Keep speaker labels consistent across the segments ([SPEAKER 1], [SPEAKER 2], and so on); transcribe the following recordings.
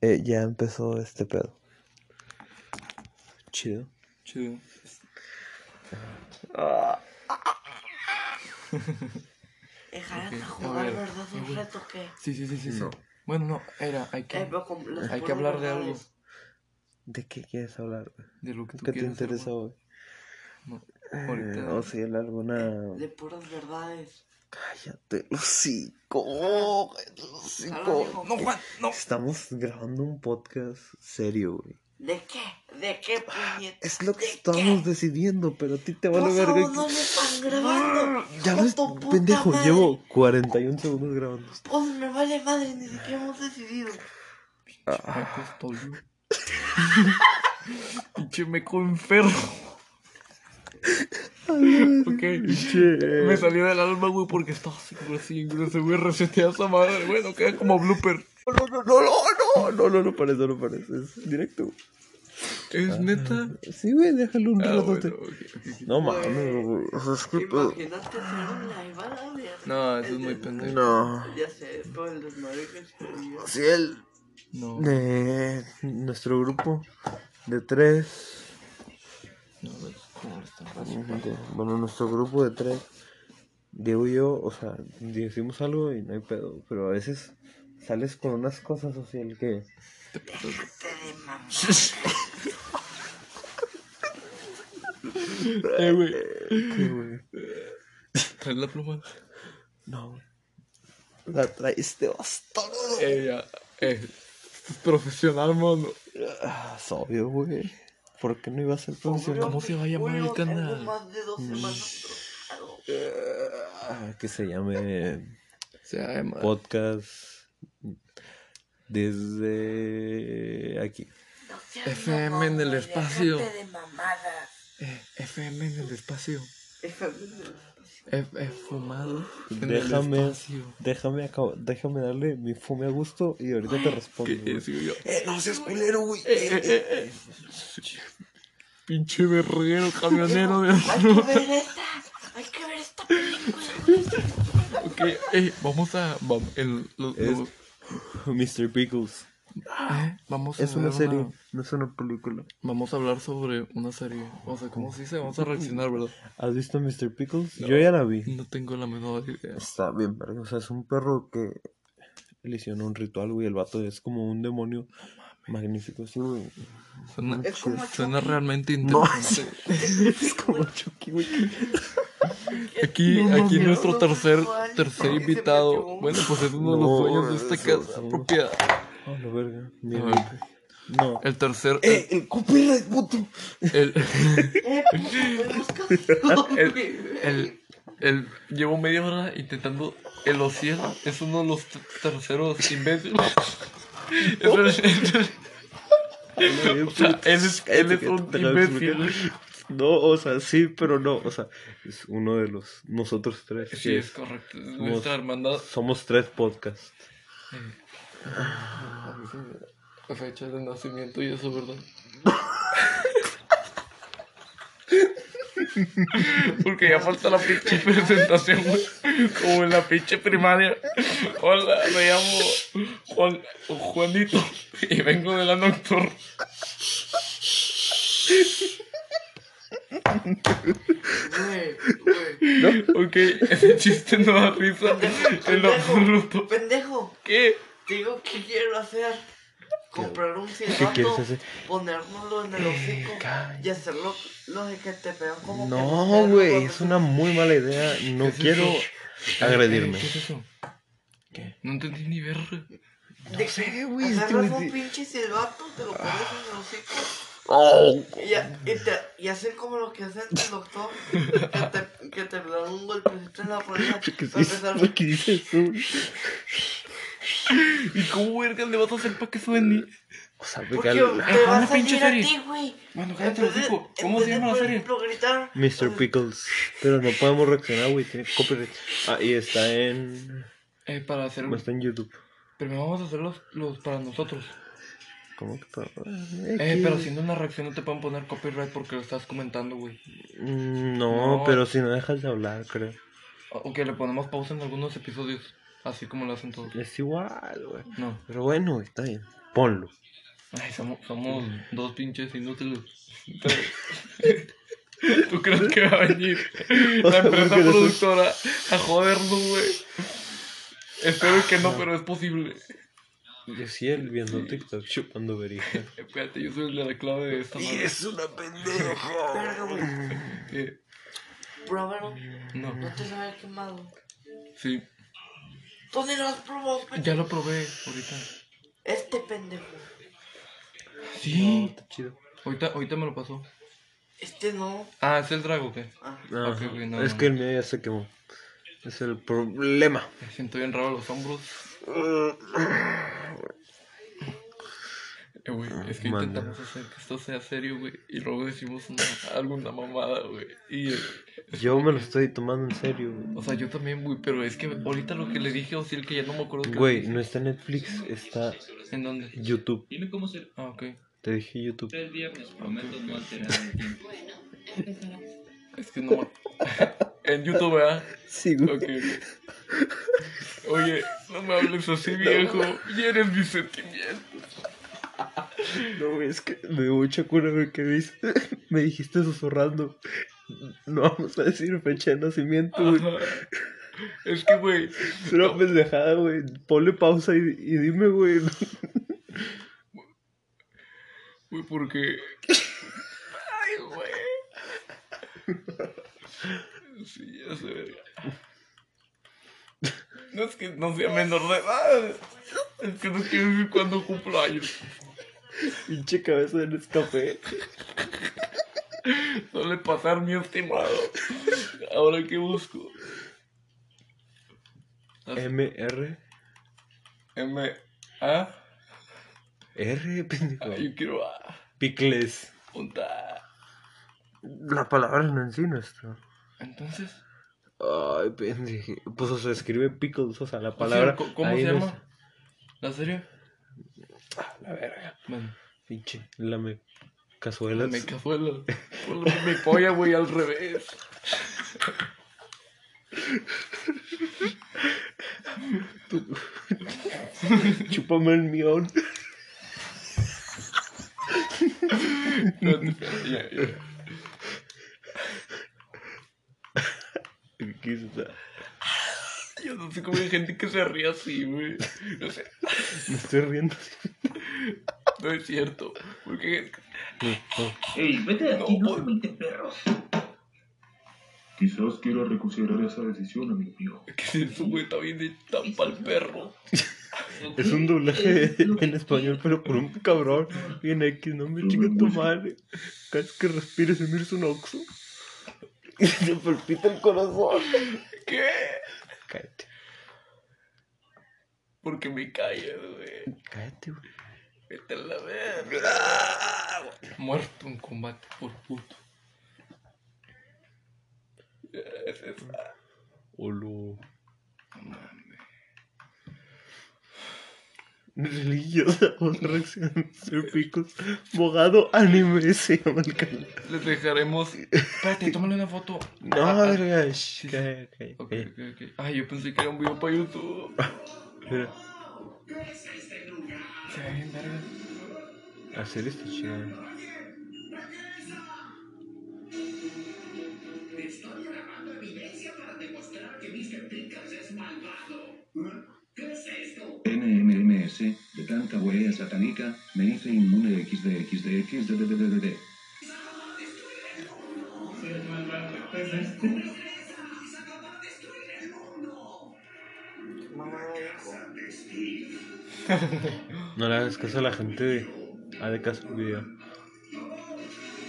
[SPEAKER 1] eh, ya empezó este pedo. Chido.
[SPEAKER 2] Chido.
[SPEAKER 3] ¿Dejarán
[SPEAKER 2] Ok,
[SPEAKER 3] a
[SPEAKER 2] a
[SPEAKER 3] jugar, verdad?
[SPEAKER 2] a
[SPEAKER 3] Un reto que.
[SPEAKER 2] Sí, sí, sí, sí. sí.
[SPEAKER 1] No.
[SPEAKER 2] Bueno, no, era, hay que,
[SPEAKER 3] Eh,
[SPEAKER 2] hay que hablar de algo.
[SPEAKER 1] ¿De qué quieres hablar? güey?
[SPEAKER 2] De lo que tú
[SPEAKER 1] ¿Qué te interesa
[SPEAKER 2] hermano.
[SPEAKER 1] hoy?
[SPEAKER 2] No,
[SPEAKER 1] Eh,
[SPEAKER 2] ahorita.
[SPEAKER 1] o si alguna.
[SPEAKER 3] De puras verdades.
[SPEAKER 1] Cállate, hocico. Hocico.
[SPEAKER 3] Viejo.
[SPEAKER 2] No, Juan, no.
[SPEAKER 1] Estamos grabando un podcast serio, güey.
[SPEAKER 3] ¿De qué? ¿De qué, puñet?
[SPEAKER 1] Es lo que
[SPEAKER 3] ¿De
[SPEAKER 1] estamos
[SPEAKER 3] qué?
[SPEAKER 1] decidiendo, pero a ti te
[SPEAKER 3] Por
[SPEAKER 1] vale verga.
[SPEAKER 3] favor,
[SPEAKER 1] que-
[SPEAKER 3] no me están grabando.
[SPEAKER 1] Ya ves, pendejo,
[SPEAKER 3] madre.
[SPEAKER 1] llevo 41 segundos grabando.
[SPEAKER 3] Pues me vale madre, ni siquiera hemos decidido.
[SPEAKER 1] Ah,
[SPEAKER 2] Meco estoy yo. Pinche meco enfermo. ok. Me salió del alma, güey, porque estaba así, güey, así, güey, se voy a resetear esa madre. Bueno, queda como blooper.
[SPEAKER 1] No, no, no, no, no, no, no, no parece, no parece. Es directo.
[SPEAKER 2] ¿Es neta?
[SPEAKER 1] Sí, güey, déjalo un
[SPEAKER 2] Ah,
[SPEAKER 1] ratote.
[SPEAKER 2] bueno, ok, ok.
[SPEAKER 1] No mames, güey. Es que.
[SPEAKER 3] Imagínate live a la verga.
[SPEAKER 2] No, eso es muy
[SPEAKER 3] de-
[SPEAKER 2] pendejo.
[SPEAKER 1] No.
[SPEAKER 3] Ya sé, pero el desmadre que.
[SPEAKER 1] Sí, el.
[SPEAKER 2] No,
[SPEAKER 1] De nuestro grupo de tres.
[SPEAKER 2] no, no, ¿cómo está fácil?
[SPEAKER 1] de- bueno, nuestro grupo de tres. Diego y yo, o sea, decimos algo y no hay pedo. Pero a veces sales con unas cosas social que.
[SPEAKER 3] Mamá.
[SPEAKER 2] Eh, güey. ¿Traes la pluma?
[SPEAKER 1] No, güey. La traiste bastardo.
[SPEAKER 2] Eh, ya. Eh, es profesional, mano.
[SPEAKER 1] Ah, es obvio, güey. ¿Por qué no iba a ser profesional?
[SPEAKER 2] ¿Cómo se va a llamar el canal?
[SPEAKER 3] más de dos semanas trocado.
[SPEAKER 1] Ah, que se llame
[SPEAKER 2] Se llama.
[SPEAKER 1] podcast desde aquí.
[SPEAKER 3] No
[SPEAKER 2] FM
[SPEAKER 3] mamón,
[SPEAKER 2] en el espacio.
[SPEAKER 3] de mamadas.
[SPEAKER 2] Eh, FM en el espacio.
[SPEAKER 3] FM en el espacio.
[SPEAKER 2] He, he fumado en
[SPEAKER 1] Déjame,
[SPEAKER 2] el espacio.
[SPEAKER 1] déjame, acabo- déjame darle mi fume a gusto y ahorita te respondo.
[SPEAKER 2] ¿Qué
[SPEAKER 1] güey.
[SPEAKER 2] es, yo?
[SPEAKER 1] Eh, no seas culero, güey.
[SPEAKER 2] Eh, eh, eh, eh. Pinche berrero, camionero de
[SPEAKER 3] Hay que ver esta. Hay que ver esta película.
[SPEAKER 2] Ok, eh, vamos a. Vamos, el, lo-
[SPEAKER 1] Es-
[SPEAKER 2] lo-
[SPEAKER 1] Mr. Pickles.
[SPEAKER 2] Eh, vamos a
[SPEAKER 1] Es una serie, no es una película.
[SPEAKER 2] Vamos a hablar sobre una serie. O sea, ¿cómo se dice? Vamos a reaccionar, ¿verdad?
[SPEAKER 1] ¿Has visto Mr. Pickles? Yo ya la vi.
[SPEAKER 2] No tengo la menor idea.
[SPEAKER 1] Está bien, verga. O sea, es un perro que le hicieron un ritual, güey. El vato es como un demonio magnífico, sí, güey.
[SPEAKER 2] Suena,
[SPEAKER 3] Es como
[SPEAKER 2] suena realmente
[SPEAKER 1] No,
[SPEAKER 2] interesante.
[SPEAKER 1] es como Chucky, güey.
[SPEAKER 2] Aquí,
[SPEAKER 1] No
[SPEAKER 2] aquí nuestro tercer, tercer invitado. Bueno, pues es uno de los dueños de esta casa propiedad.
[SPEAKER 1] Oh, la verga. Mira,
[SPEAKER 2] A ver.
[SPEAKER 1] No.
[SPEAKER 2] El tercer.
[SPEAKER 1] ¡Eh! ¡El copyright, puto!
[SPEAKER 2] El,
[SPEAKER 3] Eh, puto,
[SPEAKER 2] el, el, el- llevo media hora intentando el Ociel. Es uno de los terceros imbéciles. Es el- es el- o sea, él es, él es un imbécil.
[SPEAKER 1] No, o sea, sí, pero no. O sea, es uno de los. Nosotros tres.
[SPEAKER 2] Sí, es correcto. Es nuestra hermandad.
[SPEAKER 1] Somos tres podcasts.
[SPEAKER 2] La fecha de nacimiento y eso, ¿verdad? Porque ya falta la pinche presentación, güey. Como en la pinche primaria. Hola, me llamo Juan, Juanito y vengo de la nocturna.
[SPEAKER 3] Güey, güey.
[SPEAKER 2] Ok, ese chiste no da risa en lo absoluto.
[SPEAKER 3] Pendejo.
[SPEAKER 2] ¿Qué?
[SPEAKER 3] Digo, ¿qué quiero hacer? Comprar un silbato, ponérnoslo en el hocico
[SPEAKER 1] cállate.
[SPEAKER 3] y hacerlo lo de que te pegan como que
[SPEAKER 1] No, güey, es una muy mala idea. No
[SPEAKER 2] ¿Qué es
[SPEAKER 1] quiero
[SPEAKER 2] eso?
[SPEAKER 1] agredirme.
[SPEAKER 2] ¿Qué es eso? ¿Qué? No entendí ni ver.
[SPEAKER 3] De
[SPEAKER 1] sé, güey,
[SPEAKER 3] Agarras un pinche silbato, te lo pones en el hocico
[SPEAKER 1] Oh,
[SPEAKER 3] y, y, te, y hacen como lo que hace el doctor, que te, que te dan un golpecito en la oreja
[SPEAKER 1] ¿Qué
[SPEAKER 3] para empezar.
[SPEAKER 1] ¿Qué dices tú?
[SPEAKER 2] ¿Y cómo vergas le vas a hacer para que suene?
[SPEAKER 1] O sea,
[SPEAKER 3] Porque
[SPEAKER 1] pégale.
[SPEAKER 3] te va a salir a
[SPEAKER 2] serie.
[SPEAKER 3] ti, güey.
[SPEAKER 2] Bueno,
[SPEAKER 3] En
[SPEAKER 2] cállate los
[SPEAKER 3] en
[SPEAKER 2] ¿Cómo se llama la serie?
[SPEAKER 3] ejemplo, gritar.
[SPEAKER 1] Mr. Pickles. Pero no podemos reaccionar, güey. Tiene copyright. Ah, y está en.
[SPEAKER 2] Eh, para hacer.
[SPEAKER 1] No está en YouTube.
[SPEAKER 2] Pero vamos a hacer los, los para nosotros.
[SPEAKER 1] ¿Cómo que para.?
[SPEAKER 2] Eh, pero haciendo una reacción no te pueden poner copyright porque lo estás comentando, güey.
[SPEAKER 1] Mm, No,
[SPEAKER 2] No.
[SPEAKER 1] pero si no dejas de hablar, creo.
[SPEAKER 2] O que le ponemos pausa en algunos episodios. Así como lo hacen todos.
[SPEAKER 1] Es igual, güey.
[SPEAKER 2] No.
[SPEAKER 1] Pero bueno, está bien. ponlo.
[SPEAKER 2] Ay, somos, somos dos pinches inútiles. ¿Tú crees que va a venir la empresa productora a jodernos, güey? Espero que no, pero es posible.
[SPEAKER 1] Yo sí, él viendo TikTok chupando verija.
[SPEAKER 2] Espérate, yo soy el de la clave de esta madre.
[SPEAKER 1] es una pendeja.
[SPEAKER 2] ¿Qué?
[SPEAKER 3] Pruébalo.
[SPEAKER 2] No,
[SPEAKER 3] No te sabe quemado.
[SPEAKER 2] sí.
[SPEAKER 3] Ni lo has probado, pendejo.
[SPEAKER 2] Ya lo probé ahorita.
[SPEAKER 3] Este pendejo.
[SPEAKER 2] Sí.
[SPEAKER 1] está chido.
[SPEAKER 2] Ahorita, ahorita me lo pasó.
[SPEAKER 3] Este no.
[SPEAKER 2] Ah, ¿es el drago qué?
[SPEAKER 3] Ah.
[SPEAKER 1] Ajá.
[SPEAKER 2] Ok, ok, no,
[SPEAKER 1] es
[SPEAKER 2] no.
[SPEAKER 1] que el mío ya se quemó. Es el problema.
[SPEAKER 2] Me siento bien raro los hombros. Eh, güey, es que
[SPEAKER 1] Manda.
[SPEAKER 2] intentamos hacer que esto sea serio, güey. Y luego decimos una, alguna mamada, güey. Y, eh,
[SPEAKER 1] Yo me lo estoy tomando en serio, güey.
[SPEAKER 2] o sea, yo también, güey. Pero es que ahorita lo que le dije a Osiel, que ya no me acuerdo.
[SPEAKER 1] Güey, no está Netflix, está
[SPEAKER 2] ¿En dónde?
[SPEAKER 1] YouTube.
[SPEAKER 4] Dime cómo será
[SPEAKER 2] Ah, ok.
[SPEAKER 1] Te dije YouTube.
[SPEAKER 4] el viernes. Prometo no alterar el tiempo.
[SPEAKER 2] Es que no. En YouTube, ¿verdad?
[SPEAKER 1] Sí,
[SPEAKER 2] Ok, ok. Oye, no me hables así, viejo. Hieres mis sentimientos.
[SPEAKER 1] No, es que me dio mucha cura, que. Me dijiste susurrando. No vamos a decir fecha de nacimiento, güey.
[SPEAKER 2] Es que, güey.
[SPEAKER 1] Es una pendejada, güey. Ponle pausa y, y dime, güey.
[SPEAKER 2] Güey, porque. Ay, güey. Sí, ya sé, verga. No es que no sea menor de edad. Es que no quiero decir cuándo cumplo años.
[SPEAKER 1] Pinche cabeza de café.
[SPEAKER 2] Suele pasar mi estimado. Ahora que busco.
[SPEAKER 1] M, R.
[SPEAKER 2] M. A.
[SPEAKER 1] R, pendejo.
[SPEAKER 2] Ah, yo quiero A.
[SPEAKER 1] Picles.
[SPEAKER 2] Punta.
[SPEAKER 1] La palabra no en sí no está.
[SPEAKER 2] Entonces.
[SPEAKER 1] Ay, pendejo. Pues, o sea, escribe pickles, o sea, la
[SPEAKER 2] o sea,
[SPEAKER 1] palabra.
[SPEAKER 2] ¿cómo ¿Cómo
[SPEAKER 1] ahí
[SPEAKER 2] se
[SPEAKER 1] no
[SPEAKER 2] llama?
[SPEAKER 1] está.
[SPEAKER 2] ¿La serie?
[SPEAKER 1] La verga.
[SPEAKER 2] Bueno.
[SPEAKER 1] Pinche, lame. Cazuelas.
[SPEAKER 2] Me cazuela. Ponle mi polla, güey, al revés.
[SPEAKER 1] Chúpame el mión.
[SPEAKER 2] Espérate, ya, ya.
[SPEAKER 1] Aquí está.
[SPEAKER 2] Yo no sé cómo hay gente que se ríe así, güey. No sé,
[SPEAKER 1] Me estoy riendo.
[SPEAKER 2] no es cierto. Porque.
[SPEAKER 5] Ey, vete de aquí,
[SPEAKER 2] No,
[SPEAKER 5] no, se veinte perros.
[SPEAKER 6] Quizás quiera reconsiderar esa decisión, amigo mío.
[SPEAKER 2] que si eso, güey, está bien de tan pa'l perro.
[SPEAKER 1] Es un doblaje en español, pero por un cabrón. Bien X, no me chinga tu madre. Cada vez que respires y mires un oxo. Y se palpita el corazón.
[SPEAKER 2] ¿Qué?
[SPEAKER 1] Cállate,
[SPEAKER 2] Porque me callas, güey.
[SPEAKER 1] cállate, güey.
[SPEAKER 2] Vete a la verga. Muerto en combate por puto.
[SPEAKER 1] Olo.
[SPEAKER 2] No mames.
[SPEAKER 1] Religiosa o reacción ser picos. Bogado anime se llama el canal.
[SPEAKER 2] Les dejaremos. Espérate, tómale una foto.
[SPEAKER 1] No,
[SPEAKER 2] Ah, ah,
[SPEAKER 1] verga. shh,
[SPEAKER 2] sí.
[SPEAKER 1] Calla, calla,
[SPEAKER 2] Ok,
[SPEAKER 1] calla.
[SPEAKER 2] ok, ok. Ay, yo pensé que era un video para YouTube.
[SPEAKER 1] Mira,
[SPEAKER 2] Se ve bien, verga.
[SPEAKER 1] hacer esto chido.
[SPEAKER 6] De tanta huella satánica, me hice inmune XDXDXDDDD.
[SPEAKER 3] Qué mamada dijo.
[SPEAKER 1] No le hagas caso a la gente de. De caso al video.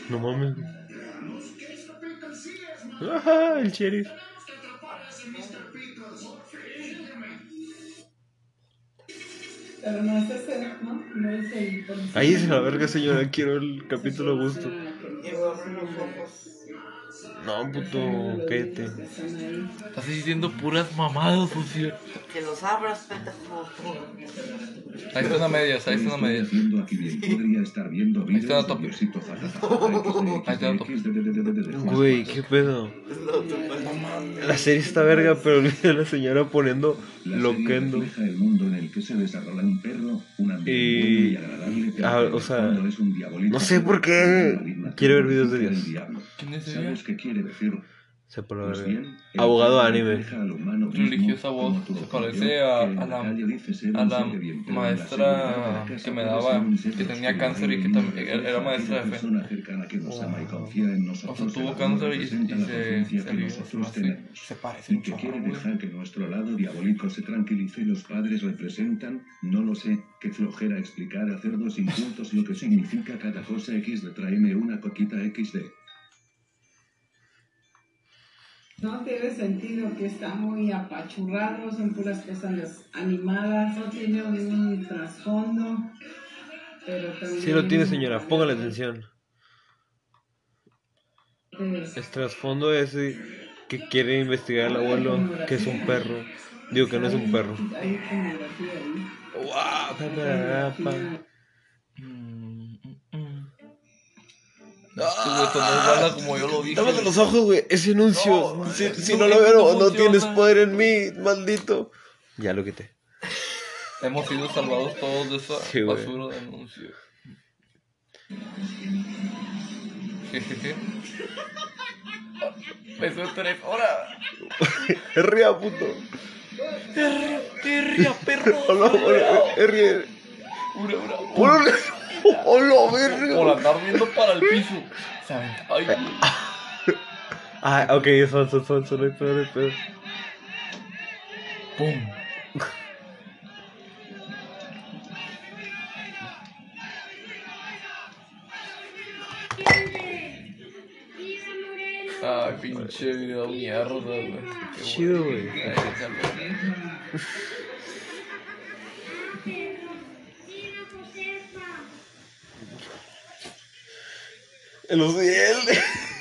[SPEAKER 1] No mames. el sheriff.
[SPEAKER 7] Pero no es ese, ¿no? No es el.
[SPEAKER 1] Ahí es la verga, señora. Quiero el capítulo a gusto. No, puto, cállate.
[SPEAKER 2] Estás diciendo puras mamadas, socio.
[SPEAKER 3] Que los abras, pendejo.
[SPEAKER 2] Ahí están a medias, ahí están a
[SPEAKER 6] Estoy
[SPEAKER 2] medias. Ahí está
[SPEAKER 6] vídeos
[SPEAKER 2] a
[SPEAKER 6] de
[SPEAKER 2] tope. Ahí está a tope.
[SPEAKER 6] XD,
[SPEAKER 1] Güey, qué pedo. La serie está verga, pero olvida la señora poniendo
[SPEAKER 6] La
[SPEAKER 1] loquendo.
[SPEAKER 6] refleja el mundo en el que se desarrolla un perro, un ambiente
[SPEAKER 1] Y-
[SPEAKER 6] agradable,
[SPEAKER 1] ah, o sea, no sé por qué quiere ver videos de Dios.
[SPEAKER 2] ¿Quién es.
[SPEAKER 6] Qué quiere decir?
[SPEAKER 1] Se
[SPEAKER 6] Pues bien,
[SPEAKER 1] Abogado
[SPEAKER 6] mismo,
[SPEAKER 2] Religiosa
[SPEAKER 6] tu
[SPEAKER 2] se parece
[SPEAKER 6] que
[SPEAKER 2] a- a
[SPEAKER 6] la
[SPEAKER 2] la-
[SPEAKER 6] calle dice ser
[SPEAKER 2] a
[SPEAKER 6] un
[SPEAKER 2] la maestra que me daba, que tenía cáncer y que también era maestra de fe.
[SPEAKER 6] Que
[SPEAKER 2] O sea, tuvo cáncer y, y se, se
[SPEAKER 6] que
[SPEAKER 2] se, parece
[SPEAKER 6] y
[SPEAKER 2] un
[SPEAKER 6] que quiere dejar que nuestro lado diabólico se tranquilice y los padres representan, no lo sé, qué flojera explicar a cerdos incultos lo que significa cada cosa X de tráeme una coquita XD.
[SPEAKER 7] No tiene sentido que está muy apachurrado, son puras cosas animadas, no tiene un trasfondo. Pero también.
[SPEAKER 1] Sí lo tiene, señora. Póngale atención.
[SPEAKER 7] Es-
[SPEAKER 1] El trasfondo es que quiere investigar al abuelo, que es un perro. Digo que no es un perro.
[SPEAKER 7] Hay
[SPEAKER 2] Güey, esto no es bala como yo lo dije.
[SPEAKER 1] Tápate los ojos, güey. Ese anuncio.
[SPEAKER 2] No,
[SPEAKER 1] si, si
[SPEAKER 2] no,
[SPEAKER 1] no lo
[SPEAKER 2] no
[SPEAKER 1] veo, no, no tienes poder en mí, maldito. Ya lo quité.
[SPEAKER 2] Hemos sido salvados todos de esa
[SPEAKER 1] Sí,
[SPEAKER 2] basura de anuncio. Jejeje. Eso es tres horas.
[SPEAKER 1] Ría, puto.
[SPEAKER 2] Perria, perro.
[SPEAKER 1] Hola, hola, ría.
[SPEAKER 2] Ura, ura.
[SPEAKER 1] Hola,
[SPEAKER 2] Por
[SPEAKER 1] verga.
[SPEAKER 2] andar viendo para el piso. Se aventa. Ay.
[SPEAKER 1] Ah, ok, son, son, son, son, pedo.
[SPEAKER 2] Pum. Ay, pinche video mierda, güey.
[SPEAKER 1] Chido, güey.
[SPEAKER 2] Ay, déjalo.
[SPEAKER 1] El Ociel.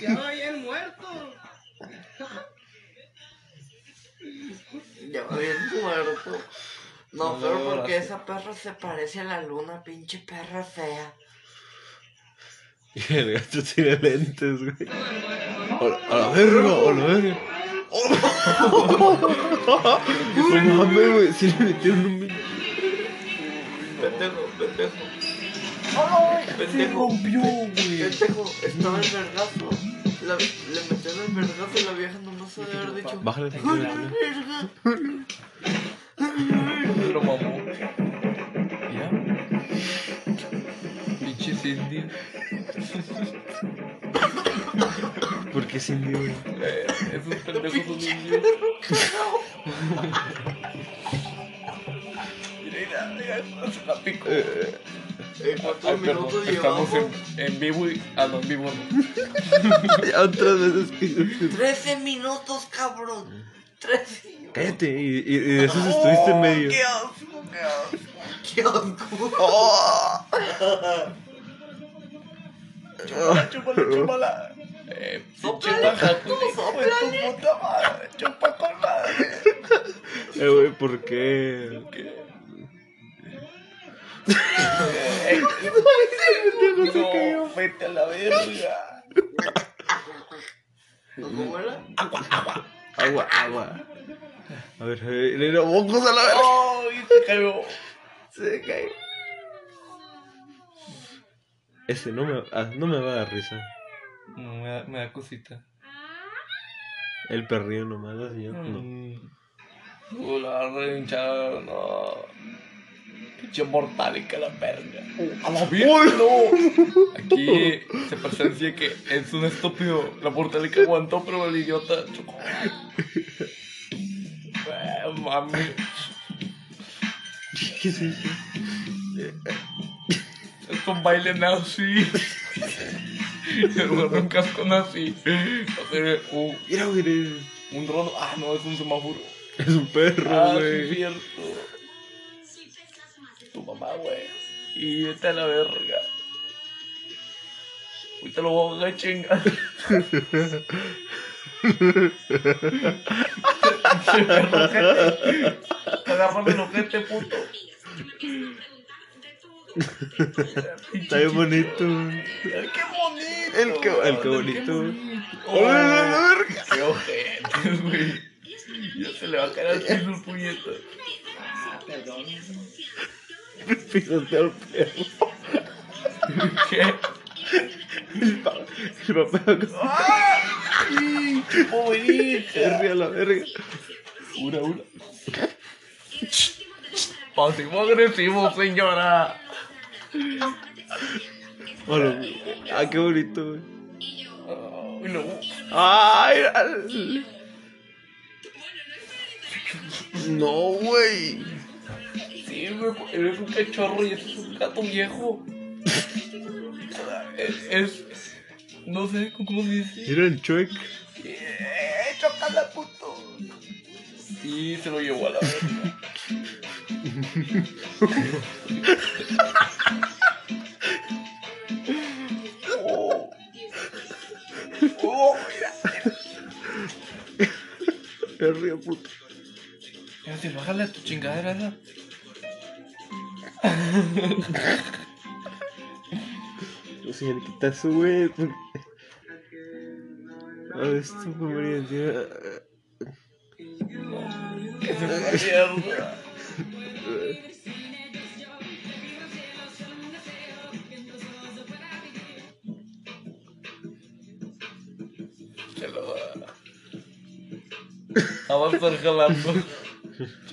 [SPEAKER 7] Ya bien muerto.
[SPEAKER 3] Ya va bien muerto. No,
[SPEAKER 2] No,
[SPEAKER 3] pero porque esa perra se parece a la luna, pinche perra fea.
[SPEAKER 1] Y el gato tiene lentes, güey. A, a la verga, a la verga. No mames, güey. Si le metieron un.
[SPEAKER 3] Pendejo, pendejo.
[SPEAKER 2] Se
[SPEAKER 3] Pendejo.
[SPEAKER 2] rompió, güey.
[SPEAKER 3] Pendejo, estaba el vergazo. La, le metieron el vergazo y la vieja nomás se debe haber dicho.
[SPEAKER 1] Bájale.
[SPEAKER 2] Se lo mamó. ¿Ya? Pinche Cindy.
[SPEAKER 1] ¿Por qué sin Dios?
[SPEAKER 2] Eh, esos pendejos son indios. Mira, mira, mira, se la picó.
[SPEAKER 3] Eh, ¿Cuántos
[SPEAKER 2] Ay, perdón,
[SPEAKER 3] minutos
[SPEAKER 2] estamos en, en vivo y. Ah, no, en vivo no.
[SPEAKER 1] Ya otras veces que.
[SPEAKER 3] 13 minutos, cabrón. 13.
[SPEAKER 1] Cállate, y, y, y de esos estuviste en medio.
[SPEAKER 3] ¡Qué asco, qué asco! ¡Qué asco!
[SPEAKER 2] Chúpala, chúpala, chúpala. Eh,
[SPEAKER 3] Sóplale, sóplale.
[SPEAKER 2] Chupa con madre.
[SPEAKER 1] Eh, güey, ¿por qué?
[SPEAKER 2] No, vete a la verga.
[SPEAKER 3] ¿Cómo era?
[SPEAKER 1] Agua, agua. A ver, a ver, mira, mocos a la verga.
[SPEAKER 2] Ay, se cayó.
[SPEAKER 1] Se cae. Ese no me, ah, no me va a dar risa.
[SPEAKER 2] No, me da, me da cosita.
[SPEAKER 1] El perrillo nomás, así yo. No.
[SPEAKER 2] Mm. Uh, la rehinchada, no. Pinche mortálica la verga. ¡A la verga! no! Aquí se presencia que es un estúpido. La mortálica aguantó, pero el idiota chocó. Eh, mami.
[SPEAKER 1] ¿Qué es eso?
[SPEAKER 2] Es un baile nazi. Un casco nazi. Hacer un,
[SPEAKER 1] Mira, güey,
[SPEAKER 2] un dron. Ah, no, es un semáforo.
[SPEAKER 1] es un perro,
[SPEAKER 2] Ah,
[SPEAKER 1] güey.
[SPEAKER 2] es cierto. Tu mamá, güey. Y vete a la verga. Ahorita lo voy a chingar. Agárrame el ojete, puto.
[SPEAKER 1] Está bien bonito.
[SPEAKER 2] ¡Qué bonito!
[SPEAKER 1] El que, el que bonito.
[SPEAKER 2] Oh,
[SPEAKER 1] ¡Hola, la verga!
[SPEAKER 2] ¡Qué ojete, güey! Ya se le va a caer al piso el puñeta.
[SPEAKER 1] Pisotea al perro.
[SPEAKER 2] ¿Qué?
[SPEAKER 1] El pa- el papel.
[SPEAKER 2] ¡Ay! ¡Qué bonito!
[SPEAKER 1] Henry a la verga. Una, una.
[SPEAKER 2] Pasivo agresivo, señora.
[SPEAKER 1] Bueno, ah, qué bonito, güey.
[SPEAKER 2] Ay, no.
[SPEAKER 1] Ay, al- no, güey.
[SPEAKER 2] Güey, eres un cachorro y ese es un gato viejo. Es. es- no sé, ¿cómo se dice?
[SPEAKER 1] Mira el chuec.
[SPEAKER 2] ¡Eh, chocala, puto! Sí, se lo llevó a la verga. Oh. Oh, mira.
[SPEAKER 1] Henry, puto.
[SPEAKER 2] Fíjate, bájale a tu chingadera esa.
[SPEAKER 1] No sé, le quita eso, güey. A ver, esto fue muy divertido.
[SPEAKER 2] Que se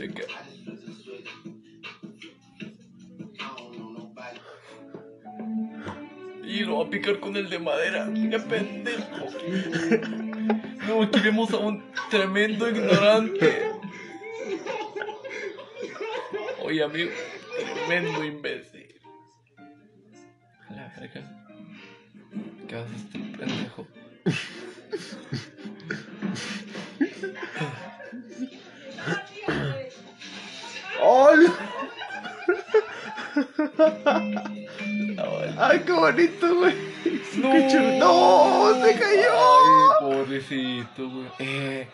[SPEAKER 2] va a picar con el de madera. ¡Qué pendejo! No, aquí vemos a un tremendo ignorante. Oye, amigo, tremendo imbécil.
[SPEAKER 1] ¡Ay, qué bonito, güey!
[SPEAKER 2] No.
[SPEAKER 1] ¡No! ¡Se cayó!
[SPEAKER 2] Ay, pobrecito, güey. Eh,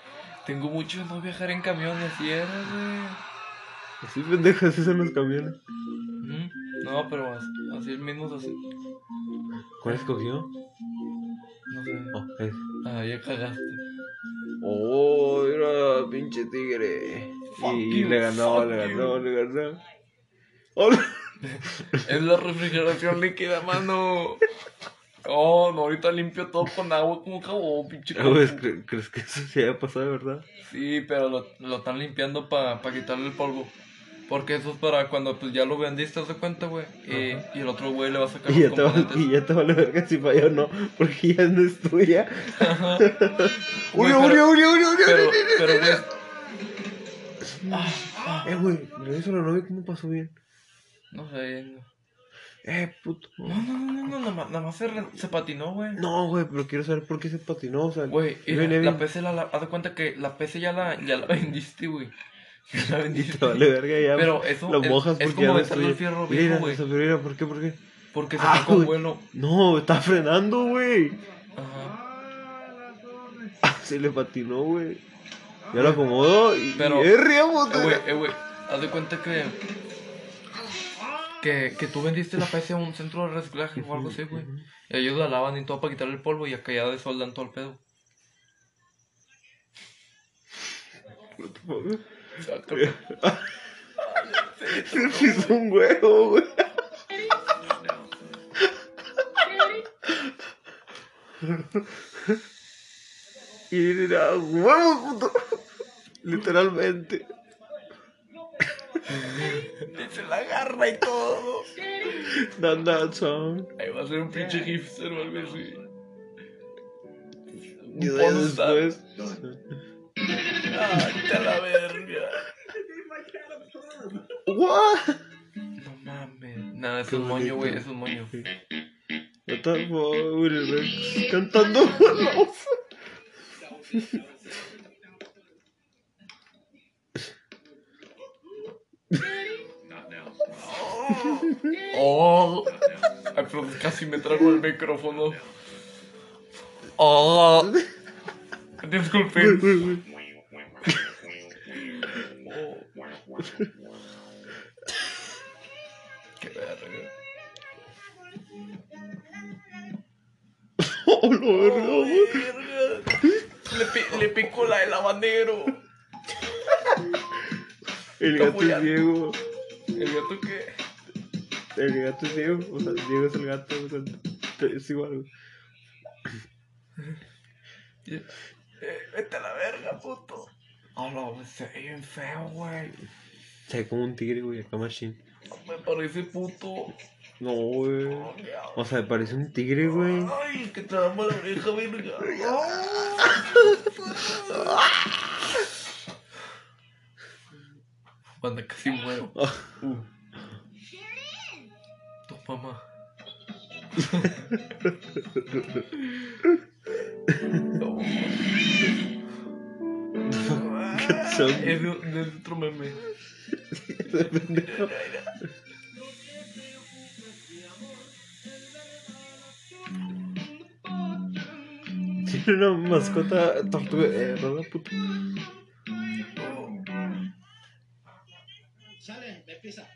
[SPEAKER 2] tengo mucho no viajar en camiones, ¿sí era, güey?
[SPEAKER 1] Así pendejos, así son los camiones.
[SPEAKER 2] No, pero así, así mismos así.
[SPEAKER 1] ¿Cuál escogió?
[SPEAKER 2] No sé.
[SPEAKER 1] Oh, es.
[SPEAKER 2] Ah, ya cagaste.
[SPEAKER 1] Oh, mira, pinche tigre.
[SPEAKER 2] Fuck
[SPEAKER 1] y
[SPEAKER 2] you,
[SPEAKER 1] le ganó, le ganó, le ganó. ¡Hola!
[SPEAKER 2] Es la refrigeración líquida, mano. Oh, no, ahorita limpio todo con agua como jabón, pinche.
[SPEAKER 1] Ah. ¿cre- ¿Crees que eso se haya pasado de verdad?
[SPEAKER 2] Sí, pero lo, lo están limpiando para quitarle el polvo. Porque eso es para cuando pues ya lo vendiste, ¿te cuenta, güey? Y, y el otro güey le va a sacar
[SPEAKER 1] Y
[SPEAKER 2] los
[SPEAKER 1] ya, te y ya te vale verga si falló o no, porque ya no es tuya.
[SPEAKER 2] Ajá.
[SPEAKER 1] ¡Uri,
[SPEAKER 2] Güey,
[SPEAKER 1] uri,
[SPEAKER 2] pero-
[SPEAKER 1] uri, uri, uri!
[SPEAKER 2] Pero,
[SPEAKER 1] uri!
[SPEAKER 2] pero, güey. Ah, ah, no sé. no.
[SPEAKER 1] Eh, puto.
[SPEAKER 2] No, no, no, no, no, nada más, nada más se, re- se patinó, güey.
[SPEAKER 1] No, güey, pero quiero saber por qué se patinó, o sea...
[SPEAKER 2] Güey,
[SPEAKER 1] y
[SPEAKER 2] la. PC la, la, haz de cuenta que la PC ya la, ya la vendiste, güey. Ya la vendiste.
[SPEAKER 1] Te vale verga ya.
[SPEAKER 2] Pero eso
[SPEAKER 1] lo
[SPEAKER 2] es-
[SPEAKER 1] mojas
[SPEAKER 2] es
[SPEAKER 1] porque
[SPEAKER 2] como
[SPEAKER 1] ya
[SPEAKER 2] besarle el fierro
[SPEAKER 1] Mira,
[SPEAKER 2] viejo, güey.
[SPEAKER 1] mira, ¿por qué, por qué?
[SPEAKER 2] Porque se
[SPEAKER 1] Ah, güey.
[SPEAKER 2] vuelo.
[SPEAKER 1] No, está frenando, güey.
[SPEAKER 2] Ajá.
[SPEAKER 1] Se le patinó, güey. Ya lo acomodó y...
[SPEAKER 2] Pero-
[SPEAKER 1] ¡Eh!
[SPEAKER 2] Eh, güey, eh, güey, haz de cuenta que, que. Que tú vendiste la PC a un centro de reciclaje o algo así, güey. Y ellos la lavan y todo para quitarle el polvo y acá ya desoldan todo el pedo.
[SPEAKER 1] Se pisó un huevo, güey. Y mira, huevo, puto. Literalmente.
[SPEAKER 2] Se la agarra y todo.
[SPEAKER 1] Dan that song.
[SPEAKER 2] Ahí va a ser un pinche hipster o algo así.
[SPEAKER 1] Y de después.
[SPEAKER 2] Ah, te la verga.
[SPEAKER 1] What?
[SPEAKER 2] No mames. Nada, es un moño, güey, es un moño.
[SPEAKER 1] What the fuck, Willy Rex cantando
[SPEAKER 2] Oh. Pero casi me trago el micrófono. Oh. Disculpen. Qué verga.
[SPEAKER 1] Oh, lo verga, güey.
[SPEAKER 2] Le, pi- le picó la del habanero.
[SPEAKER 1] El gato es Diego.
[SPEAKER 2] ¿El gato qué?
[SPEAKER 1] El gato es Diego. O sea, Diego es el gato. o sea, es igual, güey.
[SPEAKER 2] Eh, vete a la verga, puto. Ah, no, se ve bien feo, güey.
[SPEAKER 1] Se ve como un tigre, güey, acá machine.
[SPEAKER 2] Me parece puto.
[SPEAKER 1] No, güey. O sea, me parece un tigre, güey.
[SPEAKER 2] Ay, que te damos la oreja, verga. Banda, casi muero. Uh. Tu mamá. No.
[SPEAKER 1] Son-
[SPEAKER 2] Es de, de otro meme.
[SPEAKER 1] Tiene una mascota tortuga. Eh, ¿verdad, puto?
[SPEAKER 8] Sale, me pisa.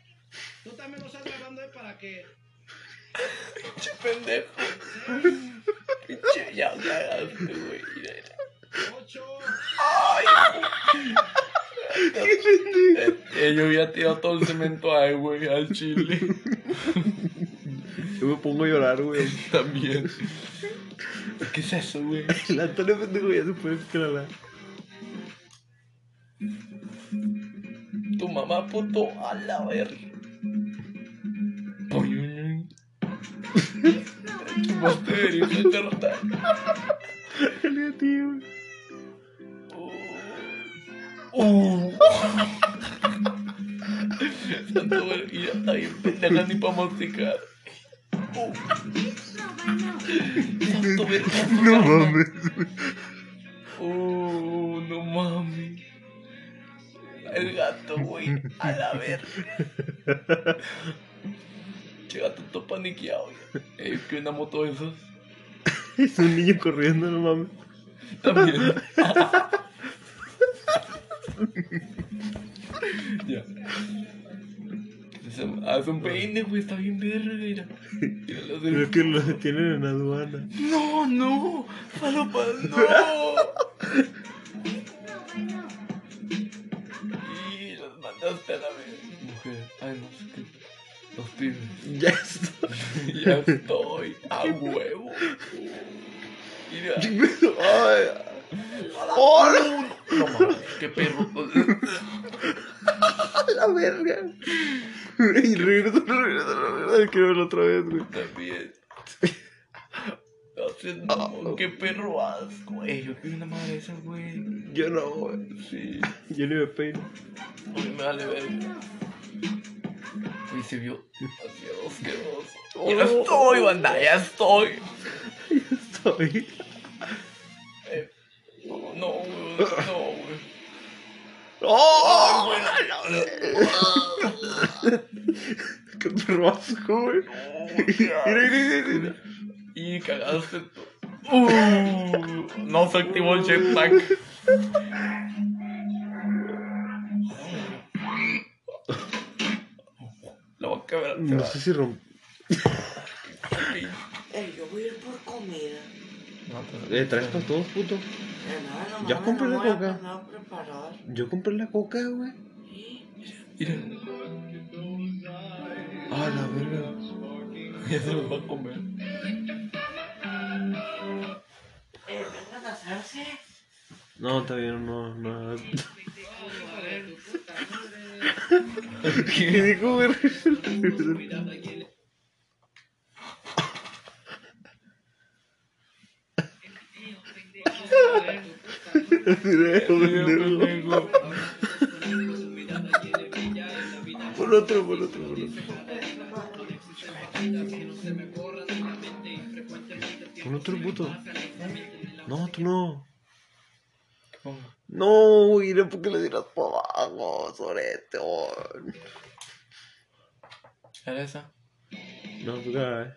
[SPEAKER 8] Tú también lo estás grabando ahí para que.
[SPEAKER 2] Pinche pendejo. Pinche, ya cagaste, güey.
[SPEAKER 8] Ocho.
[SPEAKER 2] Eh, eh, yo había tirado todo el cemento ahí, güey, al chile.
[SPEAKER 1] Yo me pongo a llorar, güey.
[SPEAKER 2] También. ¿Qué es eso, güey?
[SPEAKER 1] El Antonio pendejo ya se puede escalar.
[SPEAKER 2] Tu mamá, puto, a la verga. Vos te. Uh. Y ya está bien pendeja ni pa' masticar. Uh. Santo, verga.
[SPEAKER 1] No mames.
[SPEAKER 2] Uh, no mames. El gato, güey. A la verga. Che gato todo paniqueado. Eh, que una moto de esas.
[SPEAKER 1] Es un niño corriendo, no mames.
[SPEAKER 2] También. ya. Hace un peine, güey. Está bien verga, mira.
[SPEAKER 1] Creo que lo detienen en aduana.
[SPEAKER 2] No, no. Falopa, no. Y los mandaste a la vez. Mujer. Ay, no sé qué. Los pibes.
[SPEAKER 1] Ya está.
[SPEAKER 2] ya estoy. A huevo. Mira.
[SPEAKER 1] Ay,
[SPEAKER 2] ¡Oh, no! No mames, qué perro.
[SPEAKER 1] la verga. Y regresa, regresa. Quiero verlo otra vez, güey.
[SPEAKER 2] También. Haciendo qué perro asco. güey. yo quiero una madre de esas, güey.
[SPEAKER 1] Yo no, güey.
[SPEAKER 2] Sí.
[SPEAKER 1] Yo ni me peino.
[SPEAKER 2] A mí me vale verga. Y se vio demasiado asqueroso. Ya estoy, banda, ya estoy.
[SPEAKER 1] Estoy.
[SPEAKER 2] Eh, no, no, güey. No, güey.
[SPEAKER 1] ¡Oh! ¡Qué perro asco, güey! Mira, mira, mira.
[SPEAKER 2] Y cagaste. Uh, no se activó el jetpack. La voy a quebrar.
[SPEAKER 1] No sé si romp...
[SPEAKER 3] Ey, yo voy a ir por comida.
[SPEAKER 1] Eh, ¿traes para todos, puto?
[SPEAKER 3] No, no
[SPEAKER 1] compré
[SPEAKER 3] no
[SPEAKER 1] la coca. Yo compré la coca, güey.
[SPEAKER 2] Mira,
[SPEAKER 1] Ah, la verga.
[SPEAKER 2] ya se los va a comer.
[SPEAKER 3] Eh, vengan a hacerse.
[SPEAKER 1] No, está bien, no, no. ¿Qué dijo, güey? Mira, pendejo. Por otro, por otro, por otro. Por otro puto. No, tú no. No, mira, ¿por qué le dirás por abajo, sorete?
[SPEAKER 2] Era esa.
[SPEAKER 1] No, pues graba, eh.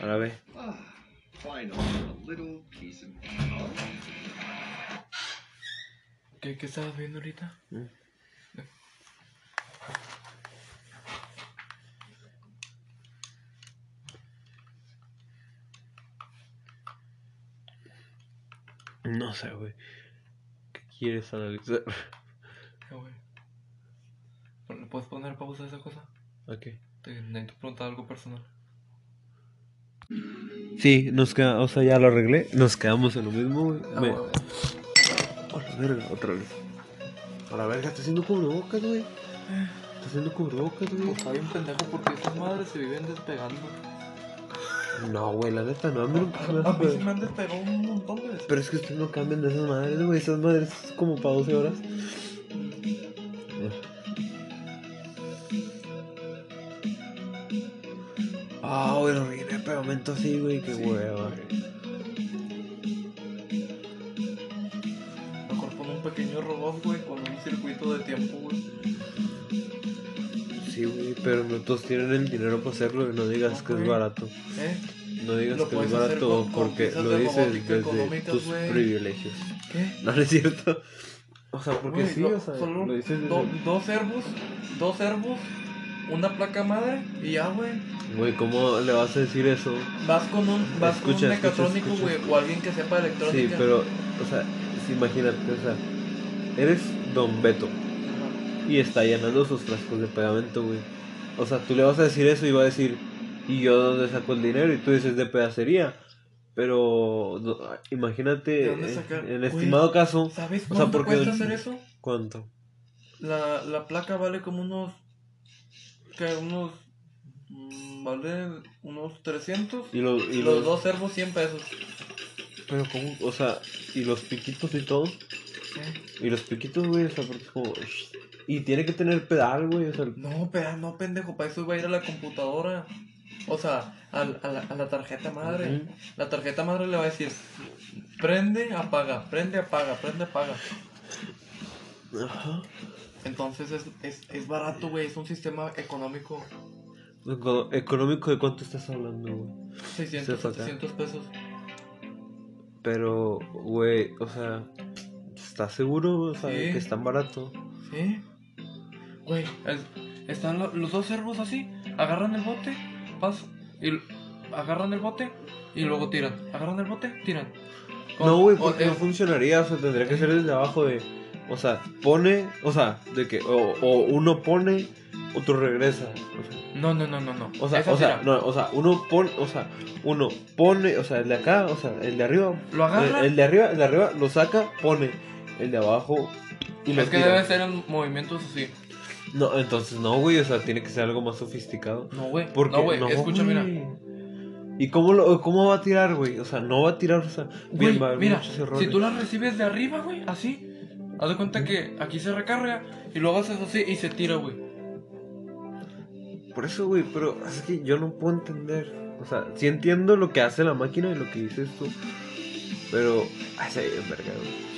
[SPEAKER 1] Ahora ve.
[SPEAKER 2] ¿Qué, qué estabas viendo ahorita?
[SPEAKER 1] No güey. ¿Qué quieres analizar?
[SPEAKER 2] Güey. ¿Le puedes poner pausa a esa cosa?
[SPEAKER 1] Ok.
[SPEAKER 2] Te necesito preguntar algo personal.
[SPEAKER 1] Sí, nos queda, o sea, ya lo arreglé. Nos quedamos en lo mismo, güey.
[SPEAKER 2] Ah,
[SPEAKER 1] Me-. A la verga, otra vez. A la verga, está haciendo cubrebocas, güey. Está haciendo cubrebocas, güey.
[SPEAKER 2] Pues está bien pendejo porque esas madres se viven despegando.
[SPEAKER 1] No, güey, la neta, no. A mí nunca me
[SPEAKER 2] A mí se me han despegado un montón de veces.
[SPEAKER 1] Pero es que ustedes no cambian de esas madres, güey. Esas madres es como para 12 horas. Ah, güey, lo rellené de pegamento así, güey. Qué hueva.
[SPEAKER 2] Mejor pon un pequeño robot, güey, con un circuito de tiempo, güey.
[SPEAKER 1] Sí, güey, pero no todos tienen el dinero para hacerlo y no digas que es barato.
[SPEAKER 2] ¿Eh?
[SPEAKER 1] No digas que es barato
[SPEAKER 2] con-
[SPEAKER 1] porque lo dices desde tus privilegios.
[SPEAKER 2] ¿Qué?
[SPEAKER 1] No, no es cierto. O sea, porque
[SPEAKER 2] Güey,
[SPEAKER 1] sí,
[SPEAKER 2] lo-
[SPEAKER 1] o sea,
[SPEAKER 2] solo
[SPEAKER 1] lo dices
[SPEAKER 2] do-
[SPEAKER 1] desde...
[SPEAKER 2] dos servos, dos servos, una placa madre y ya, güey.
[SPEAKER 1] Güey, ¿cómo le vas a decir eso?
[SPEAKER 2] Vas con un, vas con un mecatrónico, güey, o alguien que sepa electrónica.
[SPEAKER 1] Sí, pero, o sea, sí, imagínate, o sea, eres Don Beto y está llenando sus frascos de pegamento, güey. O sea, tú le vas a decir eso y va a decir, ¿y yo dónde saco el dinero? Y tú dices de pedacería. Pero no, imagínate, en estimado caso,
[SPEAKER 2] ¿Sabes
[SPEAKER 1] o sea,
[SPEAKER 2] cuánto
[SPEAKER 1] porque-
[SPEAKER 2] cuesta hacer eso?
[SPEAKER 1] ¿cuánto?
[SPEAKER 2] La, la placa vale como unos. que unos. mm, vale unos 300.
[SPEAKER 1] Y, lo- y
[SPEAKER 2] los
[SPEAKER 1] los,
[SPEAKER 2] dos servos 100 pesos.
[SPEAKER 1] Pero, ¿cómo? O sea, y los piquitos y todo.
[SPEAKER 2] ¿Eh?
[SPEAKER 1] Y los piquitos, güey, o sea, porque es como. Y tiene que tener pedal, güey, o sea,
[SPEAKER 2] No, pero no, pendejo, para eso va a ir a la computadora. O sea, al- a, la, a la tarjeta madre. La tarjeta madre le va a decir: prende, apaga, prende, apaga, prende, apaga.
[SPEAKER 1] Ajá.
[SPEAKER 2] Entonces es, es, es barato, güey, es un sistema económico.
[SPEAKER 1] Eco- ¿Económico de cuánto estás hablando, güey?
[SPEAKER 2] 600,
[SPEAKER 1] Sí, acá.
[SPEAKER 2] 700 pesos.
[SPEAKER 1] Pero, güey, o sea, ¿estás seguro? O sea,
[SPEAKER 2] Sí.
[SPEAKER 1] que es tan barato.
[SPEAKER 2] ¿Sí? Güey, es- están lo- los dos servos así, agarran el bote, pas, y agarran el bote y luego tiran. Agarran el bote, tiran.
[SPEAKER 1] No, güey,
[SPEAKER 2] o
[SPEAKER 1] porque no
[SPEAKER 2] es-
[SPEAKER 1] funcionaría, o sea, tendría que ser desde abajo de. O sea, pone, o sea, de que. O, o uno pone, otro regresa. O sea,
[SPEAKER 2] No, no, no, no, no.
[SPEAKER 1] o sea,
[SPEAKER 2] Esa
[SPEAKER 1] o sea,
[SPEAKER 2] tira.
[SPEAKER 1] no, o sea, uno pone, o sea, uno pone, o sea, el de acá, o sea, el de arriba.
[SPEAKER 2] Lo agarra.
[SPEAKER 1] El, el de arriba, el de arriba lo saca, pone. El de abajo y lo
[SPEAKER 2] es que
[SPEAKER 1] tira.
[SPEAKER 2] debe ser en movimientos así.
[SPEAKER 1] No, entonces no, güey, o sea, tiene que ser algo más sofisticado.
[SPEAKER 2] No, güey.
[SPEAKER 1] Porque,
[SPEAKER 2] No, güey, escucha, mira.
[SPEAKER 1] ¿Y cómo, lo, cómo va a tirar, güey? O sea, no va a tirar, o sea,
[SPEAKER 2] Güey,
[SPEAKER 1] bien, va a haber
[SPEAKER 2] mira,
[SPEAKER 1] muchos errores.
[SPEAKER 2] si tú la recibes de arriba, güey, así, haz de cuenta que aquí se recarga y luego haces así y se tira, güey.
[SPEAKER 1] Por eso, güey, pero es que yo no puedo entender. O sea, sí entiendo lo que hace la máquina y lo que dices tú. Pero, ay, se ve verga, güey.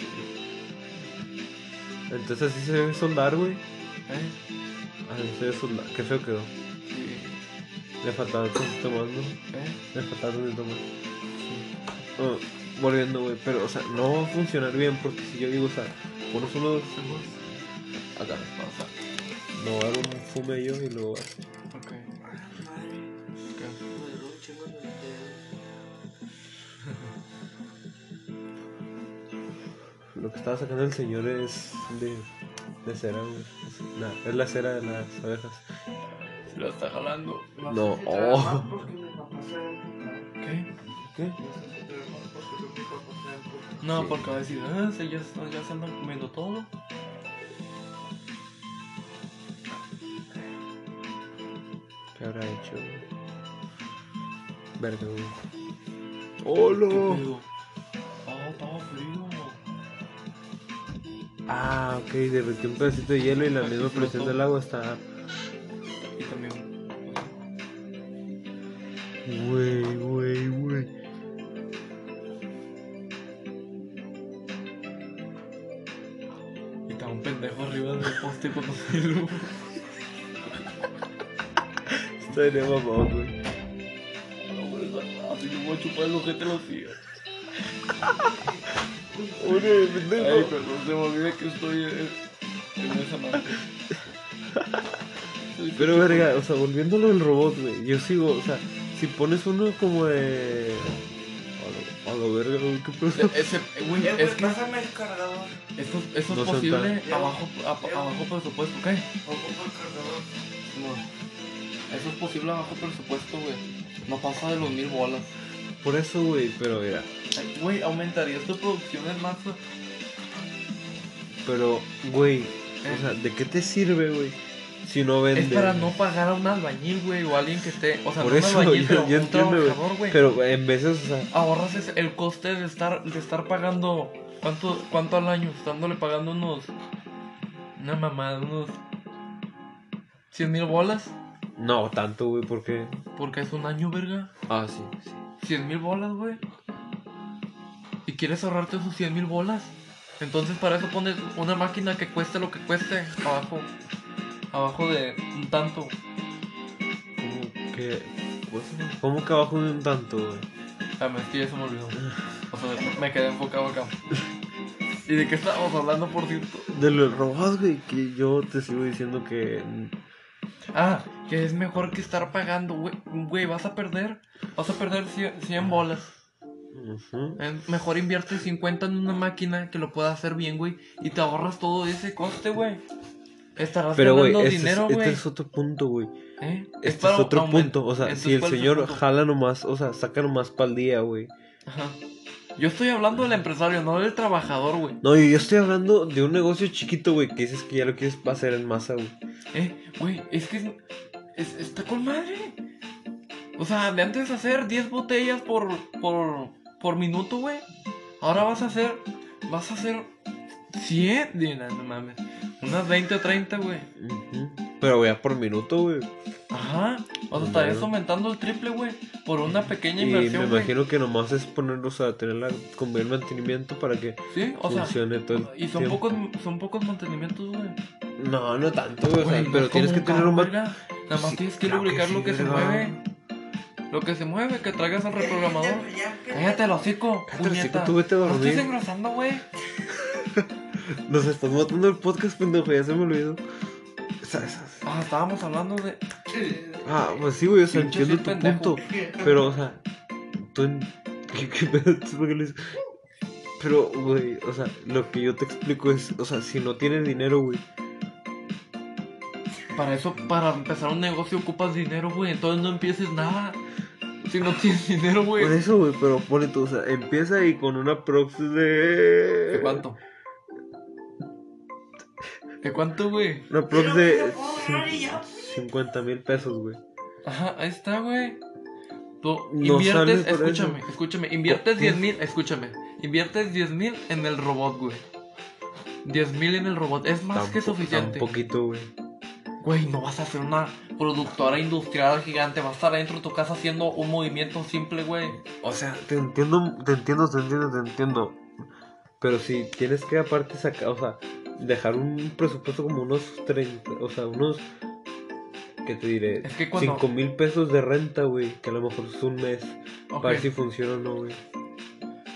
[SPEAKER 1] Entonces así se debe soldar, güey.
[SPEAKER 2] ¿Eh?
[SPEAKER 1] Debe soldar. Qué feo quedó.
[SPEAKER 2] Sí.
[SPEAKER 1] Le faltaba tantito más, ¿no?
[SPEAKER 2] ¿Eh?
[SPEAKER 1] Le faltaba tantito más. Ah, volviendo, güey. Pero, o sea, no va a funcionar bien porque si yo digo, o sea, pones unos acá.
[SPEAKER 2] Pasa.
[SPEAKER 1] No va a dar un fume yo y luego así.
[SPEAKER 2] Ok.
[SPEAKER 1] Lo que estaba sacando el señor es de, de cera, güey. Es, nah, es la cera de las abejas.
[SPEAKER 2] Se lo está jalando.
[SPEAKER 3] No
[SPEAKER 1] No,
[SPEAKER 3] sé si
[SPEAKER 1] oh.
[SPEAKER 2] ¿Qué?
[SPEAKER 1] ¿Qué?
[SPEAKER 3] No si
[SPEAKER 1] Sí.
[SPEAKER 2] porque va a decir, ah, se- ya, se andan comiendo todo.
[SPEAKER 1] ¿Qué habrá hecho, güey? Verga, güey. ¡Hola!
[SPEAKER 2] Ah, estaba frío.
[SPEAKER 1] Ah, ok, derritió un pedacito de hielo y la misma presión del agua está.
[SPEAKER 2] Y también.
[SPEAKER 1] Güey, güey, güey.
[SPEAKER 2] Y estaba un pendejo arriba del poste con los luz.
[SPEAKER 1] Estaría mamón, güey.
[SPEAKER 2] Así me voy a chupar el ojete los días.
[SPEAKER 1] Oye,
[SPEAKER 2] Ay,
[SPEAKER 1] pendejo.
[SPEAKER 2] perdón, se me olvida que estoy en, en esa madre.
[SPEAKER 1] Pero verga, o sea, volviéndolo del robot, güey. Yo sigo, o sea, si pones uno como de. A lo, a lo verga, güey, qué pedo.
[SPEAKER 2] Ese, güey,
[SPEAKER 3] Eh,
[SPEAKER 2] es que
[SPEAKER 3] pásame el cargador.
[SPEAKER 2] eso, eso
[SPEAKER 1] No
[SPEAKER 2] es posible
[SPEAKER 3] tan-
[SPEAKER 2] abajo, a- abajo presupuesto, ¿qué?
[SPEAKER 3] Ocupo el cargador.
[SPEAKER 2] No. Eso es posible abajo presupuesto, güey. No pasa de los mil bolas.
[SPEAKER 1] Por eso, güey, pero mira.
[SPEAKER 2] Güey, aumentarías tu producción en masa.
[SPEAKER 1] Pero, güey, o sea, ¿de qué te sirve, güey? Si no vende.
[SPEAKER 2] Es para no pagar a un albañil, güey, o alguien que esté. O sea,
[SPEAKER 1] Por
[SPEAKER 2] no
[SPEAKER 1] eso,
[SPEAKER 2] un albañil,
[SPEAKER 1] yo,
[SPEAKER 2] pero
[SPEAKER 1] yo
[SPEAKER 2] un
[SPEAKER 1] entiendo,
[SPEAKER 2] trabajador, güey.
[SPEAKER 1] Pero en veces, o sea,
[SPEAKER 2] Ahorras el coste de estar, de estar pagando. ¿Cuánto, ¿Cuánto al año? Estándole pagando unos. Una mamada, unos. 100 mil bolas.
[SPEAKER 1] no tanto, güey, porque.
[SPEAKER 2] Porque es un año, verga.
[SPEAKER 1] Ah, sí, sí.
[SPEAKER 2] 100 mil bolas, güey. ¿Y quieres ahorrarte esos 100 mil bolas? Entonces para eso pones una máquina que cueste lo que cueste abajo. Abajo de un tanto.
[SPEAKER 1] ¿Cómo que. ¿Cómo que abajo de un tanto, güey?
[SPEAKER 2] Ah, es que ya se me olvidó. O sea, me quedé enfocado acá. ¿Y de qué estábamos hablando, por cierto?
[SPEAKER 1] De los robots, güey, que yo te sigo diciendo que.
[SPEAKER 2] Ah, que es mejor que estar pagando, güey. Güey, vas a perder. Vas a perder 100, 100 bolas. Es mejor invierte 50 en una máquina que lo pueda hacer bien, güey. Y te ahorras todo ese coste, güey. Estarás
[SPEAKER 1] Pero, güey, este, es-
[SPEAKER 2] dinero,
[SPEAKER 1] este
[SPEAKER 2] güey.
[SPEAKER 1] es otro punto, güey.
[SPEAKER 2] ¿Eh?
[SPEAKER 1] Este
[SPEAKER 2] para
[SPEAKER 1] es otro punto. O sea,
[SPEAKER 2] Entonces,
[SPEAKER 1] si el
[SPEAKER 2] ¿cuál es
[SPEAKER 1] señor jala nomás, o sea, saca nomás pa'l día, güey.
[SPEAKER 2] Ajá. Yo estoy hablando del empresario, no del trabajador, güey.
[SPEAKER 1] No, yo, yo estoy hablando de un negocio chiquito, güey, que dices que ya lo quieres hacer en masa, güey.
[SPEAKER 2] Eh, güey, es que es, es- está con madre. O sea, de antes hacer 10 botellas por, por, por minuto, güey. Ahora vas a hacer, vas a hacer 100. Di, No, no mames. Unas 20 o 30, güey.
[SPEAKER 1] Ujú. Pero, güey, por minuto, güey.
[SPEAKER 2] Ajá. O sea, estarías aumentando el triple, güey. Por una pequeña
[SPEAKER 1] Y me
[SPEAKER 2] inversión,
[SPEAKER 1] imagino que nomás es ponerlos a tener la, como el mantenimiento para que
[SPEAKER 2] Sí, o sea.
[SPEAKER 1] funcione todo el
[SPEAKER 2] Y son
[SPEAKER 1] tiempo.
[SPEAKER 2] pocos, son pocos mantenimientos, güey.
[SPEAKER 1] No, no tanto, güey. o sea, pero
[SPEAKER 2] es
[SPEAKER 1] tienes que tener un.
[SPEAKER 2] Nada más
[SPEAKER 1] Sí,
[SPEAKER 2] tienes que
[SPEAKER 1] claro que
[SPEAKER 2] lubricar
[SPEAKER 1] sí,
[SPEAKER 2] lo que se mueve. Lo que se mueve, que traigas al reprogramador. Cállate el hocico,
[SPEAKER 1] Cállate el hocico, tú vete a
[SPEAKER 2] No
[SPEAKER 1] dormir.
[SPEAKER 2] estés engrosando, güey.
[SPEAKER 1] Nos estás matando el podcast, pendejo, ya se me olvidó.
[SPEAKER 2] Ah, estábamos hablando de.
[SPEAKER 1] Ah, pues sí, güey, o sea,
[SPEAKER 2] Pinche
[SPEAKER 1] entiendo tu
[SPEAKER 2] sí,
[SPEAKER 1] punto. Pero, o sea, tú en... ¿Qué, qué pedo? ¿Tú por qué dices? Pero, güey, o sea, lo que yo te explico es, o sea, si no tienes dinero, güey.
[SPEAKER 2] Para eso, para empezar un negocio ocupas dinero, güey. Entonces no empieces nada. Si no tienes dinero, güey.
[SPEAKER 1] Por eso, güey, pero pone tú, o sea, empieza ahí con una prox de...
[SPEAKER 2] ¿De cuánto? ¿De cuánto, güey?
[SPEAKER 1] Una prox de
[SPEAKER 3] me lo puedo ahorrar y ya,
[SPEAKER 1] 50 mil pesos, güey.
[SPEAKER 2] Ajá, ahí está, güey. Tú
[SPEAKER 1] No
[SPEAKER 2] inviertes, escúchame,
[SPEAKER 1] eso.
[SPEAKER 2] escúchame, inviertes
[SPEAKER 1] Co-
[SPEAKER 2] 10 mil, escúchame, inviertes 10 mil en el robot, güey. 10 mil en el robot, es más que suficiente.
[SPEAKER 1] tan poquito, güey.
[SPEAKER 2] Güey, no vas a hacer una productora industrial gigante, vas a estar dentro de tu casa haciendo un movimiento simple, güey.
[SPEAKER 1] O sea, te entiendo, te entiendo, te entiendo, te entiendo. Pero si tienes que aparte sacar, o sea, dejar un presupuesto como unos 30, o sea, unos, ¿qué te diré?
[SPEAKER 2] Es que cuando-
[SPEAKER 1] 5 mil pesos de renta, güey, que a lo mejor es un mes,
[SPEAKER 2] Ok,
[SPEAKER 1] para ver si funciona o no, güey.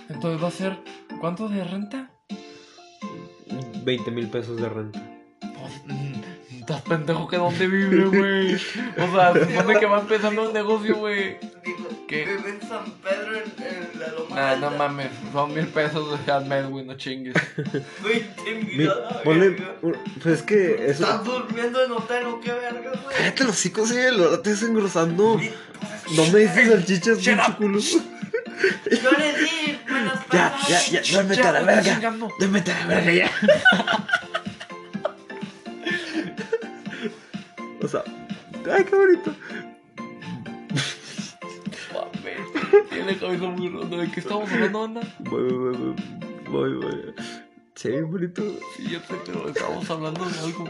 [SPEAKER 2] Entonces va a ser, ¿cuánto de renta?
[SPEAKER 1] 20 mil pesos de renta.
[SPEAKER 2] Pues, mm, estás pendejo que dónde vive, güey. O sea, se supone que va empezando un negocio, güey. ¿Qué?
[SPEAKER 3] Vive en San Pedro en, en la Loma
[SPEAKER 2] Nah, no mames, son mil pesos de al mes, güey, no chingues.
[SPEAKER 3] 20 mil
[SPEAKER 1] Mi- ponle, pues es que eso...
[SPEAKER 3] ¿Estás durmiendo en hotel o qué verga, güey?
[SPEAKER 1] Cállate los hijos, ahora te estás engrosando. No me dices salchichas, pinche culo.
[SPEAKER 3] Yo le di buenas
[SPEAKER 1] Ya, ya, ya, duérmete a la verga. Duérmete a la verga ya. O sea, ay, qué bonito.
[SPEAKER 2] Mames, tiene cabeza muy ronda. ¿De qué estamos hablando, anda?
[SPEAKER 1] Voy, voy, voy, voy, voy. Sí, bonito.
[SPEAKER 2] Sí, ya sé, pero estamos hablando de algo.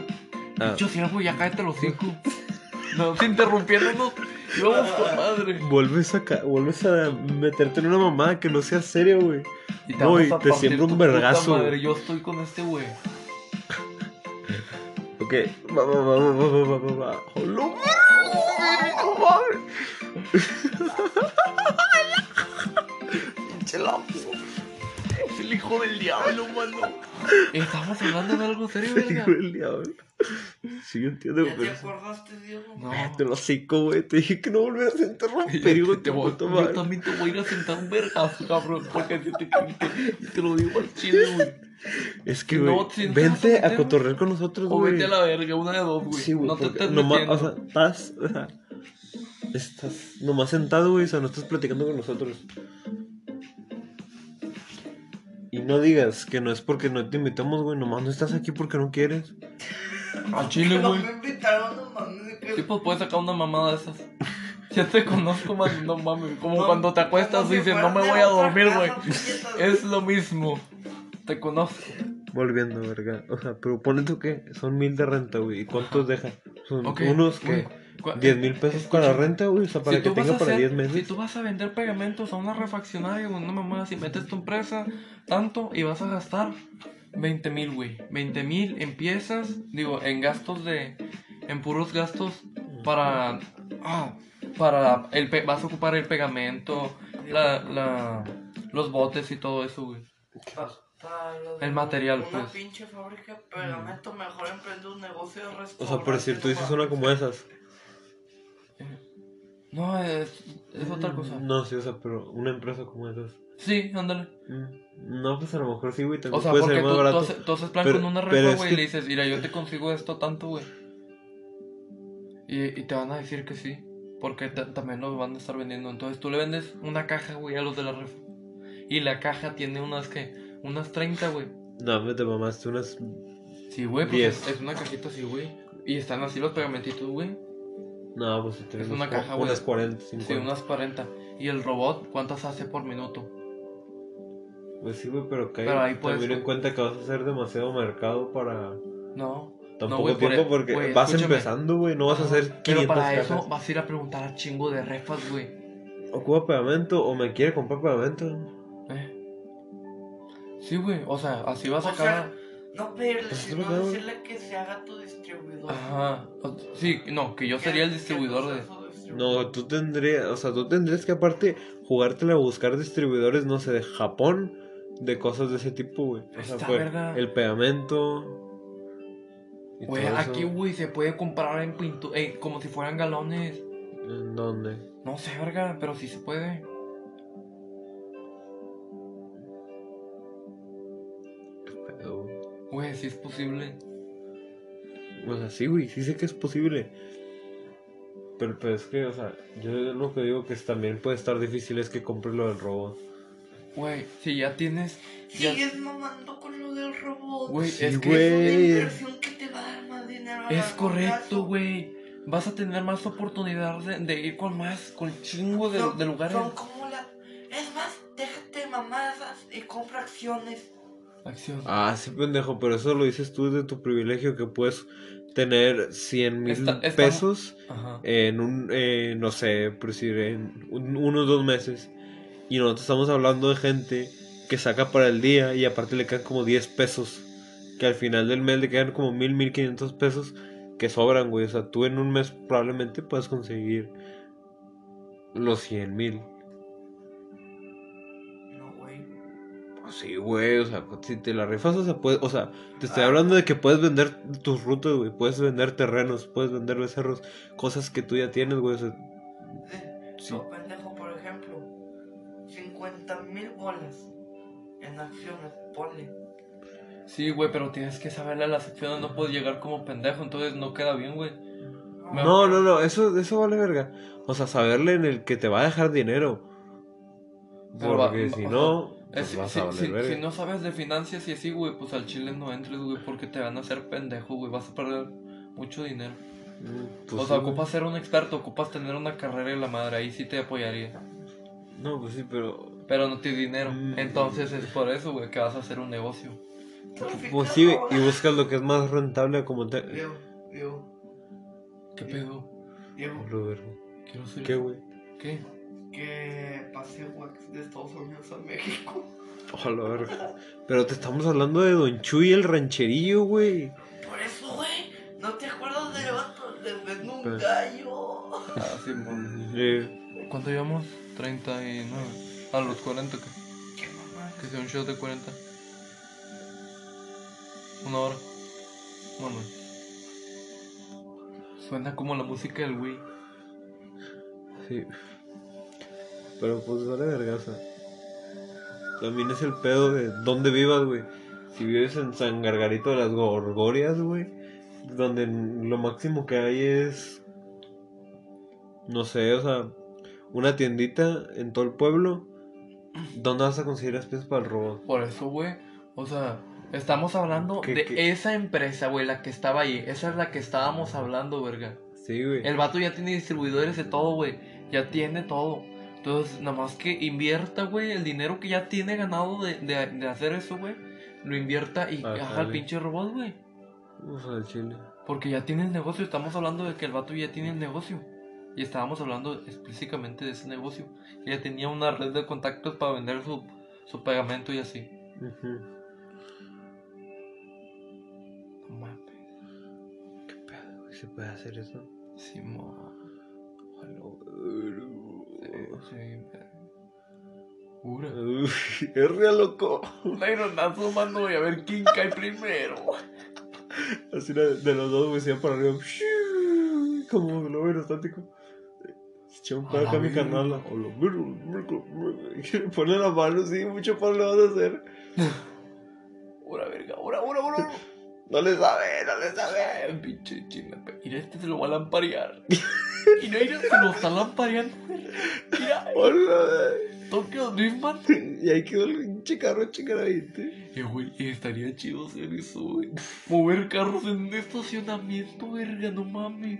[SPEAKER 1] Ah,
[SPEAKER 2] Yo siervo, ya cállate los cinco. No, interrumpiéndonos. Y vamos con madre.
[SPEAKER 1] vuelves a, vuelves a meterte en una mamada que no sea seria, güey.
[SPEAKER 2] Y
[SPEAKER 1] No, y te siembra un vergazo,
[SPEAKER 2] madre. Yo estoy con este güey.
[SPEAKER 1] Ok. Va, va, va, va, va, va, va, Pinche lapso.
[SPEAKER 2] El hijo del diablo, mano. Estamos hablando de algo serio,
[SPEAKER 1] El
[SPEAKER 2] hijo
[SPEAKER 1] del diablo. Sí, yo entiendo,
[SPEAKER 3] ¿Ya
[SPEAKER 1] pero.
[SPEAKER 3] te acordaste, Diego?
[SPEAKER 2] No.
[SPEAKER 1] Ah, te lo seco, güey. Te dije que no volvieras a interrumpir, Diego.
[SPEAKER 2] Te, voy, yo también te voy a ir a sentar un vergazo, cabrón. Porque te, te, te, te lo digo al chile, güey.
[SPEAKER 1] Es que,
[SPEAKER 2] No,
[SPEAKER 1] güey,
[SPEAKER 2] si no vas a
[SPEAKER 1] vente a
[SPEAKER 2] meter,
[SPEAKER 1] cotorrear con nosotros,
[SPEAKER 2] O
[SPEAKER 1] güey.
[SPEAKER 2] vete a la verga, una de dos, güey.
[SPEAKER 1] Sí, güey,
[SPEAKER 2] no te
[SPEAKER 1] nomás,
[SPEAKER 2] metiendo.
[SPEAKER 1] o sea, estás, o sea, estás nomás sentado, güey, o sea, no estás platicando con nosotros. Y no digas que no es porque no te invitamos, güey, nomás no estás aquí porque no quieres.
[SPEAKER 2] Al chile,
[SPEAKER 3] No
[SPEAKER 2] güey.
[SPEAKER 3] me invitaron, no
[SPEAKER 2] Sí, pues puedes sacar una mamada de esas. Ya te conozco, man, no mames. Como
[SPEAKER 3] No,
[SPEAKER 2] cuando te acuestas
[SPEAKER 3] si
[SPEAKER 2] y dices, no me voy a dormir, güey. Es lo mismo. Te conozco.
[SPEAKER 1] Volviendo, verga. O sea, pero ponle tú que son mil de renta, güey. ¿Y cuántos deja? Son unos que
[SPEAKER 2] cu-
[SPEAKER 1] 10 mil pesos
[SPEAKER 2] escucha,
[SPEAKER 1] para renta, güey. O sea, para
[SPEAKER 2] si
[SPEAKER 1] que
[SPEAKER 2] tú vas
[SPEAKER 1] tenga
[SPEAKER 2] a
[SPEAKER 1] para
[SPEAKER 2] hacer-
[SPEAKER 1] 10 meses.
[SPEAKER 2] Si tú vas a vender pegamentos a una refaccionaria, güey, una mamada, si metes tu empresa tanto y vas a gastar 20 mil, güey. 20 mil en piezas, digo, en gastos de. En puros gastos para. Ah, para. El, pe- vas a ocupar el pegamento, la, la, los botes y todo eso, güey.
[SPEAKER 3] Pa- para lo de
[SPEAKER 2] El material,
[SPEAKER 3] Una
[SPEAKER 2] pues.
[SPEAKER 3] pinche fábrica de pegamento, mejor emprende un negocio de
[SPEAKER 1] O
[SPEAKER 3] restaurante.
[SPEAKER 1] sea, por decir, tú dices una como esas.
[SPEAKER 2] No, es, es otra cosa.
[SPEAKER 1] No, sí, o sea, pero una empresa como esas.
[SPEAKER 2] Sí, ándale.
[SPEAKER 1] Mm, No, pues a lo mejor sí, güey. También
[SPEAKER 2] O sea,
[SPEAKER 1] puede
[SPEAKER 2] porque
[SPEAKER 1] más
[SPEAKER 2] tú
[SPEAKER 1] barato.
[SPEAKER 2] haces, tú haces plan
[SPEAKER 1] Pero-
[SPEAKER 2] con una
[SPEAKER 1] pero
[SPEAKER 2] rifa,
[SPEAKER 1] es
[SPEAKER 2] güey,
[SPEAKER 1] que-
[SPEAKER 2] y le dices, mira, yo te consigo esto tanto, güey. Y, y te van a decir que sí, porque ta- también lo van a estar vendiendo. Entonces tú le vendes una caja, güey, a los de la rifa. Y la caja tiene unas que, unas 30, güey.
[SPEAKER 1] No, me te mamaste unas.
[SPEAKER 2] Sí, güey, pues es, es una cajita así, güey. Y están así los pegamentitos, güey.
[SPEAKER 1] No, pues
[SPEAKER 2] Es una caja, güey.
[SPEAKER 1] Unas 40, 50.
[SPEAKER 2] Sí, unas 40. Y el robot, ¿cuántas hace por minuto?
[SPEAKER 1] Pues sí, güey, pero que
[SPEAKER 2] Pero ahí puedes-
[SPEAKER 1] también en cuenta que vas a hacer demasiado mercado para
[SPEAKER 2] No.
[SPEAKER 1] tan
[SPEAKER 2] No,
[SPEAKER 1] poco
[SPEAKER 2] güey, por
[SPEAKER 1] tiempo
[SPEAKER 2] e-
[SPEAKER 1] porque vas
[SPEAKER 2] escúchame.
[SPEAKER 1] empezando, güey. No vas a hacer 500
[SPEAKER 2] Pero para
[SPEAKER 1] cajas.
[SPEAKER 2] eso vas a ir a preguntar a chingo de refas, güey.
[SPEAKER 1] ¿Ocupa pegamento o me quiere comprar pegamento?
[SPEAKER 2] Sí, güey, o sea, así vas a
[SPEAKER 3] O
[SPEAKER 2] acabar.
[SPEAKER 3] no pedirle, sino
[SPEAKER 1] ¿verdad?
[SPEAKER 3] decirle que se haga tu distribuidor.
[SPEAKER 2] Ajá. o- Sí, no, que yo sería el distribuidor de.
[SPEAKER 1] No, tú tendrías, o sea, tú tendrías que aparte jugártela a buscar distribuidores, no sé, de Japón, de cosas de ese tipo, güey. O sea,
[SPEAKER 2] Está
[SPEAKER 1] pues, el pegamento.
[SPEAKER 2] Güey, aquí, güey, se puede comprar en pintu eh, como si fueran galones.
[SPEAKER 1] ¿En dónde?
[SPEAKER 2] No sé, verga, pero sí se puede.
[SPEAKER 1] Pero,
[SPEAKER 2] Güey, sí es posible.
[SPEAKER 1] O sea, sí, güey, sí sé que es posible. Pero, pero es que, o sea, yo lo que digo que es- también puede estar difícil es que compres lo del robot.
[SPEAKER 2] Güey, si ya tienes. Ya...
[SPEAKER 3] Sigues mamando con lo del robot.
[SPEAKER 2] Güey,
[SPEAKER 1] Sí,
[SPEAKER 2] es que.
[SPEAKER 3] Es una inversión que te va a dar más dinero. a
[SPEAKER 2] Es correcto, güey. Vas a tener más oportunidad de, de ir con más, con chingo de,
[SPEAKER 3] Son-
[SPEAKER 2] de lugares.
[SPEAKER 3] Son como la... Es más, déjate mamadas y compra acciones.
[SPEAKER 2] Acción.
[SPEAKER 1] Ah, sí, pendejo, pero eso lo dices tú de tu privilegio que puedes tener 100 mil pesos
[SPEAKER 2] Ajá.
[SPEAKER 1] en un, eh, no sé, por decir, en un- unos dos meses. Y nosotros estamos hablando de gente que saca para el día y aparte le quedan como 10 pesos. Que al final del mes le quedan como mil, mil quinientos pesos que sobran, güey. O sea, tú en un mes probablemente puedes conseguir los 100 mil. Sí, güey, o sea, si te la rifas, o sea, puedes, o sea, te estoy hablando de que puedes vender tus rutas, güey, puedes vender terrenos, puedes vender becerros, cosas que tú ya tienes, güey, o sea,
[SPEAKER 3] Eh,
[SPEAKER 1] Sí.
[SPEAKER 3] no, pendejo, por ejemplo, 50 mil bolas en acciones, ponle.
[SPEAKER 2] Sí, güey, pero tienes que saberle a las acciones, no puedes llegar como pendejo, entonces no queda bien, güey.
[SPEAKER 1] No, no, no, eso, eso vale verga, o sea, saberle en el que te va a dejar dinero,
[SPEAKER 2] va-
[SPEAKER 1] porque si
[SPEAKER 2] ajá. Es-
[SPEAKER 1] pues vas
[SPEAKER 2] si,
[SPEAKER 1] a valer
[SPEAKER 2] si-
[SPEAKER 1] verga.
[SPEAKER 2] si no sabes de finanzas y así, güey, pues al chile no entres, güey, porque te van a hacer pendejo, güey, vas a perder mucho dinero.
[SPEAKER 1] Mm, pues
[SPEAKER 2] o sea,
[SPEAKER 1] sí, güey.
[SPEAKER 2] ocupas ser un experto, ocupas tener una carrera y la madre, ahí sí te apoyaría.
[SPEAKER 1] No, pues sí, pero,
[SPEAKER 2] Pero no tienes dinero,
[SPEAKER 1] Mm.
[SPEAKER 2] entonces es por eso, güey, que vas a hacer un negocio.
[SPEAKER 1] pues sí, y buscas lo que es más rentable como te...
[SPEAKER 3] Diego, Diego,
[SPEAKER 2] ¿Qué pedo?
[SPEAKER 3] Diego.
[SPEAKER 2] Quiero ser...
[SPEAKER 1] ¿Qué, güey?
[SPEAKER 2] ¿Qué?
[SPEAKER 3] Que pase wax de Estados Unidos a México.
[SPEAKER 1] Oh, la verga. Pero te estamos hablando de Don Chuy el rancherillo, güey.
[SPEAKER 3] Por eso, güey. un
[SPEAKER 9] Pues-
[SPEAKER 3] gallo.
[SPEAKER 2] Ah, sí.
[SPEAKER 9] Sí.
[SPEAKER 2] ¿Cuánto llevamos? 39. A los 40, ¿qué? Que sea un show de 40. Una hora. Bueno. Suena como la música del Wii.
[SPEAKER 9] Sí. Pero pues vale vergasa. También es el pedo de dónde vivas, güey. Si vives en San Gargarito de las Gorgorias, güey. Donde lo máximo que hay es. No sé, o sea. Una tiendita en todo el pueblo. ¿Dónde vas a conseguir especies para el robot?
[SPEAKER 2] Por eso, güey. O sea, estamos hablando
[SPEAKER 9] ¿Qué-
[SPEAKER 2] de
[SPEAKER 9] qué?
[SPEAKER 2] esa empresa, güey, la que estaba ahí. Esa es la que estábamos hablando, verga.
[SPEAKER 9] Sí, güey.
[SPEAKER 2] El vato ya tiene distribuidores de todo, güey. Ya tiene todo. Entonces, nada más que invierta, güey, el dinero que ya tiene ganado de, de, de hacer eso, güey. Lo invierta y
[SPEAKER 9] Ah,
[SPEAKER 2] haga el
[SPEAKER 9] jale.
[SPEAKER 2] pinche robot, güey.
[SPEAKER 9] Vamos al chile.
[SPEAKER 2] Porque ya tiene el negocio. Estamos hablando de que el vato ya tiene el negocio. Y estábamos hablando explícicamente de ese negocio. Ya tenía una red de contactos para vender su, su pegamento y así.
[SPEAKER 9] Ujú.
[SPEAKER 2] No mames.
[SPEAKER 9] ¿Qué pedo? ¿Se puede hacer eso?
[SPEAKER 2] Simón. Sí,
[SPEAKER 9] Es real loco.
[SPEAKER 2] Un ironazo, mano, y a ver quién cae primero.
[SPEAKER 9] Así de, de los dos, güey, se iba para arriba. Como globo aerostático. Se echó un
[SPEAKER 2] la
[SPEAKER 9] acá mi carnal. la- Pone la mano, sí, mucho palo le vas a hacer.
[SPEAKER 2] Pura verga, ahora, ahora, ahora.
[SPEAKER 9] No le sabe, no le sabe.
[SPEAKER 2] Pinche china. Mira, este se lo va a lamparear. Y no, mira, se lo está lampareando. Mira,
[SPEAKER 9] Hola.
[SPEAKER 2] Tokyo Driftman.
[SPEAKER 9] Y ahí quedó el pinche carro chicaradito.
[SPEAKER 2] Eh, güey, estaría chido hacer eso, güey. Mover carros en un estacionamiento, verga, no mames.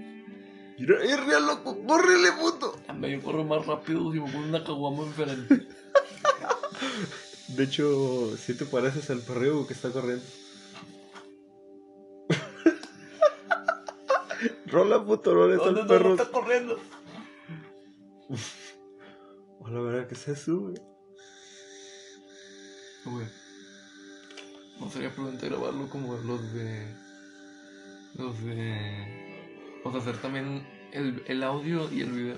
[SPEAKER 9] Mira, es real loco. Córrele, puto.
[SPEAKER 2] A mí yo corro más rápido si me pongo una caguama enfrente.
[SPEAKER 9] De hecho, si te pareces al perreo que está corriendo. Rola, puto, no le
[SPEAKER 2] ¿Dónde
[SPEAKER 9] el
[SPEAKER 2] no
[SPEAKER 9] perro.
[SPEAKER 2] está corriendo?
[SPEAKER 9] Hola, verga, ¿qué es eso, güey?
[SPEAKER 2] Güey. No sería prudente grabarlo como los de. Los de. O sea, hacer también el, el audio y el video.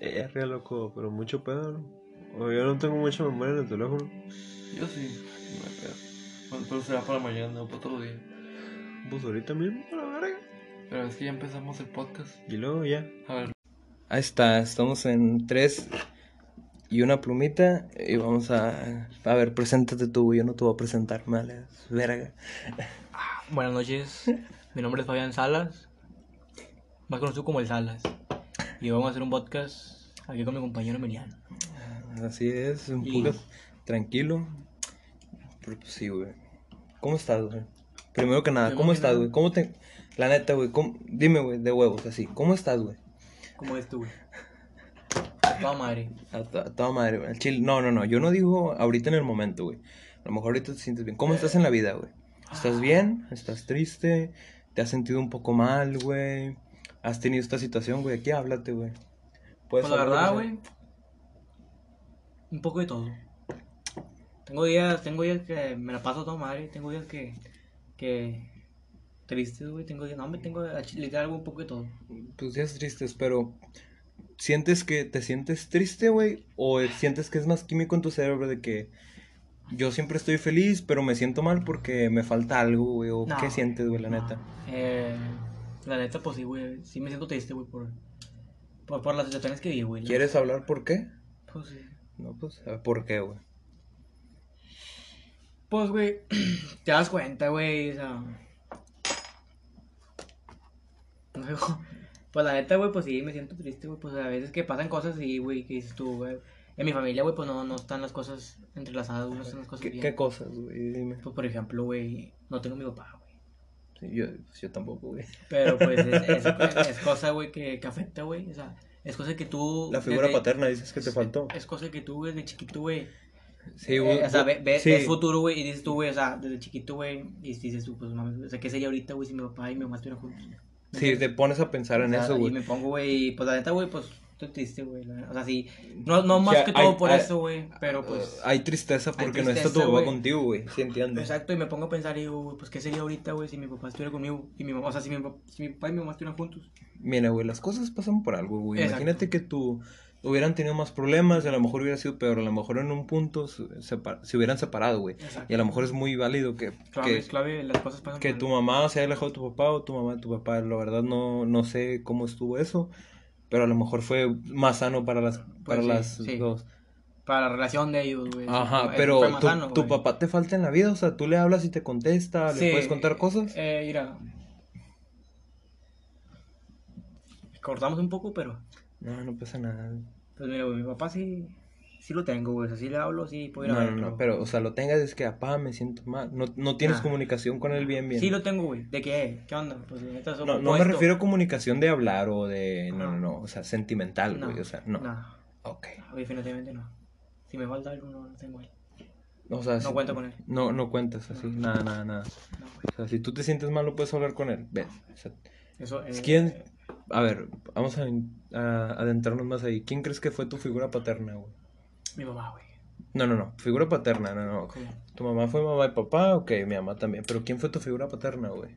[SPEAKER 9] Eh, Es real loco, pero mucho pedo, ¿no? O yo no tengo mucha memoria en el teléfono.
[SPEAKER 2] Yo sí, no hay pedo. Bueno, pero será para mañana o para otro día.
[SPEAKER 9] Pues ahorita mismo, a la verga.
[SPEAKER 2] Pero es que ya empezamos el podcast.
[SPEAKER 9] Y luego ya.
[SPEAKER 2] A ver.
[SPEAKER 1] Ahí está, estamos en tres y una plumita y vamos a... A ver, preséntate tú, güey, yo no te voy a presentar, me vale, verga.
[SPEAKER 8] Buenas noches, mi nombre es Fabián Salas, más conocido como el Salas. Y vamos a hacer un podcast aquí con mi compañero Emiliano.
[SPEAKER 1] Así es, un
[SPEAKER 8] Y-
[SPEAKER 1] poco tranquilo. Pero pues sí, güey. ¿Cómo estás, güey? Primero que nada,
[SPEAKER 8] Primero
[SPEAKER 1] ¿cómo
[SPEAKER 8] que
[SPEAKER 1] estás, güey? ¿Cómo te... La neta, güey, ¿cómo- dime, güey, de huevos, así. ¿Cómo estás, güey?
[SPEAKER 8] ¿Cómo es tú, güey? A Toda madre.
[SPEAKER 1] A, to- a toda madre, güey. chile. No, no, no. Yo no digo ahorita en el momento, güey. A lo mejor ahorita te sientes bien. ¿Cómo estás en la vida, güey? ¿Estás bien? ¿Estás triste? ¿Te has sentido un poco mal, güey? ¿Has tenido esta situación, güey? Aquí háblate, güey.
[SPEAKER 8] Pues la verdad, güey, un poco de todo. Tengo días, tengo días que me la paso a toda madre, tengo días que, que tristes, güey, tengo no, me tengo literal un poco de todo.
[SPEAKER 1] Tus días tristes, pero... ¿Sientes que te sientes triste, güey? ¿O sientes que es más químico en tu cerebro de que yo siempre estoy feliz, pero me siento mal porque me falta algo, güey? ¿O
[SPEAKER 8] No,
[SPEAKER 1] qué sientes, güey, la
[SPEAKER 8] no.
[SPEAKER 1] neta?
[SPEAKER 8] Eh, la neta, pues sí, güey, sí me siento triste, güey, por, por, por las situaciones que vi, güey.
[SPEAKER 1] ¿Quieres hablar por qué?
[SPEAKER 8] Pues sí.
[SPEAKER 1] No, pues, ¿por qué, güey?
[SPEAKER 8] Pues, güey, te das cuenta, güey, o sea... Luego, pues la neta, güey, pues sí, me siento triste, güey, pues a veces que pasan cosas así, güey, que dices tú, güey. En mi familia, güey, pues no, no están las cosas entrelazadas, güey, no están las cosas
[SPEAKER 1] ¿Qué,
[SPEAKER 8] bien.
[SPEAKER 1] qué cosas, güey? Dime.
[SPEAKER 8] Pues, por ejemplo, güey, no tengo mi papá, güey.
[SPEAKER 1] Sí, yo, pues, yo tampoco, güey.
[SPEAKER 8] Pero, pues, es, es- es cosa, güey, que, que afecta, güey, o sea, es cosa que tú...
[SPEAKER 1] La figura
[SPEAKER 8] desde-
[SPEAKER 1] paterna dices que te faltó.
[SPEAKER 8] Es cosa que tú, güey, desde chiquito, güey,
[SPEAKER 1] Sí, güey.
[SPEAKER 8] Eh, o sea, ve- ve-
[SPEAKER 1] sí.
[SPEAKER 8] ves futuro, güey, y dices tú, güey, o sea, desde chiquito, güey, y dices tú, pues, mames, o sea, ¿qué sería ahorita, güey, si mi papá y mi mamá estuvieran juntos? ¿Me
[SPEAKER 1] Sí, te pones a pensar en
[SPEAKER 8] O sea,
[SPEAKER 1] eso,
[SPEAKER 8] Y
[SPEAKER 1] güey.
[SPEAKER 8] me pongo, güey, pues, la neta, güey, pues, estoy triste, güey. O sea, sí. No, no más que todo
[SPEAKER 1] hay-
[SPEAKER 8] por
[SPEAKER 1] hay-
[SPEAKER 8] eso, güey. Pero pues.
[SPEAKER 1] Hay tristeza
[SPEAKER 8] Hay
[SPEAKER 1] porque no está tu
[SPEAKER 8] tristeza,
[SPEAKER 1] papá contigo, güey. Sí, entiendo.
[SPEAKER 8] Exacto, y me pongo a pensar y digo, güey, pues qué sería ahorita, güey, si mi papá estuviera conmigo. Y mi mamá, o sea, si mi, si mi papá y mi mamá estuvieran juntos.
[SPEAKER 1] Mira, güey, las cosas pasan por algo, güey. Imagínate que tú hubieran tenido más problemas, y a lo mejor hubiera sido peor, a lo mejor en un punto se, separ- se hubieran separado, güey. Y a lo mejor es muy válido que,
[SPEAKER 8] Clave,
[SPEAKER 1] que,
[SPEAKER 8] es clave, las cosas pasan
[SPEAKER 1] que tu mamá se haya alejado de tu papá o tu mamá de tu papá. La verdad no, no sé cómo estuvo eso, pero a lo mejor fue más sano para las, para
[SPEAKER 8] Pues sí,
[SPEAKER 1] las
[SPEAKER 8] sí.
[SPEAKER 1] dos.
[SPEAKER 8] Para la relación de ellos, güey.
[SPEAKER 1] Ajá, pero tu,
[SPEAKER 8] sano,
[SPEAKER 1] tu papá te falta en la vida, o sea, tú le hablas y te contesta, le
[SPEAKER 8] Sí,
[SPEAKER 1] puedes contar cosas.
[SPEAKER 8] Eh, mira. Cortamos un poco, pero.
[SPEAKER 1] No, no pasa nada.
[SPEAKER 8] Pues mira, güey, mi papá sí. Sí lo tengo, güey. O sea, sí le hablo, sí puedo ir a
[SPEAKER 1] No, no,
[SPEAKER 8] verlo.
[SPEAKER 1] no, pero, o sea, lo tengas es que, papá, me siento mal. No, no tienes
[SPEAKER 8] Nah.
[SPEAKER 1] comunicación con él bien, bien.
[SPEAKER 8] Sí lo tengo, güey. ¿De qué? ¿Qué onda? Pues neta,
[SPEAKER 1] No, no me refiero a comunicación de hablar o de... No, no,
[SPEAKER 8] No.
[SPEAKER 1] no, o sea, sentimental,
[SPEAKER 8] No,
[SPEAKER 1] güey, o sea, no.
[SPEAKER 8] No,
[SPEAKER 1] Ok.
[SPEAKER 8] definitivamente no. Si me falta algo, no lo tengo él.
[SPEAKER 1] O sea,
[SPEAKER 8] No
[SPEAKER 1] si-
[SPEAKER 8] cuento con él.
[SPEAKER 1] No, no cuentas así, nada, nada, nada.
[SPEAKER 8] No.
[SPEAKER 1] O sea, si tú te sientes mal, no puedes hablar con él. Ven. O sea,
[SPEAKER 8] Eso es.
[SPEAKER 1] ¿quién... A ver, vamos a, a adentrarnos más ahí. ¿Quién crees que fue tu figura paterna, güey?
[SPEAKER 8] Mi mamá, güey.
[SPEAKER 1] No, no, no, figura paterna, no, no.
[SPEAKER 8] ¿Cómo?
[SPEAKER 1] ¿Tu mamá fue mamá y papá? Ok, mi mamá también. Pero ¿quién fue tu figura paterna, güey?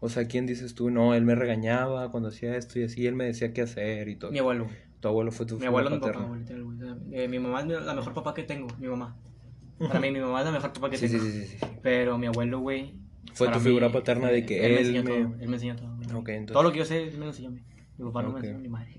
[SPEAKER 1] O sea, ¿quién dices tú? No, él me regañaba cuando hacía esto y así, él me decía qué hacer y todo.
[SPEAKER 8] Mi abuelo.
[SPEAKER 1] Tu abuelo fue tu
[SPEAKER 8] Mi
[SPEAKER 1] figura
[SPEAKER 8] abuelo mi papá,
[SPEAKER 1] paterna.
[SPEAKER 8] güey, literal, güey. O sea, eh, mi mamá es la mejor papá que tengo, mi mamá. Para mí, mi mamá es la mejor papá que
[SPEAKER 1] Sí, sí,
[SPEAKER 8] tengo.
[SPEAKER 1] sí, sí, sí.
[SPEAKER 8] Pero mi abuelo, güey.
[SPEAKER 1] Fue
[SPEAKER 8] para
[SPEAKER 1] tu figura paterna de que él
[SPEAKER 8] enseñó
[SPEAKER 1] me-
[SPEAKER 8] todo. Él me enseñó todo,
[SPEAKER 1] entonces-
[SPEAKER 8] Todo lo que yo sé, él me lo enseñó a mí. Mi papá no me enseñó ni madre.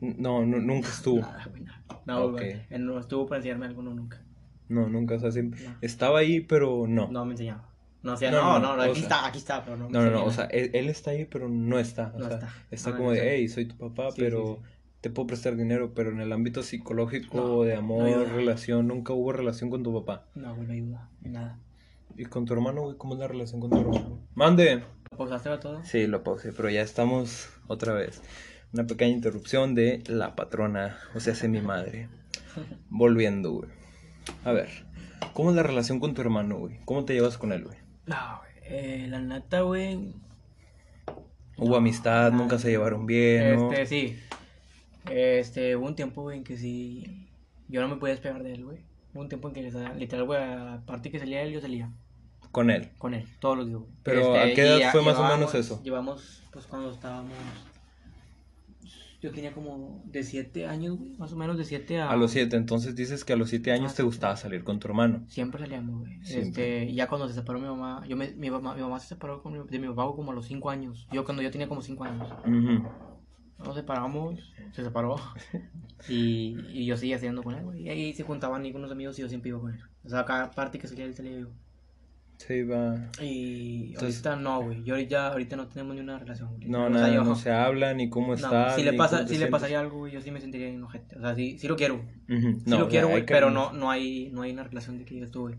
[SPEAKER 1] No, no, nunca estuvo.
[SPEAKER 8] Nada, güey, nada. No,
[SPEAKER 1] Ok.
[SPEAKER 8] güey. Él no estuvo para enseñarme algo, no, nunca.
[SPEAKER 1] No, nunca, o sea, siempre...
[SPEAKER 8] No.
[SPEAKER 1] Estaba ahí, pero no.
[SPEAKER 8] No me enseñaba. No, o sea,
[SPEAKER 1] No,
[SPEAKER 8] no,
[SPEAKER 1] no,
[SPEAKER 8] aquí
[SPEAKER 1] sea-
[SPEAKER 8] está, aquí está, pero no.
[SPEAKER 1] No, no, no, o sea, él, él está ahí, pero no está. O
[SPEAKER 8] No
[SPEAKER 1] sea,
[SPEAKER 8] está.
[SPEAKER 1] como de, hey, soy tu papá,
[SPEAKER 8] Sí,
[SPEAKER 1] pero
[SPEAKER 8] sí,
[SPEAKER 1] te puedo prestar dinero, pero en el ámbito psicológico, de amor, relación, nunca hubo relación con tu papá.
[SPEAKER 8] No, güey, no ayuda. ni Nada.
[SPEAKER 1] ¿Y con tu hermano, güey? ¿Cómo es la relación con tu hermano? ¡Mande!
[SPEAKER 8] ¿Pausaste va todo?
[SPEAKER 1] Sí, lo pausé, pero ya estamos otra vez. Una pequeña interrupción de la patrona, o sea, es mi madre. Volviendo, güey. A ver, ¿cómo es la relación con tu hermano, güey? ¿Cómo te llevas con él, güey?
[SPEAKER 8] No, güey. Eh, la neta, güey.
[SPEAKER 1] ¿Hubo amistad? ¿Nunca se llevaron bien? ¿no?
[SPEAKER 8] Este, sí. Este, hubo un tiempo, güey, en que sí. Yo no me podía despegar de él, güey. Hubo un tiempo en que, literal, güey, aparte que salía él, yo salía
[SPEAKER 1] Con él.
[SPEAKER 8] con él, todos los días.
[SPEAKER 1] Pero, ¿a qué edad fue más o menos eso?
[SPEAKER 8] Llevamos, pues, cuando estábamos. Yo tenía como de 7 años, güey, más o menos de 7 a.
[SPEAKER 1] A los siete, entonces dices que a los siete años
[SPEAKER 8] Ah,
[SPEAKER 1] te gustaba salir con tu hermano.
[SPEAKER 8] Siempre salíamos, güey.
[SPEAKER 1] Siempre.
[SPEAKER 8] Este, ya cuando se separó mi mamá, yo me, mi, mamá, mi mamá se separó con mi- de mi papá como a los 5 años. Yo cuando yo tenía como 5 años.
[SPEAKER 1] Ujú.
[SPEAKER 8] Nos separamos, se separó. Y, y yo seguía haciendo con él, güey. Y ahí se juntaban con unos amigos y yo siempre iba con él. O sea, cada parte que salía él salía yo.
[SPEAKER 1] Se iba...
[SPEAKER 8] Y
[SPEAKER 1] Entonces-
[SPEAKER 8] ahorita no, güey. Yo ahorita, ahorita no tenemos ni una relación. güey.
[SPEAKER 1] No,
[SPEAKER 8] O sea,
[SPEAKER 1] nada,
[SPEAKER 8] yo-
[SPEAKER 1] no se habla, ni cómo
[SPEAKER 8] no,
[SPEAKER 1] está.
[SPEAKER 8] si le pasa, si le pasaría algo, güey, yo sí me sentiría enojete. O sea, sí, sí lo quiero.
[SPEAKER 1] Ujú.
[SPEAKER 8] Sí
[SPEAKER 1] No,
[SPEAKER 8] lo quiero, güey, pero no, no hay, no hay una relación de que yo estuve.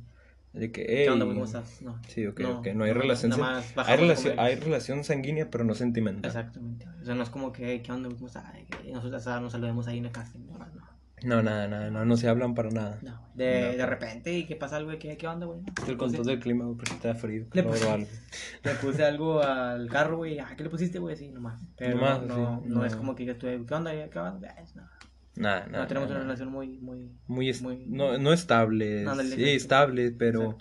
[SPEAKER 1] De que,
[SPEAKER 8] ¿Qué onda, güey? ¿Cómo estás? No.
[SPEAKER 1] Sí, ok,
[SPEAKER 8] No,
[SPEAKER 1] ok. No hay
[SPEAKER 8] no,
[SPEAKER 1] relación...
[SPEAKER 8] nada más
[SPEAKER 1] Hay relación, hay relación sanguínea, pero no sentimental.
[SPEAKER 8] Exactamente. O sea, no es como que, ¿qué onda, güey? ¿Cómo estás? Nosotros nos saludemos ahí en la casa. No, no.
[SPEAKER 1] No, nada, nada, no, no se hablan para nada.
[SPEAKER 8] No. De,
[SPEAKER 1] No.
[SPEAKER 8] de repente, ¿y qué pasa algo? ¿Qué, qué onda, güey?
[SPEAKER 1] El control del clima, güey, porque está frío.
[SPEAKER 8] Le puse-
[SPEAKER 1] algo.
[SPEAKER 8] Le puse algo al carro, güey. Ah, ¿qué le pusiste, güey? Sí, nomás. Pero
[SPEAKER 1] Nomás,
[SPEAKER 8] no,
[SPEAKER 1] sí,
[SPEAKER 8] no, no es como que yo estuve, ¿qué onda? ¿Qué onda? No,
[SPEAKER 1] Nada,
[SPEAKER 8] no
[SPEAKER 1] nada.
[SPEAKER 8] tenemos
[SPEAKER 1] nada,
[SPEAKER 8] una relación muy, muy...
[SPEAKER 1] Muy, est-
[SPEAKER 8] muy-
[SPEAKER 1] no, no estable.
[SPEAKER 8] Ándale,
[SPEAKER 1] sí,
[SPEAKER 8] exacto.
[SPEAKER 1] estable, pero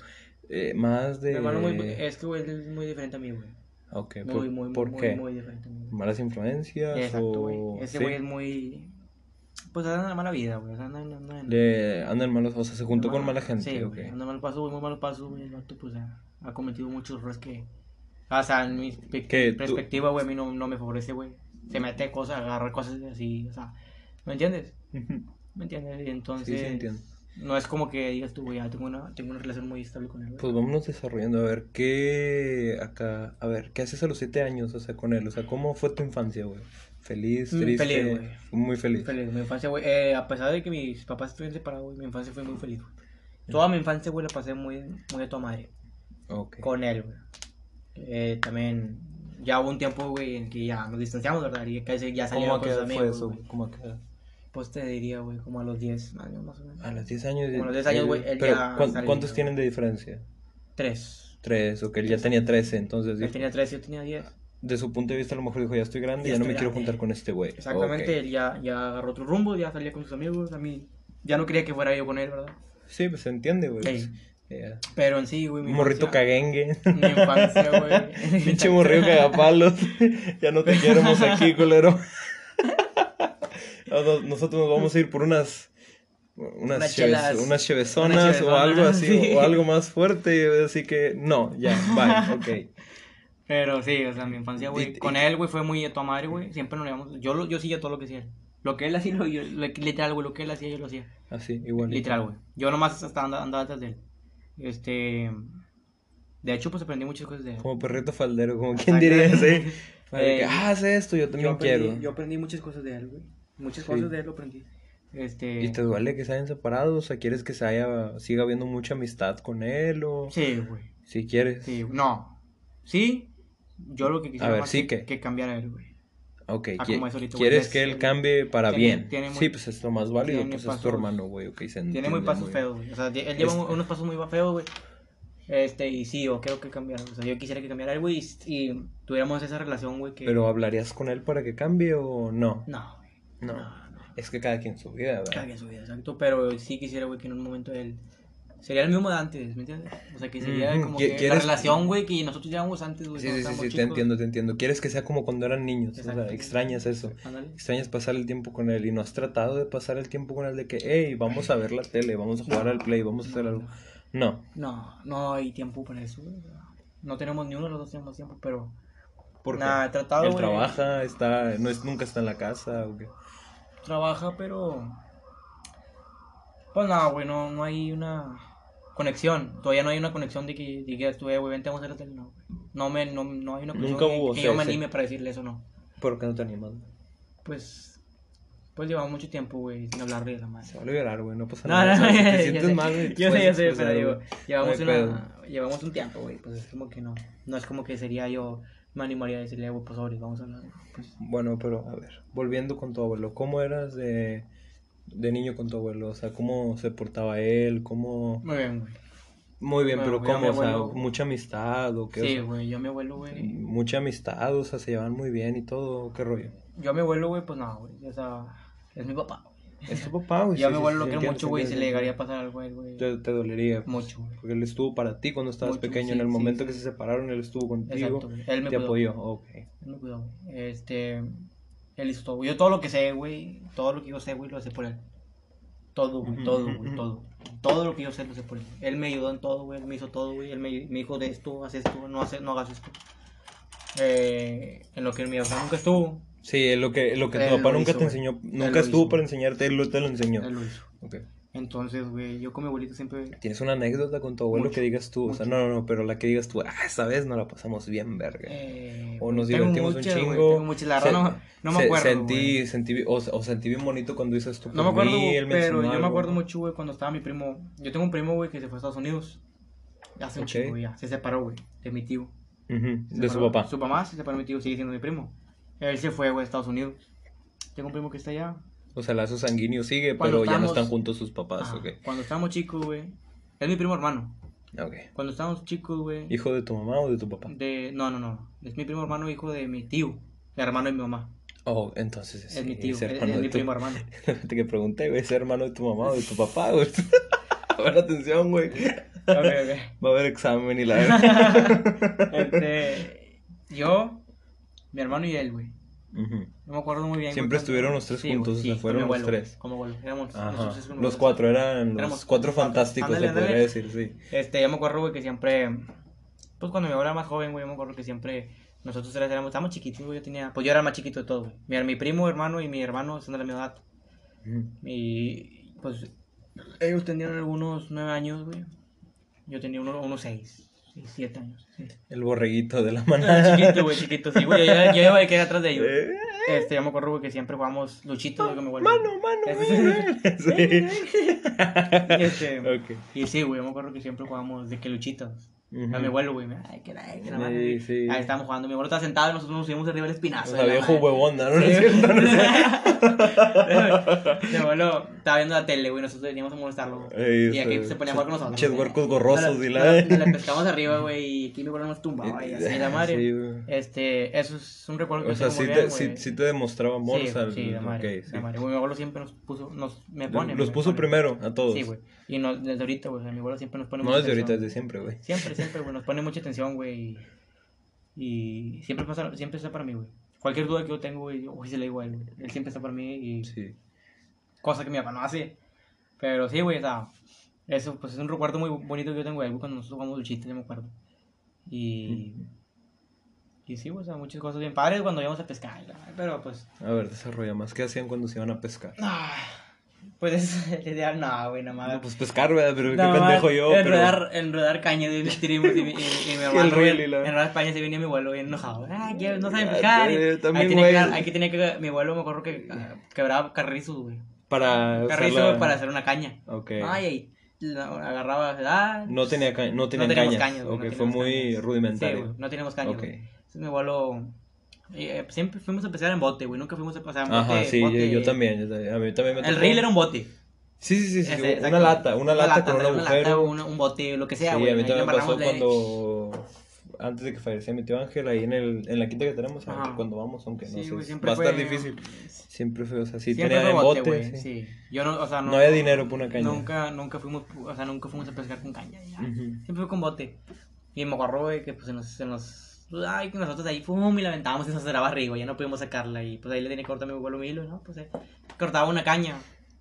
[SPEAKER 1] eh, más de...
[SPEAKER 8] Mi hermano muy, es que, güey, es muy diferente a mí, güey.
[SPEAKER 1] Ok,
[SPEAKER 8] Muy,
[SPEAKER 1] ¿por,
[SPEAKER 8] muy,
[SPEAKER 1] por
[SPEAKER 8] muy,
[SPEAKER 1] qué?
[SPEAKER 8] muy diferente a mí.
[SPEAKER 1] ¿Malas influencias
[SPEAKER 8] Exacto,
[SPEAKER 1] o...?
[SPEAKER 8] güey. Ese
[SPEAKER 1] sí?
[SPEAKER 8] güey es muy... Pues anda en la mala vida, güey. O sea, anda, anda, anda en-
[SPEAKER 1] malos, o sea, se juntó con
[SPEAKER 8] Mala-
[SPEAKER 1] mala gente,
[SPEAKER 8] Sí,
[SPEAKER 1] ok.
[SPEAKER 8] güey, anda mal paso, güey, muy mal paso, güey. El vato, pues, ha, ha cometido muchos errores que... O sea, en mi.
[SPEAKER 1] ¿Tú-
[SPEAKER 8] perspectiva, güey, a mí no, no me favorece, güey. Se mete cosas, agarra cosas así, o sea... ¿Me entiendes? ¿Me entiendes? Y entonces...
[SPEAKER 1] Sí, sí, entiendo.
[SPEAKER 8] No es como que digas tú, güey, ya tengo una, tengo una relación muy estable con él, güey.
[SPEAKER 1] Pues vámonos desarrollando, a ver, ¿qué acá, a ver, qué haces a los siete años, o sea, con él? O sea, ¿cómo fue tu infancia, güey? ¿Feliz,
[SPEAKER 8] Mm,
[SPEAKER 1] triste?
[SPEAKER 8] feliz, güey.
[SPEAKER 1] Muy feliz.
[SPEAKER 8] Feliz, mi infancia, güey. Eh, a pesar de que mis papás estuvieron separados, güey, mi infancia fue muy feliz, güey. Toda mi infancia, güey, la pasé muy, muy de toda madre.
[SPEAKER 1] Ok.
[SPEAKER 8] Con él, güey. Eh, también, ya hubo un tiempo, güey, en que ya nos distanciamos, ¿verdad? Y que ya
[SPEAKER 1] ¿Cómo
[SPEAKER 8] salieron
[SPEAKER 1] a
[SPEAKER 8] con sus
[SPEAKER 1] fue eso? ¿Cómo a qué edad?
[SPEAKER 8] Pues te diría, güey, como a los 10 años más o menos.
[SPEAKER 1] A los 10 años.
[SPEAKER 8] Como a los 10 años,
[SPEAKER 1] él-
[SPEAKER 8] güey,
[SPEAKER 1] Pero,
[SPEAKER 8] ya
[SPEAKER 1] ¿cuán-
[SPEAKER 8] salía,
[SPEAKER 1] ¿cuántos tienen de diferencia?
[SPEAKER 8] Tres.
[SPEAKER 1] Tres, ok, él ya tenía 13, entonces.
[SPEAKER 8] Él
[SPEAKER 1] dijo-
[SPEAKER 8] tenía 13, yo tenía 10.
[SPEAKER 1] de su punto de vista a lo mejor dijo, ya estoy grande,
[SPEAKER 8] Ya
[SPEAKER 1] ya, no me quiero juntar con este güey.
[SPEAKER 8] Exactamente, él ya, ya agarró otro rumbo, ya salía con sus amigos. A mí ya no quería que fuera yo con él, ¿verdad?
[SPEAKER 1] Sí, pues se entiende, güey.
[SPEAKER 8] Ey.
[SPEAKER 1] pues.
[SPEAKER 8] Pero en sí, güey. mi
[SPEAKER 1] Un morrito
[SPEAKER 8] infancia-
[SPEAKER 1] caguengue.
[SPEAKER 8] Mi infancia, güey.
[SPEAKER 1] Pinche morrillo cagapalos. ya no te queremos aquí, culero. Nos- Nosotros nos vamos a ir por unas. Unas,
[SPEAKER 8] Unas
[SPEAKER 1] cheves-
[SPEAKER 8] chelas.
[SPEAKER 1] unas chevezonas
[SPEAKER 8] Unas
[SPEAKER 1] o algo así,
[SPEAKER 8] sí.
[SPEAKER 1] o algo más fuerte. Así que, no, ya, bye, ok.
[SPEAKER 8] Pero sí, o sea, mi infancia, güey. Con él, güey, fue muy a tu madre, güey. Siempre nos íbamos. Yo, lo- yo hacía todo lo que hacía él. Lo que él hacía, lo, yo, literal, güey, lo que él hacía, yo lo hacía.
[SPEAKER 1] Así, igual.
[SPEAKER 8] Literal, güey. Yo nomás estaba andando, andaba atrás de él. Este. De hecho, pues aprendí muchas cosas de él.
[SPEAKER 1] Como perrito faldero, como quien
[SPEAKER 8] Exacto.
[SPEAKER 1] diría, sí. De
[SPEAKER 8] Eh,
[SPEAKER 1] que, ah, haz esto, yo también
[SPEAKER 8] yo aprendí,
[SPEAKER 1] quiero.
[SPEAKER 8] Yo aprendí muchas cosas de él, güey. Muchas
[SPEAKER 1] Sí.
[SPEAKER 8] cosas de él lo aprendí. Este.
[SPEAKER 1] ¿Y te duele que se hayan separado? O sea, ¿quieres que se haya, siga habiendo mucha amistad con él o...?
[SPEAKER 8] Sí, güey.
[SPEAKER 1] Si quieres.
[SPEAKER 8] Sí, no. Sí, yo lo que quisiera
[SPEAKER 1] ver,
[SPEAKER 8] más
[SPEAKER 1] sí
[SPEAKER 8] que,
[SPEAKER 1] que.
[SPEAKER 8] cambiara él, güey.
[SPEAKER 1] Ok,
[SPEAKER 8] Ah, es ahorita,
[SPEAKER 1] quieres
[SPEAKER 8] es-
[SPEAKER 1] que él cambie para
[SPEAKER 8] tiene-
[SPEAKER 1] bien.
[SPEAKER 8] tiene muy-
[SPEAKER 1] sí, pues es lo más válido, pues es
[SPEAKER 8] pasos-
[SPEAKER 1] tu hermano, güey, se
[SPEAKER 8] Tiene muy pasos feos, güey. O sea, él lleva
[SPEAKER 1] Es-
[SPEAKER 8] un- unos pasos muy feos, güey. Este, y sí, yo creo que cambiara. O sea, yo quisiera que cambiara él, güey, y, y tuviéramos esa relación, güey, que...
[SPEAKER 1] ¿Pero hablarías con él para que cambie o no?
[SPEAKER 8] No,
[SPEAKER 1] No. Es que cada quien su vida, ¿verdad?
[SPEAKER 8] Cada quien su vida, exacto. Pero sí quisiera, güey, que en un momento él... Sería el mismo de antes, ¿me entiendes? O sea, que sería como
[SPEAKER 1] ¿qui-
[SPEAKER 8] que la relación, güey, que nosotros llevamos antes, güey.
[SPEAKER 1] Sí, sí, sí, te entiendo, te entiendo. Quieres que sea como cuando eran niños, o sea, extrañas eso.
[SPEAKER 8] Ándale.
[SPEAKER 1] Extrañas pasar el tiempo con él y no has tratado de pasar el tiempo con él de que, hey, vamos a ver la tele, vamos a jugar al play, vamos a hacer algo. No.
[SPEAKER 8] No, no hay tiempo para eso, güey. No tenemos ni uno de los dos tenemos tiempo, pero...
[SPEAKER 1] Porque
[SPEAKER 8] Nada, he tratado,
[SPEAKER 1] él trabaja, está, no es, nunca está en la casa, ¿o qué?
[SPEAKER 8] Trabaja, pero. Pues nada, güey, no, no hay una conexión. Todavía no hay una conexión de que digas tú, güey, vente, vamos a hacer. No. No, me, no, no hay una conexión
[SPEAKER 1] Nunca
[SPEAKER 8] que-
[SPEAKER 1] hubo,
[SPEAKER 8] que
[SPEAKER 1] sí,
[SPEAKER 8] yo me
[SPEAKER 1] sí.
[SPEAKER 8] anime para decirle eso, no.
[SPEAKER 1] ¿Por qué no te animas?
[SPEAKER 8] Pues. Pues llevamos mucho tiempo, güey, sin hablar de la madre.
[SPEAKER 1] Se va a llorar, güey, no pasa
[SPEAKER 8] No,
[SPEAKER 1] nada.
[SPEAKER 8] no,
[SPEAKER 1] o sea, si
[SPEAKER 8] ya
[SPEAKER 1] te
[SPEAKER 8] sé,
[SPEAKER 1] sientes mal, güey,
[SPEAKER 8] Yo sé,
[SPEAKER 1] puedes
[SPEAKER 8] yo sé,
[SPEAKER 1] expresar,
[SPEAKER 8] pero digo, llevamos,
[SPEAKER 1] No
[SPEAKER 8] una, llevamos un tiempo, güey, pues es como que no. No es como que sería yo, me animaría a decirle, güey, pues sobre, vamos a hablar. Pues,
[SPEAKER 1] Bueno, pero a ver, volviendo con tu abuelo, ¿cómo eras de, de niño con tu abuelo? O sea, ¿cómo se portaba él? ¿Cómo...?
[SPEAKER 8] muy bien, güey.
[SPEAKER 1] Muy bien,
[SPEAKER 8] Bueno,
[SPEAKER 1] pero ¿cómo? O sea, ¿mucha amistad o qué? O
[SPEAKER 8] Sí,
[SPEAKER 1] sea,
[SPEAKER 8] güey, yo a mi abuelo, güey.
[SPEAKER 1] mucha amistad, o sea, se llevan muy bien y todo, ¿qué rollo?
[SPEAKER 8] Yo a mi abuelo, güey, pues nada, güey. O sea, es mi papá, güey.
[SPEAKER 1] Es tu papá, güey.
[SPEAKER 8] Yo a mi abuelo lo quiero mucho, güey. Si le llegaría a pasar algo a él, güey.
[SPEAKER 1] Te, te dolería.
[SPEAKER 8] Mucho, güey.
[SPEAKER 1] Porque él estuvo para ti cuando estabas
[SPEAKER 8] Mucho,
[SPEAKER 1] pequeño.
[SPEAKER 8] sí,
[SPEAKER 1] en el
[SPEAKER 8] sí,
[SPEAKER 1] momento
[SPEAKER 8] sí.
[SPEAKER 1] que se separaron, él estuvo contigo.
[SPEAKER 8] Exacto. Él me
[SPEAKER 1] te
[SPEAKER 8] cuidó.
[SPEAKER 1] apoyó, ok.
[SPEAKER 8] Él me cuidó. Este. Él hizo todo. Yo todo lo que sé, güey. Todo lo que yo sé, güey, lo sé por él. Todo, güey. Todo, güey. Todo. Todo lo que yo sé lo sé por él. Él me ayudó en todo, güey. Él me hizo todo, güey. Él me, me dijo de esto, haz esto, no, hace, no hagas esto. Eh, en lo que mi papá nunca estuvo,
[SPEAKER 1] Sí, lo que, lo que tu papá nunca
[SPEAKER 8] hizo,
[SPEAKER 1] te enseñó,
[SPEAKER 8] Él
[SPEAKER 1] nunca estuvo
[SPEAKER 8] hizo.
[SPEAKER 1] para enseñarte, él lo- te lo enseñó.
[SPEAKER 8] él lo hizo.
[SPEAKER 1] Ok.
[SPEAKER 8] Entonces, güey, yo con mi abuelito siempre.
[SPEAKER 1] ¿Tienes una anécdota con tu abuelo
[SPEAKER 8] Mucho,
[SPEAKER 1] que digas tú? O sea,
[SPEAKER 8] mucho.
[SPEAKER 1] no, no, no, pero la que digas tú, ah, esta vez nos la pasamos bien, verga.
[SPEAKER 8] Eh,
[SPEAKER 1] o nos divertimos
[SPEAKER 8] muchas,
[SPEAKER 1] un chingo.
[SPEAKER 8] tengo muchas, la verdad no, no me acuerdo.
[SPEAKER 1] Sentí, sentí, o, o sentí bien bonito cuando dices tú
[SPEAKER 8] No me
[SPEAKER 1] por
[SPEAKER 8] acuerdo,
[SPEAKER 1] mí, él me
[SPEAKER 8] pero yo me
[SPEAKER 1] algo.
[SPEAKER 8] acuerdo mucho, güey, cuando estaba mi primo. Yo tengo un primo, güey, que se fue a Estados Unidos. Hace un
[SPEAKER 1] Ok.
[SPEAKER 8] chingo, ya. Se separó, güey, de mi tío.
[SPEAKER 1] Ujú,
[SPEAKER 8] Se
[SPEAKER 1] de su
[SPEAKER 8] separó.
[SPEAKER 1] papá.
[SPEAKER 8] Su mamá se separó mi tío, sigue siendo mi primo. Él se fue, güey, a Estados Unidos. Tengo un primo que está allá.
[SPEAKER 1] O sea, el lazo sanguíneo sigue,
[SPEAKER 8] Cuando
[SPEAKER 1] pero ya no están juntos sus papás,
[SPEAKER 8] Ajá.
[SPEAKER 1] ok.
[SPEAKER 8] Cuando estábamos chicos, güey. Es mi primo hermano.
[SPEAKER 1] Ok.
[SPEAKER 8] Cuando estábamos chicos, güey.
[SPEAKER 1] ¿Hijo de tu mamá o de tu papá?
[SPEAKER 8] De... No, no, no. Es mi primo hermano, hijo de mi tío. hermano de mi mamá.
[SPEAKER 1] Oh, entonces
[SPEAKER 8] Es mi tío, es,
[SPEAKER 1] hermano
[SPEAKER 8] es
[SPEAKER 1] de
[SPEAKER 8] mi
[SPEAKER 1] tu-
[SPEAKER 8] primo hermano.
[SPEAKER 1] Te que pregunté, güey, ¿es hermano de tu mamá o de tu papá, güey? A ver, atención, güey.
[SPEAKER 8] Ok, ok.
[SPEAKER 1] Va a haber examen y la verdad.
[SPEAKER 8] Este, yo, mi hermano y él, güey.
[SPEAKER 1] Ujú.
[SPEAKER 8] No me acuerdo muy bien.
[SPEAKER 1] Siempre estuvieron los tres
[SPEAKER 8] Sí,
[SPEAKER 1] juntos,
[SPEAKER 8] güey,
[SPEAKER 1] o sea,
[SPEAKER 8] sí,
[SPEAKER 1] fueron los tres.
[SPEAKER 8] Como abuelo. Éramos nosotros
[SPEAKER 1] Los cuatro eran los
[SPEAKER 8] Éramos
[SPEAKER 1] cuatro fantásticos,
[SPEAKER 8] Ándale,
[SPEAKER 1] se podría decir, sí.
[SPEAKER 8] Este, yo me acuerdo, güey, que siempre. Pues cuando mi abuela era más joven, güey, yo me acuerdo que siempre. Nosotros tres éramos, estábamos chiquitos, güey. Yo tenía. Pues yo era el más chiquito de todos, güey. Mi, mi primo, hermano y mi hermano son de la misma edad. Y. Pues. Ellos tenían algunos nueve años, güey. Yo tenía uno- unos seis. Sí, siete años.
[SPEAKER 1] El borreguito de la manada.
[SPEAKER 8] Chiquito, güey, chiquito, sí, güey. Yo, yo, yo iba a quedar atrás de ellos.
[SPEAKER 1] Eh,
[SPEAKER 8] Este, yo me acuerdo, güey, que siempre jugamos luchitos, güey, abuelo.
[SPEAKER 1] Mano, mano,
[SPEAKER 8] Este-
[SPEAKER 1] sí.
[SPEAKER 8] Este,
[SPEAKER 1] Ok.
[SPEAKER 8] Y sí, güey, yo me acuerdo que siempre jugábamos de que A mi abuelo, güey. Ay, que la, que la madre.
[SPEAKER 1] sí.
[SPEAKER 8] Ahí estábamos jugando. Mi abuelo estaba sentado y nosotros nos subimos arriba del espinazo.
[SPEAKER 1] O sea, viejo huevón, ¿no? ¿No
[SPEAKER 8] Sí.
[SPEAKER 1] cierto?
[SPEAKER 8] Mi abuelo estaba viendo la tele, güey. Nosotros veníamos a molestarlo.
[SPEAKER 1] Ey,
[SPEAKER 8] y aquí
[SPEAKER 1] sea,
[SPEAKER 8] se ponía a jugar con nosotros. güey.
[SPEAKER 1] huercos gorrosos, y
[SPEAKER 8] la-
[SPEAKER 1] la-
[SPEAKER 8] nos la pescamos arriba, güey. Y aquí mi abuelo nos tumbaba. Y así, la madre. Este, eso es un recuerdo que
[SPEAKER 1] O sea, sí te, sí, sí te demostraba amor,
[SPEAKER 8] Sí,
[SPEAKER 1] o sea,
[SPEAKER 8] sí, la madre,
[SPEAKER 1] sí.
[SPEAKER 8] mi abuelo siempre nos puso, nos, me pone.
[SPEAKER 1] Los puso primero a todos.
[SPEAKER 8] Sí, güey. Y no, desde ahorita, güey, mi abuelo siempre nos pone
[SPEAKER 1] No desde ahorita, desde siempre, güey.
[SPEAKER 8] Siempre, siempre, güey, nos pone mucha atención, güey. Y, y siempre, pasa, siempre está para mí, güey. Cualquier duda que yo tengo, güey, yo, se le digo a él, güey. Él siempre está para mí y
[SPEAKER 1] Sí.
[SPEAKER 8] cosa que mi papá no hace. Pero sí, güey, o sea, eso pues es un recuerdo muy bonito que yo tengo de él, cuando nosotros jugamos el chiste, yo me acuerdo. Y... Y sí, güey, o sea, muchas cosas bien padres cuando íbamos a pescar, la pero pues...
[SPEAKER 1] A ver, desarrolla más. ¿Qué hacían cuando se iban a pescar?
[SPEAKER 8] ah, pues ideal, no, güey, nada más.
[SPEAKER 1] No, pues pescar, ¿verdad? Pero qué pendejo yo, pero...
[SPEAKER 8] enredar, enredar caña de tirimos y, mi- y, y mi hermano,
[SPEAKER 1] el la-
[SPEAKER 8] enredar caña se venía mi abuelo bien enojado. Ah, no saben pescar. y-
[SPEAKER 1] yo también,
[SPEAKER 8] ahí tenía que, tenía que, mi abuelo me acuerdo que ah, quebraba carrizos, güey.
[SPEAKER 1] Para
[SPEAKER 8] Carrizo para hacer una caña.
[SPEAKER 1] Ok.
[SPEAKER 8] Ay, ahí, la- agarraba, ah,
[SPEAKER 1] No tenía ca- no tenían
[SPEAKER 8] teníamos
[SPEAKER 1] cañas.
[SPEAKER 8] cañas,
[SPEAKER 1] ok,
[SPEAKER 8] no
[SPEAKER 1] fue muy
[SPEAKER 8] cañas. Sí,
[SPEAKER 1] rudimentario.
[SPEAKER 8] güey, no teníamos caña,
[SPEAKER 1] Ok.
[SPEAKER 8] güey. Entonces mi abuelo, eh, siempre fuimos a pescar en bote, güey, nunca fuimos a pasar en bote.
[SPEAKER 1] Ajá, sí,
[SPEAKER 8] bote-
[SPEAKER 1] yo, yo también. yo también. A mí también me
[SPEAKER 8] El reel era un bote.
[SPEAKER 1] Sí, sí, sí, sí,
[SPEAKER 8] Ese,
[SPEAKER 1] una lata, una lata con un
[SPEAKER 8] una lata,
[SPEAKER 1] agujero.
[SPEAKER 8] un, bote, lo que sea,
[SPEAKER 1] sí, a mí también me pasó
[SPEAKER 8] de-
[SPEAKER 1] cuando antes de que falleciera mi tío Ángel ahí en el en la quinta que tenemos,
[SPEAKER 8] Ajá.
[SPEAKER 1] cuando vamos, aunque no
[SPEAKER 8] Sí,
[SPEAKER 1] sé,
[SPEAKER 8] güey,
[SPEAKER 1] va a estar difícil. Siempre fue, o sea, sí
[SPEAKER 8] Siempre
[SPEAKER 1] tenía en
[SPEAKER 8] bote,
[SPEAKER 1] bote, sí.
[SPEAKER 8] sí. Yo no, o sea, no,
[SPEAKER 1] No había dinero por una caña.
[SPEAKER 8] Nunca, nunca fuimos, o sea, nunca fuimos a pescar con caña. ya.
[SPEAKER 1] Ujú.
[SPEAKER 8] Siempre fue con bote. Y me acuerdo, güey, que pues se nos, se nos, ay, que nosotros ahí, pum, y la aventábamos y se cerraba arriba, ya no pudimos sacarla. Y pues ahí le tenía que cortar a mi abuelo Milo, ¿no? Pues eh, cortaba una caña,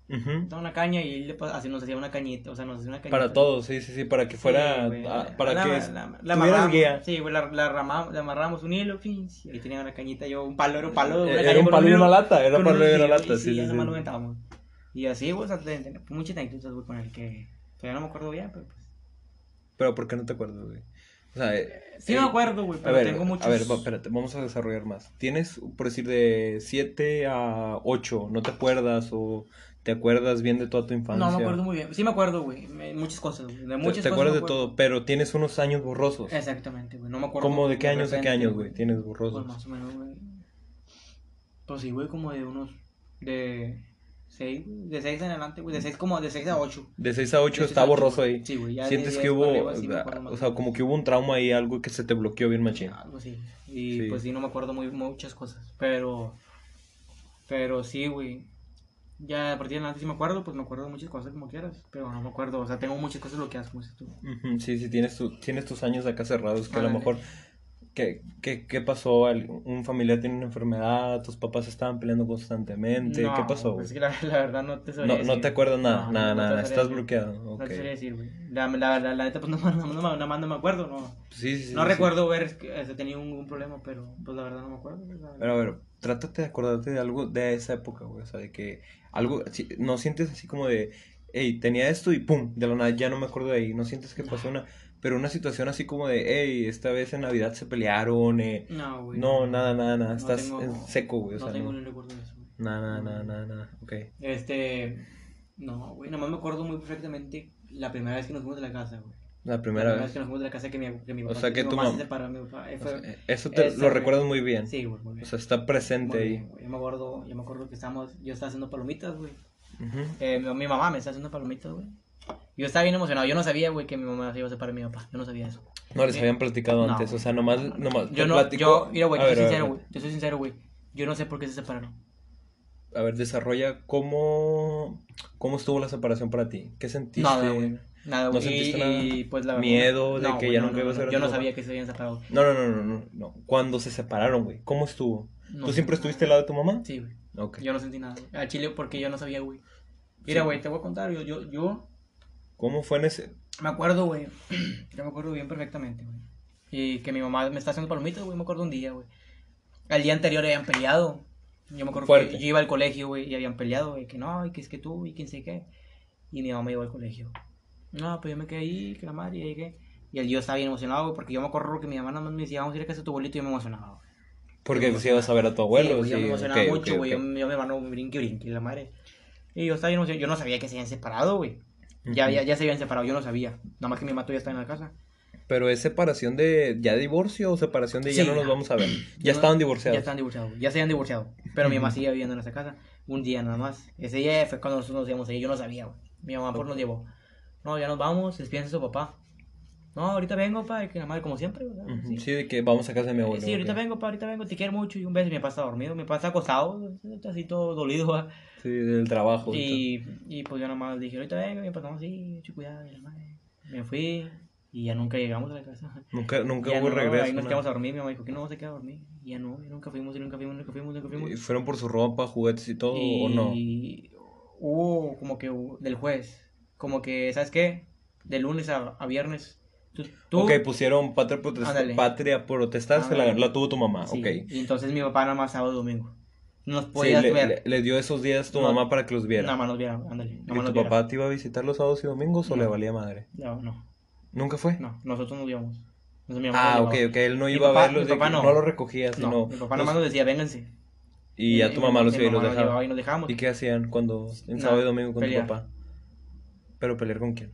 [SPEAKER 1] Ujú.
[SPEAKER 8] cortaba una caña y él así nos hacía una cañita, o sea, nos hacía una cañita.
[SPEAKER 1] Para todos, sí, sí, sí, para que fuera
[SPEAKER 8] Sí,
[SPEAKER 1] ah, para
[SPEAKER 8] La-
[SPEAKER 1] que
[SPEAKER 8] la- la- la amarramos,
[SPEAKER 1] guía.
[SPEAKER 8] Sí, güey, la, la, ramamos- le amarramos un hilo, fin, y ahí tenía una cañita, yo, un palo, era un palo. una
[SPEAKER 1] Era un palo y una lata, era
[SPEAKER 8] con
[SPEAKER 1] palo
[SPEAKER 8] un
[SPEAKER 1] y una lata,
[SPEAKER 8] y
[SPEAKER 1] sí, sí,
[SPEAKER 8] ya nomás
[SPEAKER 1] sí.
[SPEAKER 8] lo aventábamos. Y así, güey, o sea, muchas anécdotas, güey, con el que, ya no me acuerdo bien, pero pues.
[SPEAKER 1] Pero ¿por qué no te acuerdas, güey? O sea, eh,
[SPEAKER 8] Sí
[SPEAKER 1] eh,
[SPEAKER 8] me acuerdo, güey, pero
[SPEAKER 1] ver,
[SPEAKER 8] tengo muchos...
[SPEAKER 1] a ver, va- espérate, vamos a desarrollar más. ¿Tienes, por decir, de 7 a 8, no te acuerdas o te acuerdas bien de toda tu infancia?
[SPEAKER 8] No, me acuerdo muy bien. Sí me acuerdo, güey, muchas cosas, de
[SPEAKER 1] Te-
[SPEAKER 8] muchas
[SPEAKER 1] te,
[SPEAKER 8] cosas
[SPEAKER 1] acuerdas de todo, pero tienes unos años borrosos.
[SPEAKER 8] Exactamente, güey, no me acuerdo.
[SPEAKER 1] ¿Cómo de qué años a qué
[SPEAKER 8] repente,
[SPEAKER 1] años, güey? Tienes borrosos.
[SPEAKER 8] Pues más o menos, güey. Pues sí, güey, como de unos. De. 6, de 6 en adelante, güey. De 6 como de 6 a 8.
[SPEAKER 1] De 6 a 8
[SPEAKER 8] De seis
[SPEAKER 1] está borroso ahí.
[SPEAKER 8] Sí, güey, ya
[SPEAKER 1] Sientes que hubo,
[SPEAKER 8] arriba sí
[SPEAKER 1] o sea, como que hubo un trauma ahí, algo que se te bloqueó bien machín.
[SPEAKER 8] Algo así. Y
[SPEAKER 1] Sí.
[SPEAKER 8] pues sí, no me acuerdo muy, muchas cosas. Pero. Pero sí, güey. Ya a partir de adelante sí me acuerdo, pues me acuerdo de muchas cosas como quieras. Pero no me acuerdo, o sea, tengo muchas cosas bloqueadas, como dices tú.
[SPEAKER 1] Sí, sí, tienes, tu- tienes tus años acá cerrados, que a lo mejor, ¿qué, qué, qué pasó? ¿Un familiar tiene una enfermedad? ¿Tus papás estaban peleando constantemente?
[SPEAKER 8] No,
[SPEAKER 1] ¿Qué pasó?
[SPEAKER 8] pues
[SPEAKER 1] güey?
[SPEAKER 8] es que la, la verdad no te sabría
[SPEAKER 1] No, no te acuerdas nada,
[SPEAKER 8] No,
[SPEAKER 1] nada,
[SPEAKER 8] no
[SPEAKER 1] nada, estás
[SPEAKER 8] decir.
[SPEAKER 1] bloqueado.
[SPEAKER 8] No
[SPEAKER 1] ok.
[SPEAKER 8] te sabría decir, güey. La, la, la, la neta, pues no, no, no, no, más no me acuerdo, no.
[SPEAKER 1] Sí, sí, sí,
[SPEAKER 8] No
[SPEAKER 1] sí.
[SPEAKER 8] recuerdo haber este, tenido un, un problema, pero pues la verdad no me acuerdo. verdad.
[SPEAKER 1] Pero a ver, trátate de acordarte de algo de esa época, güey. O sea, de que algo, si- no sientes así como de, hey, tenía esto y pum, de la nada ya no me acuerdo de ahí. No sientes que pasó una, pero una situación así como de, hey, esta vez en Navidad se pelearon, eh.
[SPEAKER 8] No, güey.
[SPEAKER 1] No, nada, nada, nada.
[SPEAKER 8] No
[SPEAKER 1] Estás
[SPEAKER 8] tengo-
[SPEAKER 1] en seco, güey. O
[SPEAKER 8] no
[SPEAKER 1] sea,
[SPEAKER 8] tengo
[SPEAKER 1] no.
[SPEAKER 8] ni recuerdo de eso.
[SPEAKER 1] Nada, nada, nada, nada. Ok.
[SPEAKER 8] Este. No, güey, nomás me acuerdo muy perfectamente la primera vez que nos fuimos de la casa, güey.
[SPEAKER 1] La primera vez.
[SPEAKER 8] que nos fuimos de la casa que mi, que mi
[SPEAKER 1] O
[SPEAKER 8] papá,
[SPEAKER 1] sea, que tu
[SPEAKER 8] mamá
[SPEAKER 1] mam-
[SPEAKER 8] se separó, mi papá. eh,
[SPEAKER 1] O
[SPEAKER 8] fue-
[SPEAKER 1] sea, eso te
[SPEAKER 8] ese,
[SPEAKER 1] lo recuerdas muy bien.
[SPEAKER 8] Sí, güey, muy bien.
[SPEAKER 1] O sea, está presente
[SPEAKER 8] Muy
[SPEAKER 1] ahí.
[SPEAKER 8] bien. Yo me acuerdo, yo me acuerdo que estábamos, yo estaba haciendo palomitas, güey.
[SPEAKER 1] Ujú.
[SPEAKER 8] Eh, mi, mi mamá me está haciendo palomitas, güey. Yo estaba bien emocionado. Yo no sabía, güey, que mi mamá se iba a separar de mi papá. Yo no sabía eso.
[SPEAKER 1] No les
[SPEAKER 8] Sí.
[SPEAKER 1] habían platicado
[SPEAKER 8] No.
[SPEAKER 1] antes. O sea, nomás, nomás
[SPEAKER 8] Yo no,
[SPEAKER 1] platicó-
[SPEAKER 8] yo, mira, güey, yo soy sincero, güey. Yo soy sincero, güey. Yo no sé por qué se separaron.
[SPEAKER 1] A ver, desarrolla cómo, cómo estuvo la separación para ti. ¿Qué sentiste?
[SPEAKER 8] Nada, güey. Nada,
[SPEAKER 1] ¿No
[SPEAKER 8] güey.
[SPEAKER 1] sentiste
[SPEAKER 8] y,
[SPEAKER 1] nada?
[SPEAKER 8] y, pues la verdad.
[SPEAKER 1] Miedo de
[SPEAKER 8] no,
[SPEAKER 1] que
[SPEAKER 8] güey,
[SPEAKER 1] ya
[SPEAKER 8] no,
[SPEAKER 1] nunca
[SPEAKER 8] no,
[SPEAKER 1] ibas a
[SPEAKER 8] no,
[SPEAKER 1] a
[SPEAKER 8] Yo no sabía que se habían separado.
[SPEAKER 1] No, no, no, no, no, no. Cuando se separaron, güey. ¿Cómo estuvo?
[SPEAKER 8] No
[SPEAKER 1] ¿Tú siempre estuviste al lado de tu mamá?
[SPEAKER 8] Sí, güey.
[SPEAKER 1] Ok.
[SPEAKER 8] Yo no sentí nada. Al chile porque yo no sabía, güey. Mira,
[SPEAKER 1] Sí.
[SPEAKER 8] güey, te voy a contar. Yo, yo, yo
[SPEAKER 1] ¿Cómo fue en ese...?
[SPEAKER 8] me acuerdo, güey. Yo me acuerdo bien perfectamente, güey. Y que mi mamá me está haciendo palomitas, güey. Me acuerdo un día, güey. Al día anterior habían peleado. Yo me acuerdo
[SPEAKER 1] Fuerte.
[SPEAKER 8] que yo iba al colegio, güey, y habían peleado, güey. Que no, y que es que tú, y quién sé qué. Y mi mamá me llevó al colegio. No, pues yo me quedé ahí, que la madre, y ahí que. Y el yo estaba bien emocionado, güey, porque yo me acuerdo que mi mamá nada más me decía, vamos a ir a casa de tu abuelito, y yo me emocionaba, güey.
[SPEAKER 1] Porque pues ibas a ver a tu
[SPEAKER 8] Sí,
[SPEAKER 1] abuelo.
[SPEAKER 8] güey, yo me
[SPEAKER 1] sí,
[SPEAKER 8] emocionaba mucho, güey.
[SPEAKER 1] ok.
[SPEAKER 8] Yo, yo me mano brinque, brinque, la madre. Y yo estaba bien emocionado. Yo no sabía que se habían separado, güey. Ya, ya, ya se habían separado, yo no sabía. Nada más que mi mato ya está en la casa.
[SPEAKER 1] Pero es separación de ya divorcio o separación de ya
[SPEAKER 8] Sí,
[SPEAKER 1] no nos vamos a ver.
[SPEAKER 8] Ya no-
[SPEAKER 1] estaban divorciados.
[SPEAKER 8] Ya estaban divorciados, ya se habían divorciado. Pero mi mamá seguía viviendo en esa casa. Un día nada más. Ese día fue cuando nosotros nos íbamos ahí. Yo no sabía, güey. Mi mamá por nos llevó. No, ya nos vamos, despídense su papá. No, ahorita vengo, pa, que la madre, como siempre,
[SPEAKER 1] Ujú,
[SPEAKER 8] sí.
[SPEAKER 1] Sí, de que vamos a casa de mi abuelo.
[SPEAKER 8] Sí, ahorita vengo, pa, ahorita vengo, te quiero mucho. Y un beso, mi papá está dormido, mi papá está acostado, está así todo dolido.
[SPEAKER 1] Sí, del trabajo. y
[SPEAKER 8] Y, y pues yo nomás dije, ahorita vengo, mi papá, no, sí, mucho cuidado, y la madre. Me fui, y ya nunca llegamos a la casa.
[SPEAKER 1] Nunca, nunca
[SPEAKER 8] Ya
[SPEAKER 1] hubo
[SPEAKER 8] no,
[SPEAKER 1] regreso.
[SPEAKER 8] Ahí nos quedamos a dormir, mi mamá dijo que no, se queda a dormir. Y ya no, y nunca fuimos, y nunca fuimos, nunca fuimos, nunca fuimos.
[SPEAKER 1] ¿Y ¿Fueron por su ropa, juguetes y todo
[SPEAKER 8] y
[SPEAKER 1] o no?
[SPEAKER 8] hubo como que hubo- del juez, como que, ¿sabes qué? De lunes a, a viernes. Tú, tú-
[SPEAKER 1] Ok, pusieron patria, protest-
[SPEAKER 8] Ándale.
[SPEAKER 1] patria protestar, se la, la tuvo tu mamá,
[SPEAKER 8] sí,
[SPEAKER 1] ok.
[SPEAKER 8] Y entonces mi papá nada más sábado y domingo. No nos
[SPEAKER 1] Sí,
[SPEAKER 8] podías
[SPEAKER 1] le,
[SPEAKER 8] ver.
[SPEAKER 1] le- le dio esos días tu
[SPEAKER 8] No,
[SPEAKER 1] mamá para que los viera.
[SPEAKER 8] Nada más nos viera, ándale.
[SPEAKER 1] ¿Y tu
[SPEAKER 8] viera.
[SPEAKER 1] papá te iba a visitar los sábados y domingos o le valía madre?
[SPEAKER 8] No, no,
[SPEAKER 1] ¿Nunca fue?
[SPEAKER 8] no, nosotros nos íbamos. Entonces,
[SPEAKER 1] Ah,
[SPEAKER 8] nos
[SPEAKER 1] ok,
[SPEAKER 8] llevaba.
[SPEAKER 1] ok, él no iba
[SPEAKER 8] papá-
[SPEAKER 1] a verlos,
[SPEAKER 8] mi
[SPEAKER 1] de
[SPEAKER 8] papá
[SPEAKER 1] que
[SPEAKER 8] no.
[SPEAKER 1] no los recogía, sino...
[SPEAKER 8] No, mi papá nada más
[SPEAKER 1] los-
[SPEAKER 8] nos decía, vénganse.
[SPEAKER 1] Y ya tu mamá los iba y los dejaba.
[SPEAKER 8] y nos dejábamos.
[SPEAKER 1] ¿Y qué hacían cuando en sábado y domingo con
[SPEAKER 8] pelear.
[SPEAKER 1] tu papá? ¿Pero pelear con quién?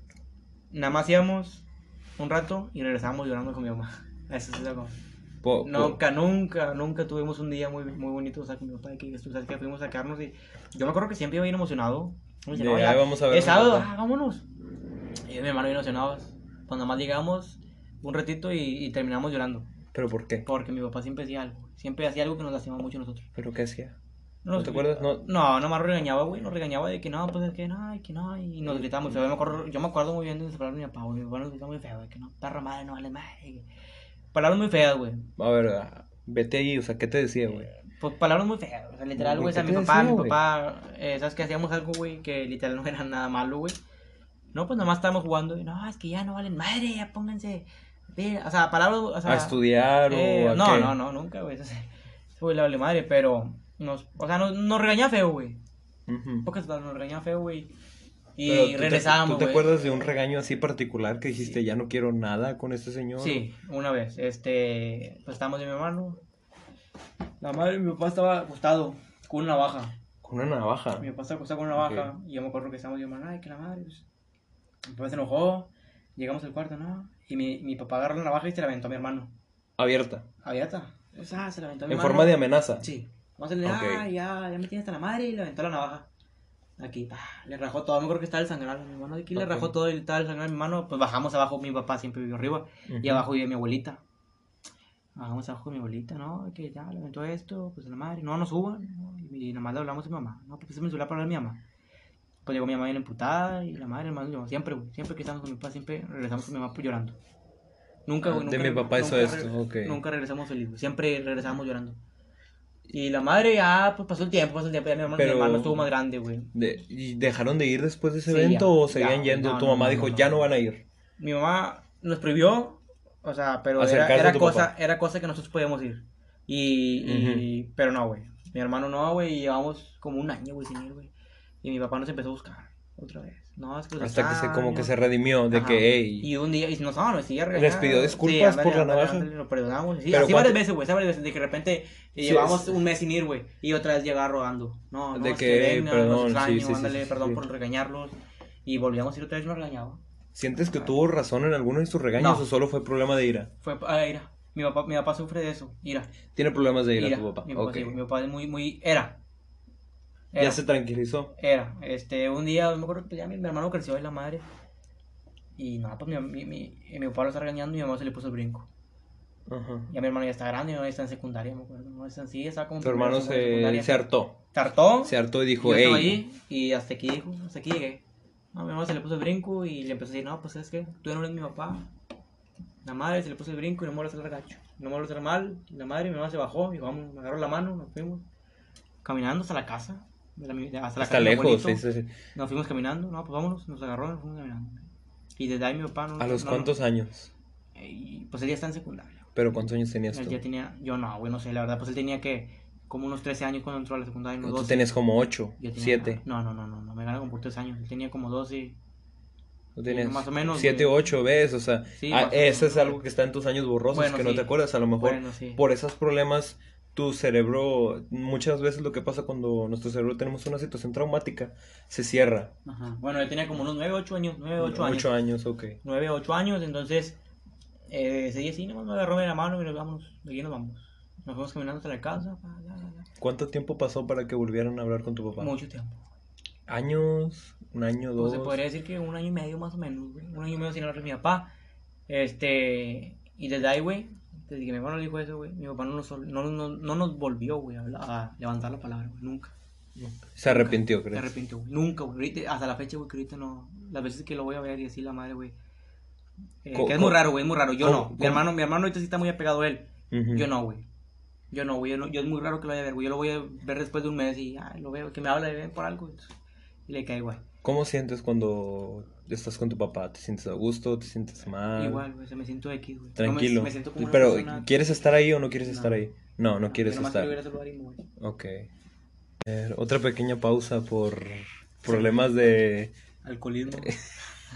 [SPEAKER 8] Nada más íbamos un rato y regresábamos llorando con mi mamá. Eso es lo
[SPEAKER 1] Po- po-
[SPEAKER 8] Nunca, nunca, nunca tuvimos un día muy, muy bonito, o sea, con mi papá, que tú sabes que fuimos a sacarnos y yo me acuerdo que siempre iba bien emocionado. Me dice,
[SPEAKER 1] De,
[SPEAKER 8] "No, ya,
[SPEAKER 1] "Ay, vamos a ver
[SPEAKER 8] es
[SPEAKER 1] a
[SPEAKER 8] sábado,
[SPEAKER 1] papá".
[SPEAKER 8] ah, vámonos. Y mi hermano bien emocionados. Cuando más llegamos, un ratito y, y terminamos llorando.
[SPEAKER 1] ¿Pero por qué?
[SPEAKER 8] Porque mi papá siempre hacía algo, siempre hacía algo que nos lastimaba mucho a nosotros.
[SPEAKER 1] ¿Pero qué hacía?
[SPEAKER 8] No,
[SPEAKER 1] ¿No te acuerdas? No.
[SPEAKER 8] No, nomás regañaba, güey, nos regañaba de que no, pues es que no, y que no, y nos feo. Yo me acuerdo, yo me acuerdo muy bien de palabras de mi papá, güey, mi papá nos gritaba muy feo, de que no, perra madre, no vale madre. Palabras muy feas, güey.
[SPEAKER 1] A ver, ah, vete ahí, o sea, ¿qué te decía, güey?
[SPEAKER 8] Pues palabras muy feas, o sea, literal,
[SPEAKER 1] ¿Por
[SPEAKER 8] güey, o sea, mi papá,
[SPEAKER 1] decía,
[SPEAKER 8] mi papá, eh, ¿sabes que Hacíamos algo, güey, que literal no era nada malo, güey. No, pues nada más estábamos jugando y no, es que ya no valen madre, ya pónganse. ve, O sea, palabras, o sea.
[SPEAKER 1] ¿A estudiar
[SPEAKER 8] eh,
[SPEAKER 1] o a
[SPEAKER 8] no,
[SPEAKER 1] qué?
[SPEAKER 8] no, no, nunca, güey. Ese güey le vale madre, pero nos, o sea, nos, nos regañaba feo, güey. Palabras, nos regañaba feo, güey. Y
[SPEAKER 1] Pero, ¿tú te-
[SPEAKER 8] regresábamos,
[SPEAKER 1] ¿Tú te acuerdas de un regaño así particular que dijiste, ya no quiero nada con este señor?
[SPEAKER 8] Sí, una vez, este, pues estábamos de mi hermano. La madre de mi papá estaba acostado con una navaja.
[SPEAKER 1] Con una navaja.
[SPEAKER 8] Mi papá estaba acostado con una navaja y yo me acuerdo que estábamos yo, ay, que la madre. Pues. Mi papá se enojó, llegamos al cuarto, ¿no? Y mi, mi papá agarró la navaja y se la aventó a mi hermano.
[SPEAKER 1] Abierta.
[SPEAKER 8] Abierta. Pues, ah, se la aventó a mi
[SPEAKER 1] En
[SPEAKER 8] hermano.
[SPEAKER 1] forma de amenaza.
[SPEAKER 8] Sí. Vamos a le
[SPEAKER 1] Ok.
[SPEAKER 8] ah, ya, ya me tiene hasta la madre y le aventó la navaja. Aquí, pa, le rajó todo, me acuerdo que estaba el sangrar, mi hermano de aquí le
[SPEAKER 1] Ok.
[SPEAKER 8] rajó todo y estaba el sangrar, mi hermano, pues bajamos abajo, mi papá siempre vivió arriba, y abajo vive mi abuelita. Bajamos abajo con mi abuelita, ¿no? Que ya le aventó esto, pues la madre, no, no suban, ¿no? y, nada más le hablamos a mi mamá, no, pues se me celular para hablar a mi mamá. Pues llegó mi mamá bien emputada, y la madre, hermano, yo, siempre, siempre que estamos con mi papá, siempre regresamos con mi mamá pues, llorando. Nunca,
[SPEAKER 1] Ah,
[SPEAKER 8] güey,
[SPEAKER 1] de
[SPEAKER 8] nunca
[SPEAKER 1] mi papá hizo
[SPEAKER 8] nunca
[SPEAKER 1] esto,
[SPEAKER 8] re-
[SPEAKER 1] ok.
[SPEAKER 8] Nunca regresamos felices, siempre regresamos llorando. Y la madre ya, pues pasó el tiempo, pasó el tiempo, ya mi hermano,
[SPEAKER 1] Pero-
[SPEAKER 8] mi hermano estuvo más grande, güey.
[SPEAKER 1] De- ¿Y dejaron de ir después de ese
[SPEAKER 8] Sí,
[SPEAKER 1] evento
[SPEAKER 8] ya,
[SPEAKER 1] o
[SPEAKER 8] ya,
[SPEAKER 1] seguían
[SPEAKER 8] güey,
[SPEAKER 1] yendo?
[SPEAKER 8] no,
[SPEAKER 1] tu mamá
[SPEAKER 8] no,
[SPEAKER 1] dijo,
[SPEAKER 8] no,
[SPEAKER 1] ya
[SPEAKER 8] no.
[SPEAKER 1] van a ir.
[SPEAKER 8] Mi mamá nos prohibió, o sea, pero era, era cosa,
[SPEAKER 1] papá.
[SPEAKER 8] era cosa que nosotros podíamos ir. Y, y- pero no, güey. Mi hermano no, güey, y llevamos como un año, güey, sin ir, güey. Y mi papá nos empezó a buscar otra vez. No, es que
[SPEAKER 1] Hasta que se, como que se redimió de
[SPEAKER 8] Ajá.
[SPEAKER 1] que, hey,
[SPEAKER 8] Y un día, y nos, no, nos sigue
[SPEAKER 1] Les pidió disculpas por la navaja.
[SPEAKER 8] Lo perdonamos. Sí,
[SPEAKER 1] Pero
[SPEAKER 8] así
[SPEAKER 1] cuánto-
[SPEAKER 8] varias veces, güey, varias veces. De que de repente
[SPEAKER 1] Sí,
[SPEAKER 8] llevamos
[SPEAKER 1] es-
[SPEAKER 8] un mes sin ir, güey. Y otra vez llegaba rogando. No, no,
[SPEAKER 1] De
[SPEAKER 8] es
[SPEAKER 1] que,
[SPEAKER 8] vengan,
[SPEAKER 1] perdón,
[SPEAKER 8] los
[SPEAKER 1] sí,
[SPEAKER 8] extraño,
[SPEAKER 1] sí, sí,
[SPEAKER 8] ándale,
[SPEAKER 1] sí,
[SPEAKER 8] perdón
[SPEAKER 1] sí.
[SPEAKER 8] por regañarlos. Y volvíamos a ir otra vez nos regañaba.
[SPEAKER 1] ¿sientes que tuvo razón en alguno de sus regaños
[SPEAKER 8] No.
[SPEAKER 1] o solo fue problema de ira?
[SPEAKER 8] Fue a ira. Mi papá, mi papá sufre de eso, ira.
[SPEAKER 1] Tiene problemas de ira,
[SPEAKER 8] ira.
[SPEAKER 1] tu papá.
[SPEAKER 8] Mi papá,
[SPEAKER 1] Ok.
[SPEAKER 8] sí, mi papá es muy, muy, era.
[SPEAKER 1] Ya
[SPEAKER 8] Era.
[SPEAKER 1] se tranquilizó.
[SPEAKER 8] Era, este, un día, me acuerdo que ya mi, mi hermano creció y la madre. Y nada, pues mi, mi, mi, mi papá lo está regañando y mi mamá se le puso el brinco.
[SPEAKER 1] Ajá.
[SPEAKER 8] Ya mi hermano ya está grande, ya está en secundaria, me acuerdo. No está en sí, está como
[SPEAKER 1] Tu hermano
[SPEAKER 8] de
[SPEAKER 1] se, se hartó.
[SPEAKER 8] Se hartó.
[SPEAKER 1] Se hartó y
[SPEAKER 8] y
[SPEAKER 1] dijo, hey,
[SPEAKER 8] allí y hasta aquí dijo, hasta aquí llegué. No, mi hermano se le puso el brinco y le empezó a decir, no, pues es que tú ya no eres mi papá. La madre se le puso el brinco y no me lo hacer gacho. No me lo hacer mal. Y la madre, mi mamá se bajó y vamos, me agarró la mano, nos fuimos. Caminando hasta la casa. De la hasta la
[SPEAKER 1] está lejos. sí, sí, sí.
[SPEAKER 8] Nos fuimos caminando, no, pues vámonos, nos agarró, nos fuimos caminando. Y desde ahí mi papá no.
[SPEAKER 1] ¿A los
[SPEAKER 8] no-
[SPEAKER 1] cuántos años?
[SPEAKER 8] pues él ya está en secundaria.
[SPEAKER 1] ¿Pero cuántos años tenías
[SPEAKER 8] Él
[SPEAKER 1] tú?
[SPEAKER 8] ya tenía, yo no, güey, no sé, la verdad, pues él tenía que, como unos 13 años cuando entró a la secundaria, unos
[SPEAKER 1] Tú
[SPEAKER 8] 12.
[SPEAKER 1] tenías como 8,
[SPEAKER 8] Yo tenía-
[SPEAKER 1] 7.
[SPEAKER 8] No, no, no, no, no, me gana como por 3 años. Él tenía como 12.
[SPEAKER 1] Tú tenías
[SPEAKER 8] más o menos,
[SPEAKER 1] 7 o
[SPEAKER 8] güey.
[SPEAKER 1] 8, ¿ves? O sea,
[SPEAKER 8] Sí,
[SPEAKER 1] ah, eso
[SPEAKER 8] menos.
[SPEAKER 1] es algo que está en tus años borrosos
[SPEAKER 8] Bueno,
[SPEAKER 1] que no
[SPEAKER 8] sí.
[SPEAKER 1] te acuerdas. A lo mejor
[SPEAKER 8] Bueno, sí.
[SPEAKER 1] por esos problemas tu cerebro, muchas veces lo que pasa cuando nuestro cerebro tenemos una situación traumática, se cierra.
[SPEAKER 8] Ajá. Bueno, él tenía como unos 9, 8 años, 9, 8 años.
[SPEAKER 1] 8 años, ok.
[SPEAKER 8] 9, 8 años, entonces Eh, ese día sí, nomás me agarró de la mano y nos vamos, de aquí nos vamos. Nos fuimos caminando hasta la casa, la, la, la.
[SPEAKER 1] ¿Cuánto tiempo pasó para que volvieran a hablar con tu papá?
[SPEAKER 8] mucho tiempo.
[SPEAKER 1] ¿Años? ¿Un año, dos?
[SPEAKER 8] Pues se podría decir que un año y medio más o menos, güey. Un año y medio sin hablar con mi papá. Este, y desde ahí, güey, desde que mi papá nos dijo eso, güey, mi papá no nos, no, no, no nos volvió, güey, a, levantar la palabra, güey, nunca.
[SPEAKER 1] Se arrepintió,
[SPEAKER 8] Se
[SPEAKER 1] ¿crees?
[SPEAKER 8] arrepintió, güey. Nunca, güey. Hasta la fecha, güey, que ahorita no. Las veces que lo voy a ver y así la madre, güey. Eh, que es muy raro, güey, es muy raro. Yo
[SPEAKER 1] ¿Cómo-
[SPEAKER 8] no. Mi hermano, mi hermano ahorita sí está muy apegado a él. Yo no, güey. Yo no, güey. Yo, no, yo es muy raro que lo vaya a ver, güey. Yo lo voy a ver después de un mes y ay, lo veo, que me habla de por algo. Y le cae igual.
[SPEAKER 1] ¿Cómo sientes cuando estás con tu papá? ¿Te sientes a gusto? ¿Te sientes mal?
[SPEAKER 8] Igual, güey. Se me siento X, güey. No me-
[SPEAKER 1] Tranquilo.
[SPEAKER 8] me siento como una
[SPEAKER 1] Pero,
[SPEAKER 8] persona-
[SPEAKER 1] ¿quieres estar ahí o no quieres
[SPEAKER 8] No.
[SPEAKER 1] estar ahí? No, no quieres estar.
[SPEAKER 8] a saludar y me voy.
[SPEAKER 1] Ok. Otra pequeña pausa por problemas de...
[SPEAKER 8] Alcoholismo.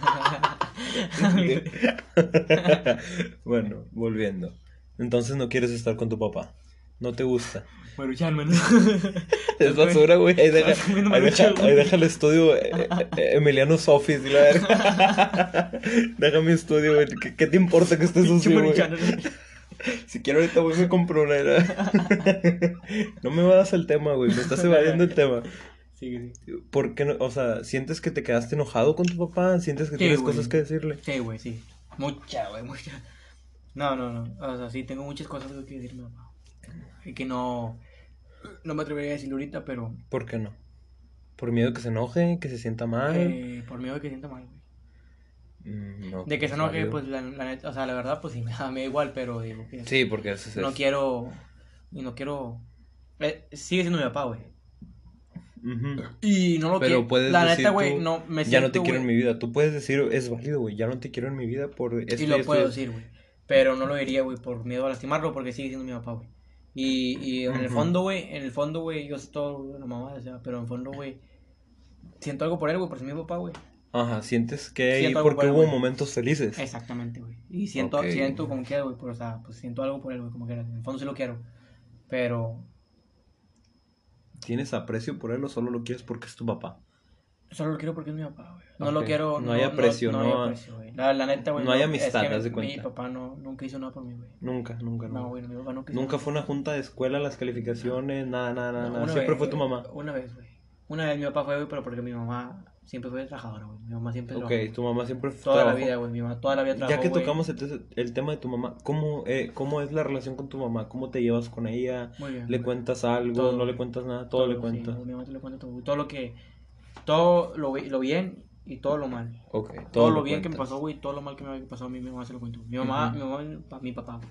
[SPEAKER 1] bueno, volviendo. Entonces no quieres estar con tu papá. No te gusta.
[SPEAKER 8] Maruchan, man.
[SPEAKER 1] Es basura, güey. Ahí deja, ahí ahí el estudio eh, eh, Emiliano Sofis. y la verga. deja mi estudio, güey. ¿Qué, qué te importa que esté
[SPEAKER 8] Pinche
[SPEAKER 1] sucio, güey? Si quiero ahorita, güey, me compro una. no me vas al tema, güey. Me estás evadiendo el tema.
[SPEAKER 8] Sí, sí.
[SPEAKER 1] ¿Por qué no? O sea, ¿sientes que te quedaste enojado con tu papá? ¿Sientes que
[SPEAKER 8] Sí,
[SPEAKER 1] tienes cosas que decirle?
[SPEAKER 8] Sí, güey, sí. Mucha, güey, mucha. No, no, no. O sea, sí, tengo muchas cosas que decirme, papá. Que no. No me atrevería a decirlo ahorita, pero.
[SPEAKER 1] ¿Por qué no? ¿Por miedo que se enoje? ¿Que se sienta mal?
[SPEAKER 8] eh, por miedo de que sienta mal, güey.
[SPEAKER 1] Mm, no,
[SPEAKER 8] De que se
[SPEAKER 1] es
[SPEAKER 8] enoje,
[SPEAKER 1] válido.
[SPEAKER 8] pues la, la neta. O sea, la verdad, pues sí, me da, igual, pero digo que.
[SPEAKER 1] Sí, porque eso es...
[SPEAKER 8] No quiero. Y no quiero. eh, sigue siendo mi papá, güey. Y no lo
[SPEAKER 1] Pero
[SPEAKER 8] quiero.
[SPEAKER 1] puedes
[SPEAKER 8] La
[SPEAKER 1] decir
[SPEAKER 8] neta, güey, no me
[SPEAKER 1] Ya no te
[SPEAKER 8] siento,
[SPEAKER 1] quiero en mi vida. Tú puedes decir, es válido, güey. Ya no te quiero en mi vida por esto
[SPEAKER 8] Y lo
[SPEAKER 1] esto
[SPEAKER 8] puedo
[SPEAKER 1] esto.
[SPEAKER 8] decir, güey. Pero no lo diría, güey, por miedo a lastimarlo, porque sigue siendo mi papá, güey. Y, y en el
[SPEAKER 1] Ujú.
[SPEAKER 8] fondo, güey, en el fondo, güey, yo sé todo la mamá, o sea, pero en el fondo, güey, siento algo por él, güey, por ser mi papá, güey.
[SPEAKER 1] Ajá, sientes que
[SPEAKER 8] Siento
[SPEAKER 1] porque
[SPEAKER 8] él,
[SPEAKER 1] hubo momentos felices.
[SPEAKER 8] Exactamente, güey. Y siento, siento como quiera, güey, pero, o sea, pues siento algo por él, güey, como quiera. En el fondo sí lo quiero. Pero
[SPEAKER 1] ¿Tienes aprecio por él o solo lo quieres porque es tu papá?
[SPEAKER 8] Solo lo quiero porque es mi papá, güey. No lo quiero.
[SPEAKER 1] No hay aprecio,
[SPEAKER 8] no,
[SPEAKER 1] no-
[SPEAKER 8] hay aprecio, güey. La, la neta, güey.
[SPEAKER 1] no hay
[SPEAKER 8] es
[SPEAKER 1] amistad,
[SPEAKER 8] que
[SPEAKER 1] haz de
[SPEAKER 8] Mi
[SPEAKER 1] cuenta.
[SPEAKER 8] papá no, nunca hizo nada por mí, güey.
[SPEAKER 1] Nunca, nunca,
[SPEAKER 8] No,
[SPEAKER 1] no.
[SPEAKER 8] güey, mi papá nunca hizo
[SPEAKER 1] Nunca
[SPEAKER 8] nada.
[SPEAKER 1] fue una junta de escuela, las calificaciones, nada, nada, nada.
[SPEAKER 8] No,
[SPEAKER 1] nada. Siempre
[SPEAKER 8] vez,
[SPEAKER 1] fue tu mamá.
[SPEAKER 8] Una vez, güey. Una vez mi papá fue, güey, pero porque mi mamá siempre fue trabajadora, güey. Mi mamá siempre
[SPEAKER 1] Ok, tu mamá siempre
[SPEAKER 8] Toda la vida, güey. Mi mamá toda la vida trabajó,
[SPEAKER 1] Ya que tocamos el, el tema de tu mamá, ¿cómo, eh, ¿cómo es la relación con tu mamá? ¿Cómo te llevas con ella?
[SPEAKER 8] Muy bien.
[SPEAKER 1] ¿Le cuentas algo? ¿No le cuentas nada? Todo, le cuentas.
[SPEAKER 8] mi mamá te le cuenta todo. Todo lo que... Todo lo, lo bien y todo lo mal. Todo, lo bien que me pasó, güey. Todo lo mal que me pasó a mí, mi mamá se lo cuento. Mi mamá,
[SPEAKER 1] Ujú.
[SPEAKER 8] mi mamá, mi pa- mi papá, güey.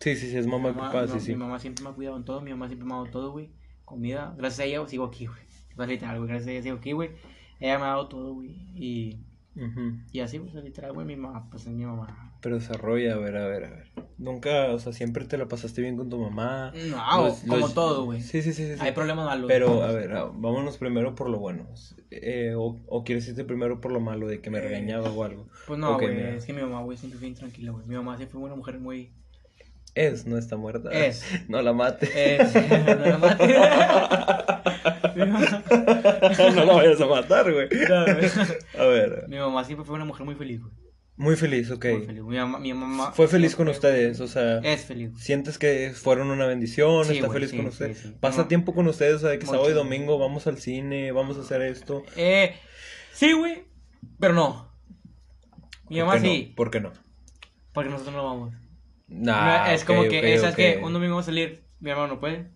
[SPEAKER 1] Sí, sí, sí, es mamá y
[SPEAKER 8] Mi
[SPEAKER 1] papá,
[SPEAKER 8] mi,
[SPEAKER 1] sí,
[SPEAKER 8] ma-
[SPEAKER 1] sí.
[SPEAKER 8] mi mamá siempre me ha cuidado en todo. Mi mamá siempre me ha dado todo, güey. Comida. Gracias a ella sigo aquí, güey. Es literal, güey. Gracias a ella sigo aquí, güey. Ella me ha dado todo, güey. Y, y así, pues, literal, güey. Mi mamá, pues es mi mamá.
[SPEAKER 1] Pero desarrolla, a ver, a ver, a ver. Nunca, o sea, siempre te la pasaste bien con tu mamá.
[SPEAKER 8] No,
[SPEAKER 1] Los-
[SPEAKER 8] como
[SPEAKER 1] los-
[SPEAKER 8] todo, güey.
[SPEAKER 1] Sí, sí, sí, sí. sí.
[SPEAKER 8] Hay problemas malos.
[SPEAKER 1] Pero, a ver, ah, vámonos primero por lo bueno. Eh, o, ¿O quieres irte primero por lo malo de que me regañaba o algo?
[SPEAKER 8] Pues no, güey. es que mi mamá, güey, siempre fue bien tranquila, güey. Mi mamá siempre fue una mujer muy.
[SPEAKER 1] Es, no está muerta.
[SPEAKER 8] Es.
[SPEAKER 1] No la mate.
[SPEAKER 8] Es. no la mate.
[SPEAKER 1] No la vayas a matar, güey.
[SPEAKER 8] No, güey.
[SPEAKER 1] A ver,
[SPEAKER 8] Mi mamá siempre fue una mujer muy feliz, güey.
[SPEAKER 1] Muy feliz, ok.
[SPEAKER 8] Muy feliz. Mi mamá, mi mamá
[SPEAKER 1] Fue feliz con ustedes, o sea,
[SPEAKER 8] Es feliz.
[SPEAKER 1] sientes que fueron una bendición,
[SPEAKER 8] Sí,
[SPEAKER 1] está
[SPEAKER 8] güey,
[SPEAKER 1] feliz
[SPEAKER 8] sí,
[SPEAKER 1] con ustedes.
[SPEAKER 8] sí.
[SPEAKER 1] Pasa tiempo con ustedes, o sea, de que
[SPEAKER 8] Mucho.
[SPEAKER 1] sábado y domingo vamos al cine, vamos a hacer esto.
[SPEAKER 8] Eh, sí, güey. Pero no. Mi
[SPEAKER 1] ¿Por
[SPEAKER 8] mamá
[SPEAKER 1] no?
[SPEAKER 8] sí.
[SPEAKER 1] ¿Por qué no?
[SPEAKER 8] Porque nosotros no vamos.
[SPEAKER 1] Nah,
[SPEAKER 8] es como que,
[SPEAKER 1] ok,
[SPEAKER 8] ¿sabes
[SPEAKER 1] ok.
[SPEAKER 8] qué? Un domingo vamos a salir. Mi hermano no puede.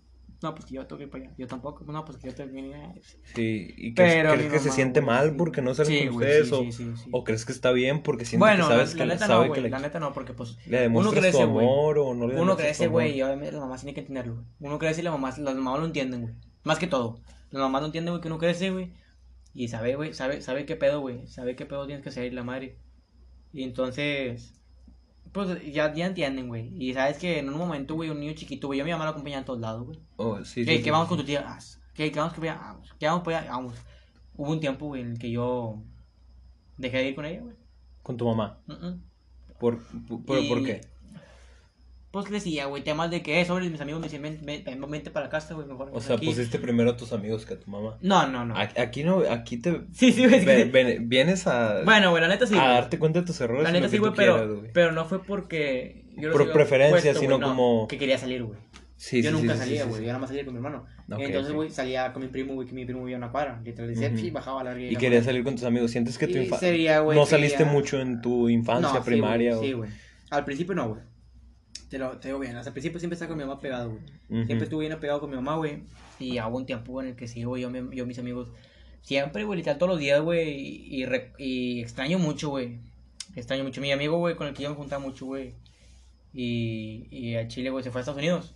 [SPEAKER 8] No, pues que yo tengo que ir para allá. Yo tampoco. No, pues que yo que ir.
[SPEAKER 1] Sí, ¿y
[SPEAKER 8] Pero
[SPEAKER 1] crees, que se
[SPEAKER 8] mamá,
[SPEAKER 1] siente
[SPEAKER 8] güey,
[SPEAKER 1] mal porque no salen
[SPEAKER 8] Sí,
[SPEAKER 1] con
[SPEAKER 8] güey,
[SPEAKER 1] ustedes?
[SPEAKER 8] sí,
[SPEAKER 1] o,
[SPEAKER 8] sí, sí.
[SPEAKER 1] o crees que está bien porque siente
[SPEAKER 8] Bueno,
[SPEAKER 1] que
[SPEAKER 8] la,
[SPEAKER 1] sabes
[SPEAKER 8] la
[SPEAKER 1] que le
[SPEAKER 8] neta
[SPEAKER 1] sabe
[SPEAKER 8] no,
[SPEAKER 1] que le,
[SPEAKER 8] La neta no, porque pues.
[SPEAKER 1] le
[SPEAKER 8] Uno crece, güey.
[SPEAKER 1] amor o no le
[SPEAKER 8] Uno crece, güey, y obviamente las mamás tienen que entenderlo. Uno crece y las mamás, las mamás lo entienden, güey. Más que todo. Las mamás no entienden, güey, que uno crece, güey. Y sabe, güey, sabe, sabe qué pedo, güey. Sabe qué pedo tienes que hacer la madre. Y entonces, pues ya, ya entienden, güey. Y sabes que en un momento, güey, un niño chiquito, güey, yo a mi mamá lo acompañaba en todos lados, güey.
[SPEAKER 1] Oh, sí, sí,
[SPEAKER 8] ¿Qué,
[SPEAKER 1] sí,
[SPEAKER 8] ¿qué vamos
[SPEAKER 1] sí.
[SPEAKER 8] con tu tía? Ah, ¿Qué, qué vamos con ella? Vamos. ¿Qué vamos para allá? Vamos. Hubo un tiempo, güey, en el que yo dejé de ir con ella, güey.
[SPEAKER 1] Con tu mamá.
[SPEAKER 8] Mm, mm.
[SPEAKER 1] ¿Por, por,
[SPEAKER 8] Y-
[SPEAKER 1] ¿por qué?
[SPEAKER 8] Pues le decía, güey, temas de que, eh, sobre mis amigos me decían, ven, ven, ven, vente para casa, güey, mejor.
[SPEAKER 1] O sea,
[SPEAKER 8] aquí.
[SPEAKER 1] pusiste primero a tus amigos que a tu mamá.
[SPEAKER 8] No, no, no.
[SPEAKER 1] Aquí no, aquí te...
[SPEAKER 8] Sí, sí, güey.
[SPEAKER 1] vienes a...
[SPEAKER 8] Bueno, güey, la neta sí.
[SPEAKER 1] a darte cuenta de tus errores.
[SPEAKER 8] La
[SPEAKER 1] y
[SPEAKER 8] neta sí, güey, pero,
[SPEAKER 1] quieras,
[SPEAKER 8] pero no fue porque. yo
[SPEAKER 1] Por preferencia,
[SPEAKER 8] puesto,
[SPEAKER 1] sino
[SPEAKER 8] no,
[SPEAKER 1] como-
[SPEAKER 8] Que quería salir, güey.
[SPEAKER 1] Sí,
[SPEAKER 8] yo
[SPEAKER 1] sí,
[SPEAKER 8] nunca
[SPEAKER 1] sí,
[SPEAKER 8] salía, güey. Yo nada más salía con mi hermano. Entonces, güey, salía con mi primo, güey, que mi primo vivía en una cuadra. Literal, decía,
[SPEAKER 1] Ujú.
[SPEAKER 8] sí, bajaba a la
[SPEAKER 1] Y querías salir con tus amigos. ¿Sientes que tu
[SPEAKER 8] Y
[SPEAKER 1] infancia... no saliste
[SPEAKER 8] quería-
[SPEAKER 1] mucho en tu infancia, primaria?
[SPEAKER 8] Sí,
[SPEAKER 1] o...
[SPEAKER 8] güey. Al principio no, güey. Te lo te digo bien. Hasta el principio siempre estaba con mi mamá pegado, güey. Siempre estuve bien apegado con mi mamá, güey. Y hubo un tiempo en el que sí, güey, yo, me- yo mis amigos. Siempre, güey, literal, todos los días, güey. Y, y re- y extraño mucho, güey. Extraño mucho. Mi amigo, güey, con el que yo me juntaba mucho, güey. Y, y a Chile, güey, se fue a Estados Unidos.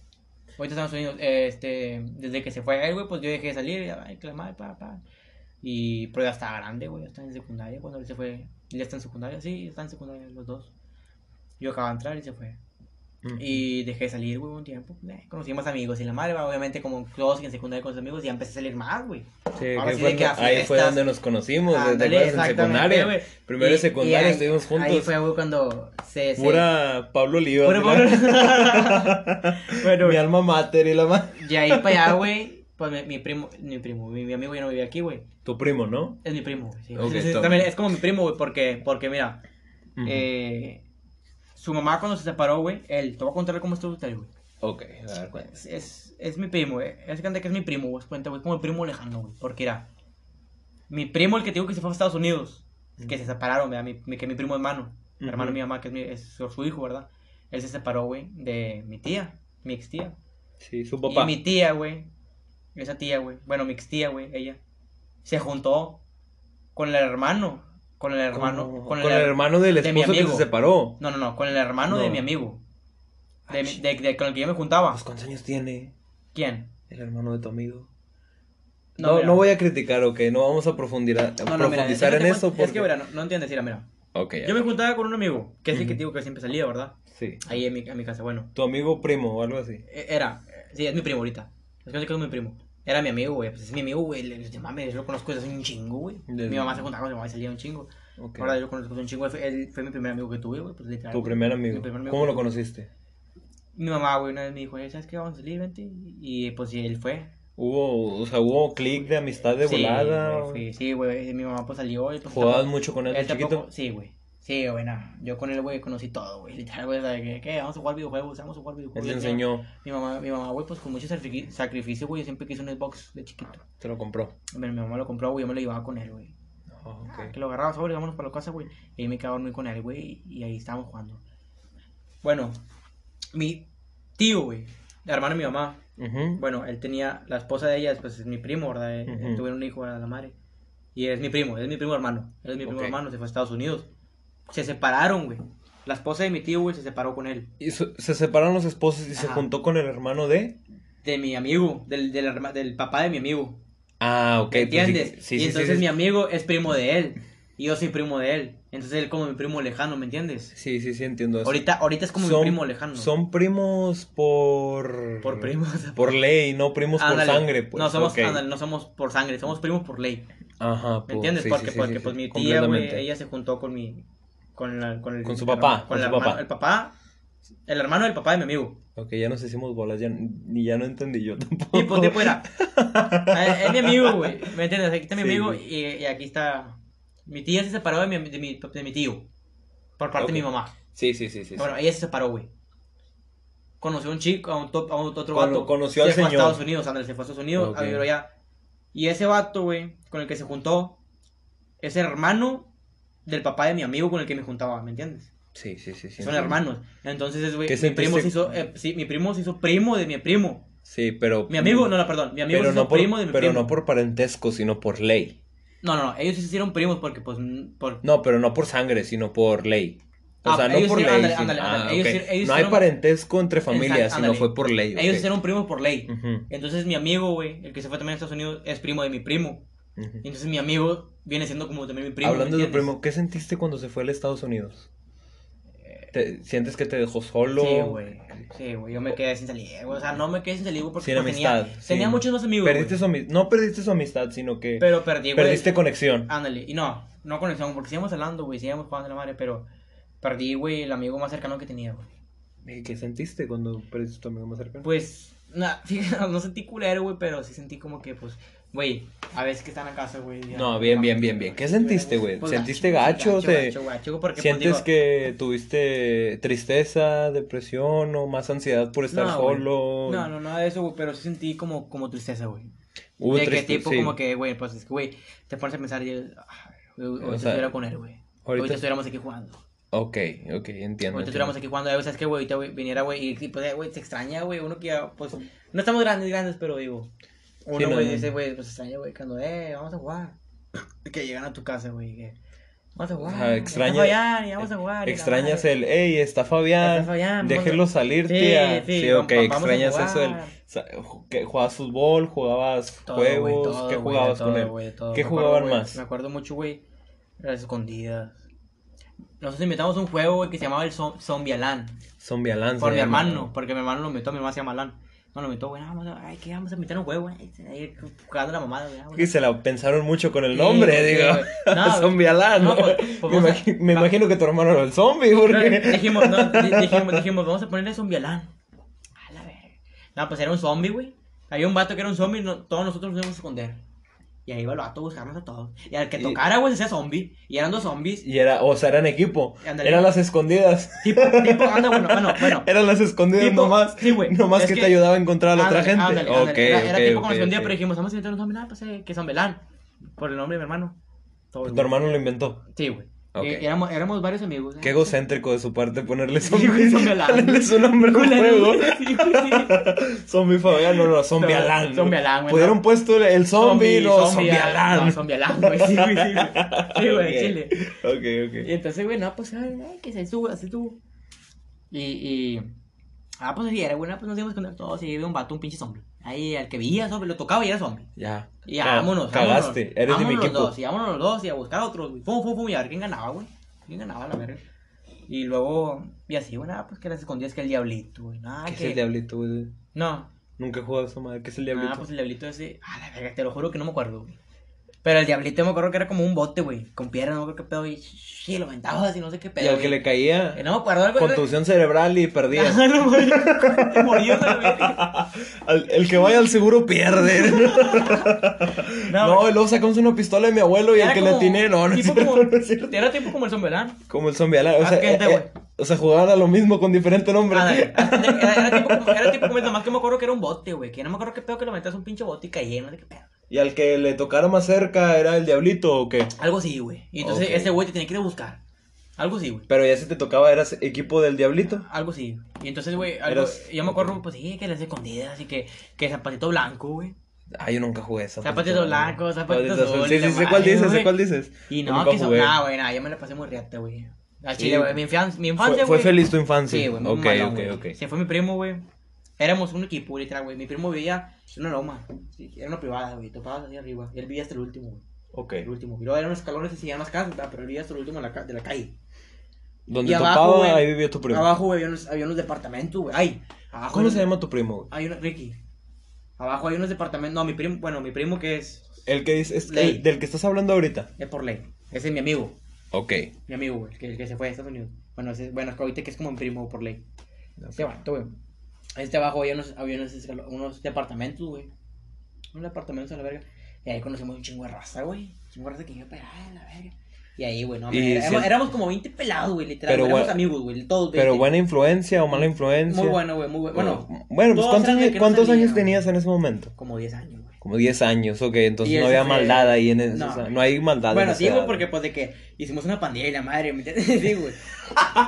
[SPEAKER 8] Ahorita Estados Unidos, este, desde que se fue a él, güey, pues yo dejé de salir, ay, que la madre, pa, pa. Y, pero ya estaba grande, güey, ya está en secundaria, cuando él se fue, ya está en secundaria, sí, está en secundaria los dos. Yo acababa de entrar y se fue. Y dejé de salir, güey, un tiempo. Eh, conocí más amigos y la madre, obviamente, como todos en secundaria con sus amigos, y ya empecé a salir más, güey.
[SPEAKER 1] Sí,
[SPEAKER 8] Ahora
[SPEAKER 1] que
[SPEAKER 8] sí
[SPEAKER 1] fue
[SPEAKER 8] de que a
[SPEAKER 1] donde- ahí fue donde nos conocimos, desde en secundaria.
[SPEAKER 8] güey.
[SPEAKER 1] Primero
[SPEAKER 8] Y-
[SPEAKER 1] secundaria
[SPEAKER 8] y ahí-
[SPEAKER 1] estuvimos juntos.
[SPEAKER 8] Ahí fue, güey, cuando se... se-
[SPEAKER 1] Pura Pablo Oliva.
[SPEAKER 8] Pura
[SPEAKER 1] ¿verdad?
[SPEAKER 8] bueno,
[SPEAKER 1] Mi alma mater y la ma...
[SPEAKER 8] y ahí para allá, güey, pues mi, mi primo, mi primo, mi, mi amigo ya no vivía aquí, güey.
[SPEAKER 1] Tu primo, ¿no?
[SPEAKER 8] Es mi primo, güey. sí.
[SPEAKER 1] Ok,
[SPEAKER 8] Sí, sí,
[SPEAKER 1] está
[SPEAKER 8] también es como mi primo, güey, porque, porque mira, eh, su mamá cuando se separó, güey, él, te voy a contar cómo estuvo usted, güey.
[SPEAKER 1] Ok, a ver,
[SPEAKER 8] Es, es, es mi primo, güey. Es que que es mi primo, güey. Cuenta, güey, como el primo lejano, güey. Porque era mi primo, el que te digo que se fue a Estados Unidos, que se separaron, ¿verdad? Mi, mi- que mi primo hermano, hermano de mi mamá, que es, mi, es su, su hijo, ¿verdad? Él se separó, güey, de mi tía, mi ex tía.
[SPEAKER 1] Sí, su papá.
[SPEAKER 8] Y mi tía, güey, esa tía, güey, bueno, mi ex tía, güey, ella, se juntó con el hermano, con el hermano,
[SPEAKER 1] Con,
[SPEAKER 8] con,
[SPEAKER 1] con el, hermano del
[SPEAKER 8] de mi
[SPEAKER 1] esposo que se separó.
[SPEAKER 8] No, no, no, con el hermano de mi amigo. De, de- con el que yo me juntaba.
[SPEAKER 1] Pues, ¿Cuántos años tiene
[SPEAKER 8] ¿Quién?
[SPEAKER 1] el hermano de tu amigo?
[SPEAKER 8] No,
[SPEAKER 1] No,
[SPEAKER 8] mira.
[SPEAKER 1] no voy a criticar, ok. No vamos a profundizar,
[SPEAKER 8] No, no, mira,
[SPEAKER 1] profundizar en eso.
[SPEAKER 8] cuento- Es que,
[SPEAKER 1] porque-
[SPEAKER 8] mira, no, entiendes, mira, mira.
[SPEAKER 1] Ok,
[SPEAKER 8] Yo me juntaba con un amigo, que es el que digo que siempre salía, ¿verdad?
[SPEAKER 1] Sí.
[SPEAKER 8] Ahí en mi, en mi casa, bueno.
[SPEAKER 1] Tu amigo primo o algo así.
[SPEAKER 8] E- Era, sí, es mi primo ahorita. Es que es mi primo. Era mi amigo, güey. Pues es mi amigo, güey. Le, mames, yo lo conozco desde hace un chingo, güey. Mi mamá se juntaba con mi mamá y salía un chingo. Ahora yo lo conozco desde un chingo. Él fue, él fue mi primer amigo que tuve, güey. Pues literal.
[SPEAKER 1] Tu primer
[SPEAKER 8] Mi
[SPEAKER 1] amigo.
[SPEAKER 8] primer amigo
[SPEAKER 1] ¿Cómo lo conociste?
[SPEAKER 8] Mi mamá, güey, una vez me dijo, "Eh, ¿sabes qué? Vamos a salir, vente. Y pues sí, él fue.
[SPEAKER 1] Hubo, o sea, hubo clic de amistad de
[SPEAKER 8] Sí,
[SPEAKER 1] volada.
[SPEAKER 8] fui- sí, güey. Mi mamá pues salió y pues.
[SPEAKER 1] ¿Jugabas
[SPEAKER 8] tampoco-
[SPEAKER 1] mucho con él
[SPEAKER 8] tampoco-
[SPEAKER 1] chiquito?
[SPEAKER 8] Sí, güey. Sí, güey, nada. Yo con él, güey, conocí todo, güey. Literal, güey, ¿sabes qué? ¿Qué? Vamos a jugar videojuegos, vamos a jugar
[SPEAKER 1] Él
[SPEAKER 8] videojuegos.
[SPEAKER 1] te
[SPEAKER 8] Ya-
[SPEAKER 1] enseñó,
[SPEAKER 8] Mi mamá, mi mamá, güey, pues con mucho sacrifi- sacrificio, güey, yo siempre quise un Xbox de chiquito.
[SPEAKER 1] te lo compró.
[SPEAKER 8] Mi, mi mamá lo compró, güey, yo me lo llevaba con él, güey.
[SPEAKER 1] Oh, ok.
[SPEAKER 8] Que lo agarraba sobre, vámonos para la casa, güey. Y ahí me quedaba muy con él, güey, y ahí estábamos jugando. Bueno, mi tío, güey, hermano de mi mamá, bueno, él tenía, la esposa de ella, pues es mi primo, ¿verdad? Él- él
[SPEAKER 1] Ujú.
[SPEAKER 8] Tuvieron un hijo a la madre. Y es mi primo, es mi primo hermano. Él es mi primo hermano, se fue a Estados Unidos. Se separaron, güey. La esposa de mi tío, güey, se separó con él.
[SPEAKER 1] Y se separaron los esposos y se juntó con el hermano de.
[SPEAKER 8] De mi amigo, del, del, papá de mi amigo.
[SPEAKER 1] Ah, ok. pues sí,
[SPEAKER 8] ¿Entiendes?
[SPEAKER 1] sí,
[SPEAKER 8] y
[SPEAKER 1] sí,
[SPEAKER 8] entonces mi amigo es primo de él. Y yo soy primo de él. Entonces él como mi primo lejano, ¿me entiendes?
[SPEAKER 1] Sí, sí, sí, entiendo eso.
[SPEAKER 8] Ahorita, ahorita es como
[SPEAKER 1] Son-
[SPEAKER 8] mi primo lejano.
[SPEAKER 1] Son primos por.
[SPEAKER 8] Por primos.
[SPEAKER 1] Por ley, no primos
[SPEAKER 8] Ándale.
[SPEAKER 1] por sangre, pues.
[SPEAKER 8] no, somos,
[SPEAKER 1] ok.
[SPEAKER 8] ándale, no somos por sangre, somos primos por ley.
[SPEAKER 1] Ajá,
[SPEAKER 8] ¿Me
[SPEAKER 1] pues,
[SPEAKER 8] entiendes? porque porque
[SPEAKER 1] sí,
[SPEAKER 8] pues mi tía, güey, ella se juntó con mi... Con, la- con, el,
[SPEAKER 1] Con su papá, con
[SPEAKER 8] el
[SPEAKER 1] su
[SPEAKER 8] hermano-
[SPEAKER 1] papá.
[SPEAKER 8] El papá, el hermano del papá de mi amigo.
[SPEAKER 1] Ok, ya nos hicimos bolas, ya, ni ya no entendí yo tampoco.
[SPEAKER 8] Tipo, tipo era. Es mi amigo, güey. ¿Me entiendes? Aquí está mi
[SPEAKER 1] Sí,
[SPEAKER 8] amigo y, y aquí está. Mi tía se separó de mi, de mi, de mi tío. Por parte de mi mamá.
[SPEAKER 1] Sí, sí, sí, sí. sí.
[SPEAKER 8] Bueno, ella se separó, güey. Conoció a un chico, a un, to- a un otro
[SPEAKER 1] Cono-
[SPEAKER 8] vato.
[SPEAKER 1] conoció
[SPEAKER 8] se
[SPEAKER 1] al
[SPEAKER 8] fue
[SPEAKER 1] señor.
[SPEAKER 8] a Estados Unidos, ándale, se fue a Estados Unidos
[SPEAKER 1] Ok.
[SPEAKER 8] a vivir allá. Y ese vato, güey, con el que se juntó, es hermano del papá de mi amigo con el que me juntaba, ¿me entiendes?
[SPEAKER 1] Sí, sí, sí. sí
[SPEAKER 8] Son hermanos. Entonces, es, güey,
[SPEAKER 1] ¿Qué
[SPEAKER 8] mi primo se hizo, eh, sí, mi primo se hizo primo de mi primo.
[SPEAKER 1] Sí, pero.
[SPEAKER 8] Mi amigo, no, no, perdón, mi amigo
[SPEAKER 1] pero
[SPEAKER 8] se hizo
[SPEAKER 1] no por,
[SPEAKER 8] primo de mi
[SPEAKER 1] pero
[SPEAKER 8] primo.
[SPEAKER 1] no por parentesco, sino por ley.
[SPEAKER 8] No, no, no, ellos se hicieron primos porque, pues, mm, por...
[SPEAKER 1] No, pero no por sangre, sino por ley. O
[SPEAKER 8] Ah,
[SPEAKER 1] sea, no
[SPEAKER 8] ellos
[SPEAKER 1] por ley.
[SPEAKER 8] ándale,
[SPEAKER 1] sino-
[SPEAKER 8] ándale,
[SPEAKER 1] ah.
[SPEAKER 8] Ellos ellos
[SPEAKER 1] no hay parentesco entre familias, sino fue por ley.
[SPEAKER 8] Ellos
[SPEAKER 1] ok.
[SPEAKER 8] hicieron primos por ley. Entonces mi amigo, güey, el que se fue también a Estados Unidos, es primo de mi primo. Entonces mi amigo viene siendo como también mi primo.
[SPEAKER 1] Hablando
[SPEAKER 8] ¿me
[SPEAKER 1] de tu primo, ¿qué sentiste cuando se fue a Estados Unidos? ¿Te- ¿Sientes que te dejó solo?
[SPEAKER 8] Sí, güey. Sí, güey. Yo me quedé sin salir, güey. O sea, no me quedé sin salir, güey, porque
[SPEAKER 1] Sin
[SPEAKER 8] tenía,
[SPEAKER 1] amistad.
[SPEAKER 8] tenía
[SPEAKER 1] sí.
[SPEAKER 8] muchos más amigos.
[SPEAKER 1] Perdiste su No perdiste su amistad, sino que
[SPEAKER 8] Pero perdí, güey.
[SPEAKER 1] perdiste conexión.
[SPEAKER 8] Ándale. Y no, no conexión, porque seguíamos hablando, güey. Seguíamos jugando la madre, pero perdí, güey, el amigo más cercano que tenía, güey.
[SPEAKER 1] ¿Y qué sentiste cuando perdiste tu amigo más cercano?
[SPEAKER 8] Pues, nah, fíjate, no sentí culero, güey, pero sí sentí como que, pues, güey, a veces que están en casa, güey.
[SPEAKER 1] No, bien, bien, bien, bien. ¿Qué sentiste, güey?
[SPEAKER 8] Pues,
[SPEAKER 1] ¿Sentiste
[SPEAKER 8] gacho,
[SPEAKER 1] gacho? ¿Te-
[SPEAKER 8] gacho, gacho, porque, pues,
[SPEAKER 1] ¿Sientes
[SPEAKER 8] digo,
[SPEAKER 1] que tuviste tristeza, depresión o más ansiedad por estar
[SPEAKER 8] No,
[SPEAKER 1] solo?
[SPEAKER 8] No, no, nada de eso, güey, pero sí sentí como, como tristeza, güey. De que
[SPEAKER 1] triste-
[SPEAKER 8] tipo
[SPEAKER 1] sí.
[SPEAKER 8] como que, güey, pues es que, güey, te pones a pensar y ay, güey, ahorita
[SPEAKER 1] sea,
[SPEAKER 8] estuviera con él, güey.
[SPEAKER 1] ahorita-
[SPEAKER 8] Ahorita estuviéramos aquí jugando.
[SPEAKER 1] Ok, ok, entiendo.
[SPEAKER 8] Ahorita estuviéramos aquí jugando, eh, ¿sabes qué, güey? Ahorita viniera, güey, y pues, güey, se extraña, güey, uno que ya, pues, no estamos grandes, grandes, pero digo, uno,
[SPEAKER 1] no,
[SPEAKER 8] güey,
[SPEAKER 1] no.
[SPEAKER 8] dice, güey, pues extraña, güey, cuando, eh, vamos a jugar. Que llegan a tu casa, güey, que, vamos a jugar. Ya
[SPEAKER 1] extraña-
[SPEAKER 8] está Fabián, y vamos a jugar. y la
[SPEAKER 1] Extrañas el, hey, está Fabián,
[SPEAKER 8] Está Fabián, vamos a-
[SPEAKER 1] déjelo salir,
[SPEAKER 8] Sí,
[SPEAKER 1] tía.
[SPEAKER 8] sí,
[SPEAKER 1] Sí, ok, extrañas
[SPEAKER 8] jugar.
[SPEAKER 1] eso del... que ¿Jugabas fútbol? ¿Jugabas
[SPEAKER 8] Todo,
[SPEAKER 1] juegos?
[SPEAKER 8] todo,
[SPEAKER 1] ¿Qué jugabas
[SPEAKER 8] todo,
[SPEAKER 1] con él? ¿Qué
[SPEAKER 8] Me
[SPEAKER 1] jugaban más?
[SPEAKER 8] Me acuerdo mucho, güey, las escondidas. Nosotros inventamos un juego, güey, que se llamaba el.
[SPEAKER 1] Zombie Alan.
[SPEAKER 8] Por
[SPEAKER 1] se
[SPEAKER 8] mi hermano, porque mi hermano lo inventó, mi hermano se llama Alan. No, lo inventó, güey, no, vamos a, ay, ¿qué vamos a inventar un juego, güey? Ahí jugando la mamada, güey. ah, güey.
[SPEAKER 1] Y se la pensaron mucho con el nombre,
[SPEAKER 8] sí,
[SPEAKER 1] digo.
[SPEAKER 8] No,
[SPEAKER 1] zombie Alan.
[SPEAKER 8] no,
[SPEAKER 1] ¿no?
[SPEAKER 8] pues- pues
[SPEAKER 1] me,
[SPEAKER 8] vamos a-
[SPEAKER 1] me imagino que tu hermano era el zombie,
[SPEAKER 8] No,
[SPEAKER 1] porque...
[SPEAKER 8] dijimos, no, di- dijimos, dijimos, vamos a ponerle Zombialan. A la verga. No, pues era un zombie, güey. Había un vato que era un zombie, no- todos nosotros nos íbamos a esconder. Y ahí iba a buscarnos a todos. Y al que tocara, güey, se hacía zombie. Y eran dos zombies.
[SPEAKER 1] Y era, o sea, eran equipo. Eran las escondidas.
[SPEAKER 8] Tipo, tipo, anda, bueno, bueno, bueno.
[SPEAKER 1] Eran las escondidas
[SPEAKER 8] Tipo,
[SPEAKER 1] nomás.
[SPEAKER 8] sí, güey.
[SPEAKER 1] Nomás
[SPEAKER 8] Es
[SPEAKER 1] que,
[SPEAKER 8] que-
[SPEAKER 1] te ayudaba a encontrar a la otra gente.
[SPEAKER 8] ándale,
[SPEAKER 1] ok,
[SPEAKER 8] ándale. Era, tipo
[SPEAKER 1] ok,
[SPEAKER 8] como escondida, pero dijimos, vamos a inventar un zombie, nada, pues eh, que Zombelán. Por el nombre de mi hermano. Todo,
[SPEAKER 1] Tu hermano lo inventó.
[SPEAKER 8] Sí, güey. Y éramos, éramos varios amigos.
[SPEAKER 1] Qué
[SPEAKER 8] ¿eh?
[SPEAKER 1] egocéntrico de su parte ponerle
[SPEAKER 8] Sí,
[SPEAKER 1] zombie. Ponerle su nombre al juego.
[SPEAKER 8] Sí, sí.
[SPEAKER 1] Zombie Fabián, no, no, zombie Alan.
[SPEAKER 8] zombie Alan, güey,
[SPEAKER 1] Pudieron puesto el zombie, no, zombie Alan.
[SPEAKER 8] No, zombie Alan, güey. Sí, güey, sí, güey. Sí, güey,
[SPEAKER 1] Ok.
[SPEAKER 8] chile.
[SPEAKER 1] Ok,
[SPEAKER 8] Y
[SPEAKER 1] ok.
[SPEAKER 8] entonces, güey, no, pues, ay, que se estuvo, así estuvo. Y, y. Ah, pues así era, güey, no, pues nos íbamos a esconder todos y había un vato, un pinche zombie. Ahí, al que veía zombie, lo tocaba y era zombie.
[SPEAKER 1] Ya.
[SPEAKER 8] Y ya, vámonos.
[SPEAKER 1] Cagaste.
[SPEAKER 8] vámonos,
[SPEAKER 1] Eres de mi
[SPEAKER 8] vámonos
[SPEAKER 1] equipo.
[SPEAKER 8] Los dos, y vámonos los dos y a buscar a otros, güey. Fum, fum, fum, y a ver quién ganaba, güey. ¿Quién ganaba, la verga? Y luego, y así, güey, nada, pues que las escondías que el diablito, güey. Nada,
[SPEAKER 1] ¿Qué
[SPEAKER 8] que...
[SPEAKER 1] es el diablito, güey?
[SPEAKER 8] No,
[SPEAKER 1] Nunca he jugado a esa madre. ¿Qué es el diablito?
[SPEAKER 8] Ah, pues el diablito ese. Ah, la verga, te lo juro que no me acuerdo, güey. Pero el diablito me acuerdo que era como un bote, güey. Con piedra, no me acuerdo qué pedo. Y sí, lo aventabas y no sé qué pedo.
[SPEAKER 1] y al que le caía,
[SPEAKER 8] Eh, No me acuerdo algo.
[SPEAKER 1] contusión cerebral y perdía.
[SPEAKER 8] Ah, no, morías verga.
[SPEAKER 1] Al- el que vaya al seguro pierde.
[SPEAKER 8] No,
[SPEAKER 1] No, y luego sacamos una pistola de mi abuelo y el que le atiné, no, no
[SPEAKER 8] tipo
[SPEAKER 1] cierto,
[SPEAKER 8] como-
[SPEAKER 1] no cierto.
[SPEAKER 8] Era tipo como el sombelán.
[SPEAKER 1] Como el zombie Alan. O sea, eh, eh, o sea, jugaban a lo mismo con diferente nombre.
[SPEAKER 8] Ah, Era, era tipo como, era tipo como, nomás que me acuerdo que era un bote, güey. Que no me acuerdo qué pedo que lo metías un pinche bote y caía, no sé qué pedo.
[SPEAKER 1] Y al que le tocara más cerca era el diablito o qué.
[SPEAKER 8] Algo así, güey. Y entonces
[SPEAKER 1] Ok.
[SPEAKER 8] ese güey te tenía que ir a buscar. Algo así, güey.
[SPEAKER 1] Pero ya si te tocaba, eras equipo del diablito.
[SPEAKER 8] Algo así. Y entonces, güey, algo,
[SPEAKER 1] Eras-
[SPEAKER 8] yo me acuerdo, pues sí, que las escondidas y que, que zapatito blanco, güey.
[SPEAKER 1] Ah, yo nunca jugué esa.
[SPEAKER 8] Zapatito blanco, zapatito azul,
[SPEAKER 1] Sí, sí, sé cuál dices, sé
[SPEAKER 8] güey.
[SPEAKER 1] cuál dices.
[SPEAKER 8] Y no, que son, nah, güey, nah, yo me la pasé muy riata, güey. Al chile, güey, mi infancia, mi
[SPEAKER 1] Fue,
[SPEAKER 8] güey.
[SPEAKER 1] feliz tu infancia.
[SPEAKER 8] Sí, güey,
[SPEAKER 1] ok, ok,
[SPEAKER 8] güey.
[SPEAKER 1] ok.
[SPEAKER 8] Se fue mi primo, güey. Éramos un equipo, literal, güey. Mi primo vivía en una loma. Era una privada, güey. Topabas ahí arriba. Y él vivía hasta el último, güey.
[SPEAKER 1] Ok.
[SPEAKER 8] El último. Y luego eran unos escalones y se llaman las casas, ¿verdad? pero él vivía hasta el último de la, ca- de la calle.
[SPEAKER 1] Donde
[SPEAKER 8] Y abajo,
[SPEAKER 1] topaba,
[SPEAKER 8] güey,
[SPEAKER 1] ahí vivía tu primo.
[SPEAKER 8] Abajo, güey, había unos, había unos departamentos, güey. Ay, abajo.
[SPEAKER 1] ¿Cómo
[SPEAKER 8] hay
[SPEAKER 1] se llama tu primo, güey?
[SPEAKER 8] Hay unos, Ricky. Abajo hay unos departamentos. No, mi primo, bueno, mi primo que es.
[SPEAKER 1] El que es, es
[SPEAKER 8] Ley.
[SPEAKER 1] el del que estás hablando ahorita.
[SPEAKER 8] Es por ley. Ese es mi amigo.
[SPEAKER 1] Ok.
[SPEAKER 8] Mi amigo, güey, el que, el que se fue a Estados Unidos. Bueno, ese, bueno, es que ahorita que es como mi primo por ley. Este vato, güey. Este abajo había unos, había unos, unos departamentos, güey. Unos departamentos a la verga. Y ahí conocimos un chingo de raza, güey. Chingo de raza que iba a pegar la verga. Y ahí, güey, no,
[SPEAKER 1] Y
[SPEAKER 8] éramos, éramos como 20 pelados, güey, literal.
[SPEAKER 1] Pero
[SPEAKER 8] éramos
[SPEAKER 1] bueno-
[SPEAKER 8] amigos, güey, todos.
[SPEAKER 1] Pero
[SPEAKER 8] 20.
[SPEAKER 1] buena influencia o mala influencia.
[SPEAKER 8] Muy bueno, güey, muy bueno. Bueno,
[SPEAKER 1] bueno, pues ¿cuántos, años, ¿cuántos años tenías en ese momento?
[SPEAKER 8] como 10 años, güey.
[SPEAKER 1] Como 10 años, ok. Entonces no había maldad ahí en eso.
[SPEAKER 8] No.
[SPEAKER 1] o sea, no hay maldad. en
[SPEAKER 8] Bueno, sí, güey, porque pues de que hicimos una pandilla y la madre, ¿me entiendes? Sí, güey.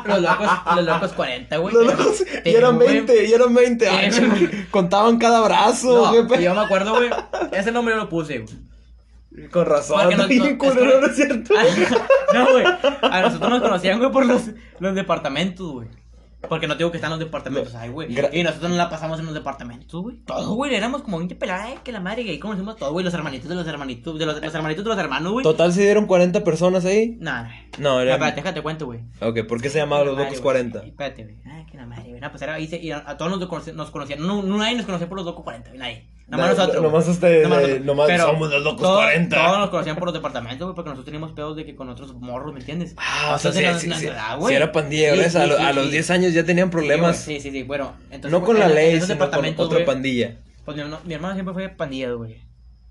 [SPEAKER 8] Los locos, los locos 40, güey.
[SPEAKER 1] Los locos, y eran
[SPEAKER 8] digo, güey.
[SPEAKER 1] 20, y eran 20.
[SPEAKER 8] Sí,
[SPEAKER 1] ah,
[SPEAKER 8] güey.
[SPEAKER 1] chico, contaban cada brazo.
[SPEAKER 8] No, yo me acuerdo, güey. Ese nombre lo puse, güey.
[SPEAKER 1] Con razón.
[SPEAKER 8] Porque no-
[SPEAKER 1] bien
[SPEAKER 8] no-
[SPEAKER 1] culero, ¿no es cierto?
[SPEAKER 8] no, güey. A nosotros nos conocían, güey, por los, los departamentos, güey. Porque no tengo que estar en los departamentos ahí, güey. Y nosotros nos la pasamos en los departamentos, güey. Todo, güey. Éramos como 20 peladas, eh, que la madre, que ahí conocimos todo, güey. Los hermanitos de los hermanitos, de los, los hermanitos de los hermanos, güey.
[SPEAKER 1] Total, se dieron 40 personas ahí.
[SPEAKER 8] Nah, nah.
[SPEAKER 1] No, era.
[SPEAKER 8] Espérate, déjate cuento, güey.
[SPEAKER 1] Ok, ¿por qué se llamaban los locos
[SPEAKER 8] madre,
[SPEAKER 1] 40?
[SPEAKER 8] güey. Espérate, güey. Ay, que la madre, güey. No, pues era ahí se- y a, todos nos, nos conocían. No, no, nadie nos conocía por los locos 40, güey. Nadie. Nomás
[SPEAKER 1] No,
[SPEAKER 8] nosotros.
[SPEAKER 1] nomás ustedes,
[SPEAKER 8] Nomás
[SPEAKER 1] eh, nomás somos los locos
[SPEAKER 8] todos-
[SPEAKER 1] 40.
[SPEAKER 8] Todos nos conocían por los departamentos, güey, porque nosotros teníamos pedos de que con otros morros, ¿me entiendes?
[SPEAKER 1] Ah, o sea, sí, sí,
[SPEAKER 8] edad,
[SPEAKER 1] sí era pandilleros,
[SPEAKER 8] Sí,
[SPEAKER 1] a, lo- a los
[SPEAKER 8] sí.
[SPEAKER 1] 10 años ya tenían problemas.
[SPEAKER 8] Sí, sí, sí, bueno. Entonces,
[SPEAKER 1] no con la ley, sino con otra pandilla.
[SPEAKER 8] Pues mi, hermano- mi hermano siempre fue pandilla, güey.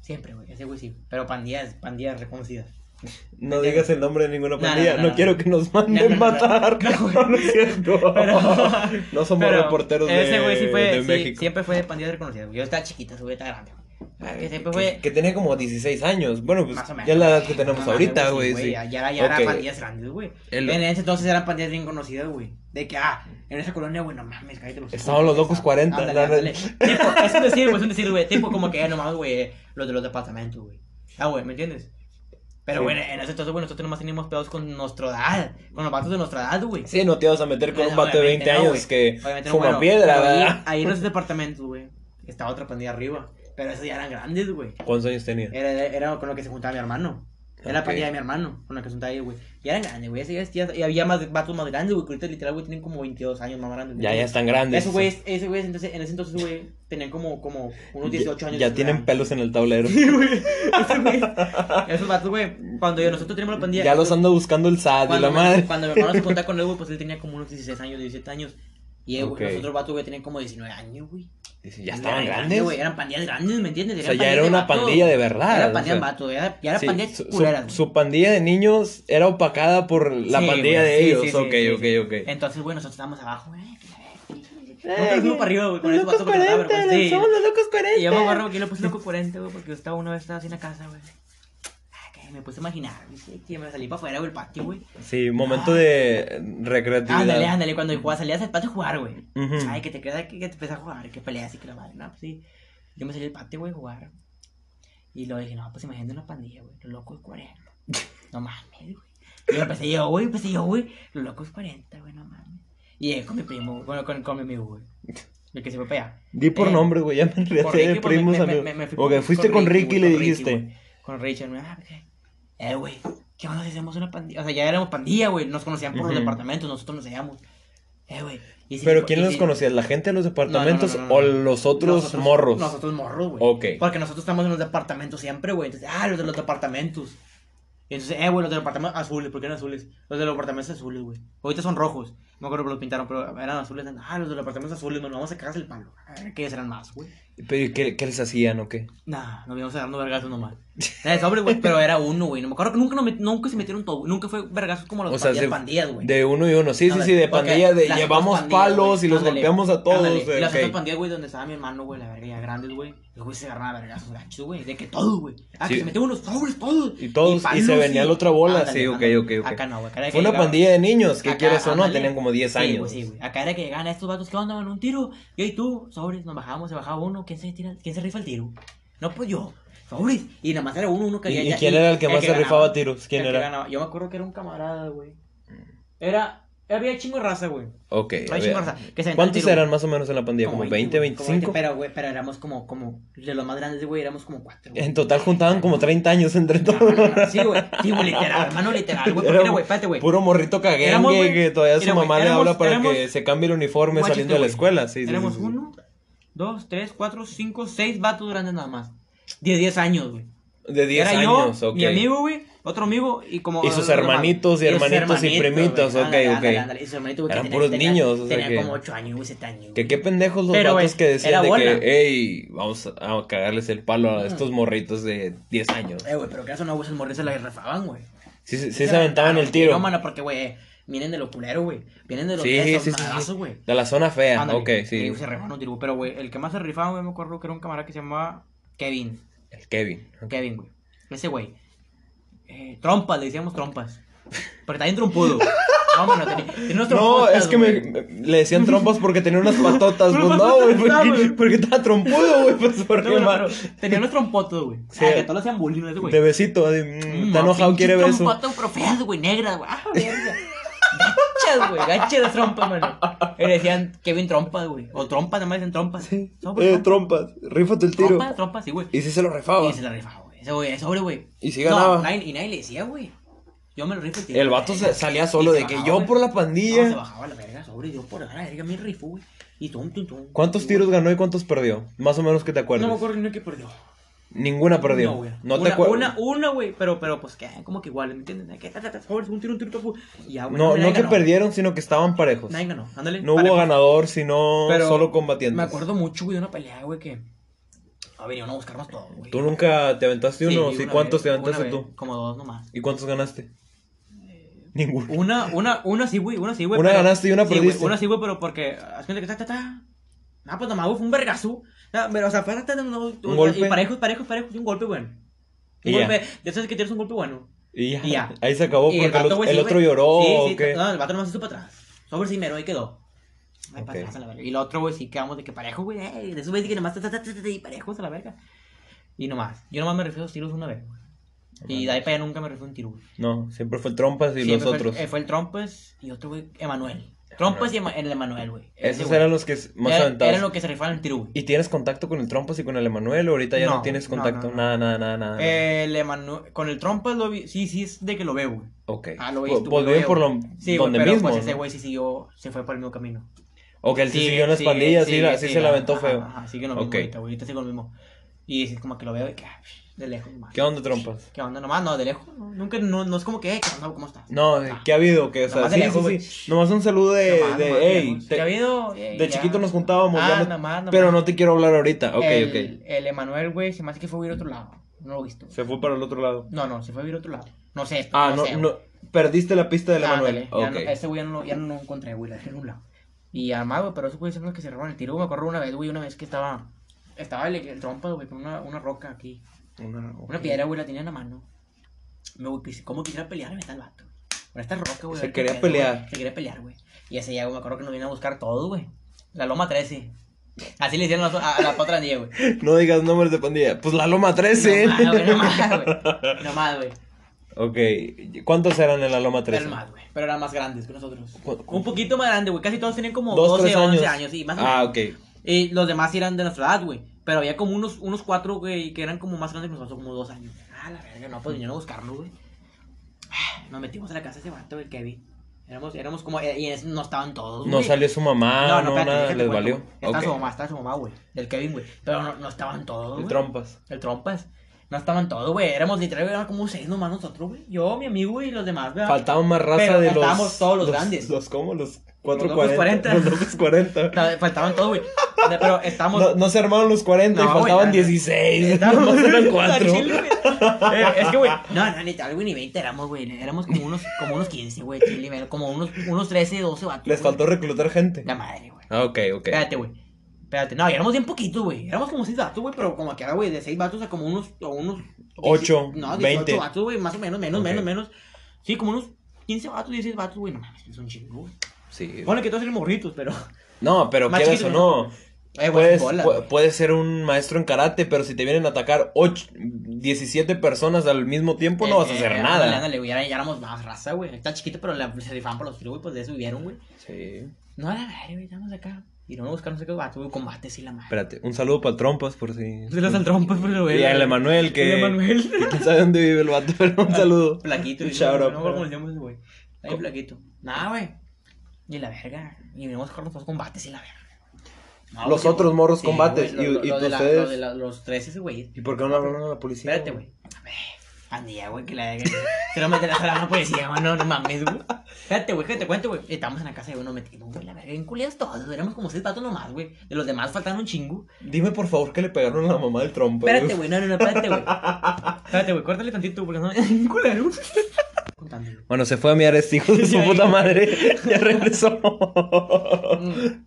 [SPEAKER 8] Siempre, güey. Ese güey sí. Pero pandillas, pandillas reconocidas.
[SPEAKER 1] No digas el nombre de ninguna pandilla. No,
[SPEAKER 8] no, no, no.
[SPEAKER 1] quiero que nos manden matar.
[SPEAKER 8] No,
[SPEAKER 1] es cierto.
[SPEAKER 8] Pero-
[SPEAKER 1] no somos
[SPEAKER 8] Pero
[SPEAKER 1] reporteros de,
[SPEAKER 8] Ese güey sí fue.
[SPEAKER 1] de
[SPEAKER 8] sí,
[SPEAKER 1] México.
[SPEAKER 8] siempre fue de pandillas reconocidas. Yo estaba chiquita, ese güey está grande. Que siempre
[SPEAKER 1] Que,
[SPEAKER 8] fue.
[SPEAKER 1] que tenía como 16 años. Bueno, pues
[SPEAKER 8] Más o menos.
[SPEAKER 1] ya es la edad que tenemos ahorita, güey.
[SPEAKER 8] sí,
[SPEAKER 1] Sí,
[SPEAKER 8] Ya, ya era, ya era
[SPEAKER 1] Ok.
[SPEAKER 8] pandillas grandes, güey.
[SPEAKER 1] El-
[SPEAKER 8] En ese entonces eran pandillas bien conocidas, güey. De que, ah, en esa colonia, güey, no mames, cállate los
[SPEAKER 1] Estaban los locos 40,
[SPEAKER 8] Ándale, ándale. Tipo, es un decir, güey, es un decir, güey. Tipo, como que, no mames, güey, los de los departamentos, güey. Ah, güey, ¿me entiendes? Pero,
[SPEAKER 1] Sí.
[SPEAKER 8] güey, en ese entonces, güey, nosotros nomás teníamos pedos con nuestra edad. Con los vatos de nuestra edad, güey.
[SPEAKER 1] Sí, no te vas a meter con un vato de
[SPEAKER 8] Obviamente
[SPEAKER 1] 20
[SPEAKER 8] no,
[SPEAKER 1] años que
[SPEAKER 8] Obviamente no,
[SPEAKER 1] fuma
[SPEAKER 8] bueno,
[SPEAKER 1] piedra,
[SPEAKER 8] ahí,
[SPEAKER 1] ¿verdad?
[SPEAKER 8] ahí en esos departamentos, güey, estaba otra pandilla arriba. Pero esos ya eran grandes, güey.
[SPEAKER 1] ¿Cuántos años tenía?
[SPEAKER 8] Era, era con lo que se juntaba mi hermano. Era la pandilla de mi hermano, con la que juntaba ahí, güey. Y eran grandes, güey. Y había más vatos más grandes, güey. Que ahorita literal, güey, tienen como 22 años más grandes.
[SPEAKER 1] Ya, ya están grandes.
[SPEAKER 8] Esos güeyes, ese güey, entonces, en ese entonces, güey, tenían como, como unos 18
[SPEAKER 1] ya,
[SPEAKER 8] años.
[SPEAKER 1] ya tienen pelos en el tablero.
[SPEAKER 8] Sí, güey. Ese güey. Esos vatos, güey, cuando yo- nosotros teníamos la pandilla.
[SPEAKER 1] ya los ando buscando el SAT y la madre.
[SPEAKER 8] cuando mi hermano se juntaba con él, güey, pues él tenía como unos 16 años, 17 años. Y eh, güey,
[SPEAKER 1] Ok.
[SPEAKER 8] los otros vatos, güey, tenían como 19 años, güey.
[SPEAKER 1] Ya estaban
[SPEAKER 8] Eran
[SPEAKER 1] grandes.
[SPEAKER 8] güey. Eran pandillas grandes, ¿me entiendes?
[SPEAKER 1] O sea,
[SPEAKER 8] Eran
[SPEAKER 1] ya era una
[SPEAKER 8] vatos.
[SPEAKER 1] pandilla de verdad.
[SPEAKER 8] Era pandilla de
[SPEAKER 1] sea.
[SPEAKER 8] vato, ya, ya era
[SPEAKER 1] Sí,
[SPEAKER 8] pandillas
[SPEAKER 1] su,
[SPEAKER 8] culeras. güey.
[SPEAKER 1] su pandilla de niños era opacada por la
[SPEAKER 8] Sí,
[SPEAKER 1] pandilla
[SPEAKER 8] güey,
[SPEAKER 1] de
[SPEAKER 8] sí,
[SPEAKER 1] ellos. ok, ok, ok.
[SPEAKER 8] Entonces, güey, nosotros estábamos abajo, güey. Nosotros fuimos para arriba, güey, con nos daban
[SPEAKER 1] 40,
[SPEAKER 8] vergüenza. Sí.
[SPEAKER 1] somos los locos 40.
[SPEAKER 8] Y yo me acuerdo que le puse loco 40, güey, porque yo estaba una vez estaba así en la casa, güey. Me puse a imaginar, güey, que me salí para afuera, güey, el patio, güey.
[SPEAKER 1] Sí, momento de recreatividad.
[SPEAKER 8] Ándale, ándale, cuando jugabas, salías al patio a jugar, güey. Ay, que te queda que, que te empiezas a jugar, que peleas y que la madre, no, pues sí. Yo me salí al patio, güey, a jugar. Y luego dije, no, pues imagínate una pandilla, güey, los locos 40. No mames, güey. Y yo empecé yo, güey, empecé yo, güey, los locos 40, güey, no mames. Y llegué con mi primo, bueno, con, con mi amigo, güey. El que se fue para allá.
[SPEAKER 1] Di por
[SPEAKER 8] Eh,
[SPEAKER 1] nombre, güey, ya me enredé de primos
[SPEAKER 8] me- me- me- fui con-
[SPEAKER 1] fuiste con Ricky y le
[SPEAKER 8] Ricky,
[SPEAKER 1] dijiste.
[SPEAKER 8] Con Richard, me, ah. Eh, güey, ¿qué onda si hacemos una pandilla? O sea, ya éramos pandilla, güey, nos conocían por los departamentos, nosotros nos hallamos. Eh, güey. si-
[SPEAKER 1] Pero ¿quién los
[SPEAKER 8] si-
[SPEAKER 1] conocía? ¿La gente de los departamentos
[SPEAKER 8] no, no, no.
[SPEAKER 1] o los otros
[SPEAKER 8] Nosotros-
[SPEAKER 1] morros?
[SPEAKER 8] Nosotros morros, güey.
[SPEAKER 1] Ok.
[SPEAKER 8] Porque nosotros estamos en los departamentos siempre, güey. Entonces, ah, los de los departamentos. Y entonces, eh, güey, los de los departamentos azules, ¿por qué eran azules? Los de los departamentos azules, güey. Ahorita son rojos. No me acuerdo que los pintaron, pero eran azules. Ah, los de los departamentos azules, nos vamos a cagarse el palo. A ver qué serán más, güey.
[SPEAKER 1] ¿Pero qué, qué les hacían o qué?
[SPEAKER 8] Nah, nos íbamos agarrando vergazos nomás. Eh, sobre, güey, pero era uno, güey. No me acuerdo que nunca, nos met- nunca se metieron todo. Nunca fue vergazos como los
[SPEAKER 1] O sea,
[SPEAKER 8] pandillas,
[SPEAKER 1] de,
[SPEAKER 8] pandillas, güey.
[SPEAKER 1] de uno y uno. Sí, sí,
[SPEAKER 8] Ándale,
[SPEAKER 1] sí, de pandilla de
[SPEAKER 8] las
[SPEAKER 1] llevamos
[SPEAKER 8] otras pandillas,
[SPEAKER 1] palos
[SPEAKER 8] güey,
[SPEAKER 1] y los
[SPEAKER 8] ándale,
[SPEAKER 1] golpeamos a todos.
[SPEAKER 8] ándale.
[SPEAKER 1] eh,
[SPEAKER 8] Y las
[SPEAKER 1] ok.
[SPEAKER 8] otras pandillas, güey, donde estaba mi hermano, güey, la verga, ya grandes, güey. Los güeyes se agarraban a vergazos gachos, güey. De que todo, güey. Ah,
[SPEAKER 1] Sí.
[SPEAKER 8] que se metían unos sobres, todos.
[SPEAKER 1] Y todos, y se venía la otra bola, sí, ok, ok, ok.
[SPEAKER 8] Acá no, güey. acá era que
[SPEAKER 1] Fue una
[SPEAKER 8] llegaba-
[SPEAKER 1] pandilla de niños, que
[SPEAKER 8] Acá,
[SPEAKER 1] quieres o no,
[SPEAKER 8] ándale.
[SPEAKER 1] tenían como 10
[SPEAKER 8] Sí,
[SPEAKER 1] años.
[SPEAKER 8] güey, sí, güey. Acá era que llegaban estos vatos, ¿qué onda, man? Un tiro. Yo y tú, sobres, nos bajábamos, se bajaba uno. ¿Quién se tira? ¿Quién se rifa el tiro? No, pues yo. Sobres. Y nada más era uno, uno que
[SPEAKER 1] ¿Y,
[SPEAKER 8] ya-
[SPEAKER 1] y
[SPEAKER 8] ya-
[SPEAKER 1] quién era el que más se rifaba tiros? ¿Quién
[SPEAKER 8] El
[SPEAKER 1] era?
[SPEAKER 8] Yo me acuerdo que era un camarada, güey. Era. Había chingo de raza, güey.
[SPEAKER 1] Ok,
[SPEAKER 8] Había chingo de raza. Que se aventaba
[SPEAKER 1] ¿Cuántos
[SPEAKER 8] tiro,
[SPEAKER 1] eran más o menos en la pandilla? ¿Como 20,
[SPEAKER 8] güey, como
[SPEAKER 1] 25?
[SPEAKER 8] pero, güey, pero éramos como, como. De los más grandes, güey, éramos como cuatro. güey.
[SPEAKER 1] En total juntaban como 30 años entre todos.
[SPEAKER 8] no, no, Sí, güey. Sí, güey, literal, hermano, literal, güey. Porque
[SPEAKER 1] Era
[SPEAKER 8] güey, espérate, güey.
[SPEAKER 1] Puro morrito caguengue
[SPEAKER 8] Éramos, güey,
[SPEAKER 1] que todavía su mamá le habla para
[SPEAKER 8] éramos-
[SPEAKER 1] que se cambie el uniforme saliendo de la escuela. Sí, sí,
[SPEAKER 8] Éramos uno, dos, tres, cuatro, cinco, seis vatos grandes nada más. De 10 años, güey.
[SPEAKER 1] De 10
[SPEAKER 8] Era
[SPEAKER 1] años,
[SPEAKER 8] yo,
[SPEAKER 1] ok.
[SPEAKER 8] mi amigo, güey, otro amigo y como...
[SPEAKER 1] Y sus hermanitos y hermanitos y primitos, ok, ok. Eran puros niños, o sea
[SPEAKER 8] Tenían como 8 años, güey, 7 años.
[SPEAKER 1] Que qué pendejos los vatos que decían de que, hey, vamos a, cagarles el palo a estos morritos de 10 años.
[SPEAKER 8] Eh, güey, pero que eso no, güey, esos morros se la refaban, güey.
[SPEAKER 1] Sí, sí, sí se aventaban el tiro.
[SPEAKER 8] No, mano, porque, güey, vienen de lo culero, güey. Vienen de los
[SPEAKER 1] Sí,
[SPEAKER 8] días,
[SPEAKER 1] sí, sí,
[SPEAKER 8] güey.
[SPEAKER 1] De la zona fea,
[SPEAKER 8] Ándale.
[SPEAKER 1] ok, sí.
[SPEAKER 8] Y se rifaban un güey. Pero, güey, el que más se rifaba, güey, me acuerdo que era un camarada que se llamaba Kevin.
[SPEAKER 1] El Kevin.
[SPEAKER 8] Kevin, güey. Ese güey. Eh, trompas, le decíamos trompas. Porque también trompudo. No, mano, tenía, tenía unas
[SPEAKER 1] No, es que me,
[SPEAKER 8] güey.
[SPEAKER 1] me- le decían trompas porque tenía unas patotas. Pues no, güey, porque, porque estaba trompudo, güey. Pues porque
[SPEAKER 8] No, pero tenía unos trompotos, güey.
[SPEAKER 1] Sí.
[SPEAKER 8] Ah, que todos hacían bullying güey.
[SPEAKER 1] de besito, así, mm,
[SPEAKER 8] Mm,
[SPEAKER 1] está enojado, quiere beso.
[SPEAKER 8] pero feas, güey, negras, güey. Ah, verga. Gachas, güey, gachas de trompas, mano. Y le decían Kevin Trompas, güey. O trompas, nada más dicen trompas.
[SPEAKER 1] Sí.
[SPEAKER 8] Sobre,
[SPEAKER 1] Eh, trompas, rífate el tiro.
[SPEAKER 8] Trompas, trompas, sí, güey.
[SPEAKER 1] Y sí se lo rifaba.
[SPEAKER 8] Y se la rifaba, güey. Ese güey, sobre, güey.
[SPEAKER 1] Y
[SPEAKER 8] No,
[SPEAKER 1] ganaba.
[SPEAKER 8] nadie- y nadie le decía, güey. Yo me lo rifo el tiro.
[SPEAKER 1] El vato se- salía solo
[SPEAKER 8] Y
[SPEAKER 1] de que
[SPEAKER 8] bajaba,
[SPEAKER 1] yo por la
[SPEAKER 8] No, se
[SPEAKER 1] pandilla.
[SPEAKER 8] bajaba la verga sobre yo por la verga, me rifo, güey. Y tum, tum, tum.
[SPEAKER 1] ¿Cuántos tiros ganó y cuántos perdió? Más o menos que te acuerdes.
[SPEAKER 8] No me acuerdo ni que perdió.
[SPEAKER 1] Ninguna perdió.
[SPEAKER 8] No, güey.
[SPEAKER 1] No, te acuerdas.
[SPEAKER 8] Una, una, güey, pero, pero pues que como que igual, ¿me entiendes? Que ta, ta, ta, un tiro, un tiro, ya, güey.
[SPEAKER 1] No, no que
[SPEAKER 8] ganó.
[SPEAKER 1] perdieron, sino que estaban parejos.
[SPEAKER 8] Nadie ganó, ándale.
[SPEAKER 1] No hubo ganador, sino
[SPEAKER 8] Pero
[SPEAKER 1] solo combatientes.
[SPEAKER 8] Me acuerdo mucho, güey, de una pelea, güey, que. A ver, iban a buscarnos todo, güey.
[SPEAKER 1] ¿Tú nunca te aventaste uno? Sí, ¿Cuántos
[SPEAKER 8] vez,
[SPEAKER 1] te aventaste
[SPEAKER 8] vez,
[SPEAKER 1] tú?
[SPEAKER 8] Como dos nomás.
[SPEAKER 1] ¿Y cuántos ganaste? Ninguno.
[SPEAKER 8] Una, una, una sí, güey, una sí, güey.
[SPEAKER 1] Una
[SPEAKER 8] pero-
[SPEAKER 1] ganaste y una
[SPEAKER 8] sí,
[SPEAKER 1] perdiste.
[SPEAKER 8] una sí, güey, pero porque. Haz cuenta que ta, ta, ta. Ah, pues nomás, güey, fue un vergazo. Ah, Pero, o sea, fue ta, ta, no,
[SPEAKER 1] ¿Un golpe?
[SPEAKER 8] Y parejos, parejos, parejos, un golpe bueno. Un
[SPEAKER 1] Y ya.
[SPEAKER 8] golpe. Ya sabes que tienes un golpe bueno.
[SPEAKER 1] Y ya.
[SPEAKER 8] Y ya.
[SPEAKER 1] Ahí se acabó porque el,
[SPEAKER 8] vato, güey,
[SPEAKER 1] el
[SPEAKER 8] sí,
[SPEAKER 1] otro
[SPEAKER 8] güey.
[SPEAKER 1] lloró
[SPEAKER 8] Sí,
[SPEAKER 1] o
[SPEAKER 8] sí,
[SPEAKER 1] qué.
[SPEAKER 8] No, el vato nomás hizo para atrás. Sobre sí, mero, ahí quedó. Ay, para atrás a la verga. Y el otro, güey, sí quedamos de que parejo, güey. De eso, güey, de que nomás ta, ta, ta, ta, ta, y parejos a la verga. Y nomás. Yo nomás me refiero a los tiros una vez. Y de ahí para allá nunca me refiero a un tiro, güey.
[SPEAKER 1] No, siempre fue el Trompas y
[SPEAKER 8] Siempre
[SPEAKER 1] los
[SPEAKER 8] fue el-
[SPEAKER 1] otros.
[SPEAKER 8] eh, Fue el Trompes y otro, güey, Emanuel. Trompes y el Emanuel, güey.
[SPEAKER 1] Esos
[SPEAKER 8] güey.
[SPEAKER 1] eran los que más
[SPEAKER 8] Era-
[SPEAKER 1] aventados.
[SPEAKER 8] Eran los que se rifaban el tiro, güey.
[SPEAKER 1] ¿Y tienes contacto con el Trompas y con el Emanuel o ahorita ya no,
[SPEAKER 8] No,
[SPEAKER 1] tienes contacto?
[SPEAKER 8] no, no.
[SPEAKER 1] Nada, nada, nada, nada.
[SPEAKER 8] El Emanuel. Con el Trompes lo vi. Sí, sí, es de que lo veo, güey.
[SPEAKER 1] ok.
[SPEAKER 8] Ah, lo
[SPEAKER 1] Pues-
[SPEAKER 8] viste,
[SPEAKER 1] pues
[SPEAKER 8] lo
[SPEAKER 1] bien
[SPEAKER 8] veo.
[SPEAKER 1] por lo
[SPEAKER 8] Sí, güey,
[SPEAKER 1] donde
[SPEAKER 8] pero
[SPEAKER 1] mismo.
[SPEAKER 8] pues ese güey sí siguió, se fue por el mismo camino.
[SPEAKER 1] O que él sí siguió en las pandillas, sí, sí se la aventó feo.
[SPEAKER 8] Ajá, sigue lo mismo
[SPEAKER 1] Ok.
[SPEAKER 8] ahorita, güey. Ahorita sigue lo mismo. Y es como que lo veo y que, ah, de lejos nomás.
[SPEAKER 1] ¿Qué onda, Trompas?
[SPEAKER 8] ¿Qué onda? Nomás, no, de lejos. no, nunca, no, no es como que, eh, ¿qué onda? ¿Cómo estás?
[SPEAKER 1] No,
[SPEAKER 8] Ah.
[SPEAKER 1] ¿qué ha habido? Que, o sea,
[SPEAKER 8] Nomás de
[SPEAKER 1] sí,
[SPEAKER 8] lejos,
[SPEAKER 1] sí, sí. Nomás un saludo de,
[SPEAKER 8] Nomás,
[SPEAKER 1] de
[SPEAKER 8] nomás de
[SPEAKER 1] hey, te-
[SPEAKER 8] ¿Qué ha habido? Eh,
[SPEAKER 1] de
[SPEAKER 8] ya.
[SPEAKER 1] chiquito nos juntábamos,
[SPEAKER 8] Ah,
[SPEAKER 1] ya no-
[SPEAKER 8] nomás,
[SPEAKER 1] pero no te quiero hablar ahorita. Ok,
[SPEAKER 8] el,
[SPEAKER 1] ok.
[SPEAKER 8] El Emanuel, güey, se me hace que fue a ir a otro lado. No lo he visto.
[SPEAKER 1] Se fue para el otro lado.
[SPEAKER 8] No, no, se fue a ir a otro lado. No sé.
[SPEAKER 1] Ah, no,
[SPEAKER 8] sé,
[SPEAKER 1] no, perdiste la pista del. Emanuel.
[SPEAKER 8] Ándale, ya
[SPEAKER 1] Ok.
[SPEAKER 8] no- ese güey ya no, lo- ya no lo encontré, güey, la dejé en un lado. Y además, güey, pero esos güeyes son los que se roban el tiro. Me acuerdo una vez, güey, una vez que estaba. Estaba el, el trompa, güey, con una, una roca aquí.
[SPEAKER 1] Una,
[SPEAKER 8] Una piedra, güey, la tenía en la mano. Me, ¿cómo quisiera pelear? Me está el vato. Con esta roca, güey.
[SPEAKER 1] Se quería pelear.
[SPEAKER 8] Se quería pelear, güey. Y ese ya, güey, me acuerdo que nos vino a buscar todo, güey. La Loma 13. Así le hicieron a, a la otra andilla, güey.
[SPEAKER 1] No digas nombres de pandilla. Pues la Loma 13.
[SPEAKER 8] No más, güey, no más, güey. No más, güey.
[SPEAKER 1] ok. ¿Cuántos eran en la Loma 13?
[SPEAKER 8] Eran más, güey. Pero eran más grandes que nosotros.
[SPEAKER 1] ¿Cu- cu-
[SPEAKER 8] Un poquito más grande, güey. Casi todos tenían como
[SPEAKER 1] Dos,
[SPEAKER 8] 12,
[SPEAKER 1] tres
[SPEAKER 8] 11
[SPEAKER 1] años.
[SPEAKER 8] años, sí, más o menos.
[SPEAKER 1] Ah, ok.
[SPEAKER 8] Y los demás eran de nuestra edad, güey. Pero había como unos, unos cuatro, güey, que eran como más grandes que nosotros, como dos años. Ah, la verga, no, pues vinieron a buscarnos, güey. Ah, Nos metimos a la casa de ese vato, el Kevin. Éramos, éramos como, y en ese no estaban todos,
[SPEAKER 1] No
[SPEAKER 8] güey.
[SPEAKER 1] salió su mamá, no,
[SPEAKER 8] no, espérate,
[SPEAKER 1] nada, les
[SPEAKER 8] cuento,
[SPEAKER 1] valió.
[SPEAKER 8] Estaba su mamá, estaba su mamá, güey. Del Kevin, güey. Pero no, no estaban todos,
[SPEAKER 1] El
[SPEAKER 8] güey.
[SPEAKER 1] Trompas.
[SPEAKER 8] El trompas. No estaban todos, güey. Éramos literal, eran como seis nomás nosotros, güey. Yo, mi amigo y los demás, güey.
[SPEAKER 1] Faltaban más raza
[SPEAKER 8] Pero
[SPEAKER 1] de los.
[SPEAKER 8] estábamos todos los grandes.
[SPEAKER 1] Los, ¿cómo? Los 440.
[SPEAKER 8] locos
[SPEAKER 1] Los locos 40.
[SPEAKER 8] Faltaban todos, güey. Pero estábamos.
[SPEAKER 1] No, no se armaron los 40 y
[SPEAKER 8] No, güey,
[SPEAKER 1] faltaban
[SPEAKER 8] no, no.
[SPEAKER 1] 16.
[SPEAKER 8] Estábamos
[SPEAKER 1] eran
[SPEAKER 8] al
[SPEAKER 1] 4.
[SPEAKER 8] chile, güey. Eh, es que, güey, no, no, ni tal, güey, ni 20 éramos, güey. Éramos como unos, como unos 15, güey, chile, pero como unos, unos 13, 12 vatos.
[SPEAKER 1] Les
[SPEAKER 8] güey.
[SPEAKER 1] faltó reclutar gente.
[SPEAKER 8] La madre, güey.
[SPEAKER 1] Ah, ok, ok.
[SPEAKER 8] Espérate, güey. Espérate, no, y éramos bien poquitos, güey. Éramos como 6 vatos, güey, pero como que era, güey, de 6 vatos a como unos, a unos...
[SPEAKER 1] Ocho,
[SPEAKER 8] No, 18
[SPEAKER 1] veinte.
[SPEAKER 8] vatos, güey, más o menos, menos,
[SPEAKER 1] Ok.
[SPEAKER 8] menos, menos. Sí, como unos 15 vatos, 16 vatos, güey, no mames, es un chingo, güey.
[SPEAKER 1] Sí.
[SPEAKER 8] Pone que todos eran morritos, pero...
[SPEAKER 1] No, pero
[SPEAKER 8] Más
[SPEAKER 1] quieras o no.
[SPEAKER 8] Eh,
[SPEAKER 1] Puedes,
[SPEAKER 8] bola,
[SPEAKER 1] pu- puedes ser un maestro en karate, pero si te vienen a atacar ocho, 17 personas al mismo tiempo, no
[SPEAKER 8] Eh,
[SPEAKER 1] vas a hacer
[SPEAKER 8] eh,
[SPEAKER 1] nada.
[SPEAKER 8] Ándale, ándale, güey, ya, ya éramos más raza, güey. Está chiquito, pero la, se rifaban por los güey, pues de eso vivieron, güey.
[SPEAKER 1] Sí.
[SPEAKER 8] No, la verdad, güey, estamos acá. Y no a buscar no sé qué vato, güey, combates y la madre.
[SPEAKER 1] Espérate, un saludo para Trompas por si.
[SPEAKER 8] Se los al trompas, pero, güey.
[SPEAKER 1] Y al Emanuel, que.
[SPEAKER 8] El Emanuel.
[SPEAKER 1] quién sabe dónde vive el vato, pero un saludo.
[SPEAKER 8] Plaquito. Y
[SPEAKER 1] shout
[SPEAKER 8] no. No, güey. Y la verga. Y venimos con los combates y la verga. No,
[SPEAKER 1] Los
[SPEAKER 8] güey,
[SPEAKER 1] otros morros
[SPEAKER 8] sí,
[SPEAKER 1] combates,
[SPEAKER 8] güey,
[SPEAKER 1] y-
[SPEAKER 8] lo-
[SPEAKER 1] y
[SPEAKER 8] lo la-
[SPEAKER 1] ustedes-
[SPEAKER 8] lo de la- Los tres ese güey.
[SPEAKER 1] ¿Y por qué no hablaron a la policía?
[SPEAKER 8] Espérate, güey. Andía, güey, que la se lo meten a la policía, güey. No, no mames, güey. Espérate, güey, que te cuento, güey. Estamos en la casa de uno metidos, güey. La verga, en culiados todos. Éramos como seis patos nomás, güey. De los demás faltaban un chingo.
[SPEAKER 1] Dime por favor que le pegaron a la mamá del trompa.
[SPEAKER 8] Espérate, güey, no, no, no, espérate, güey. Espérate, güey, córtale tantito porque no. Culero.
[SPEAKER 1] Bueno, se fue a miar este hijo de su puta madre. Ya regresó.
[SPEAKER 8] Mm.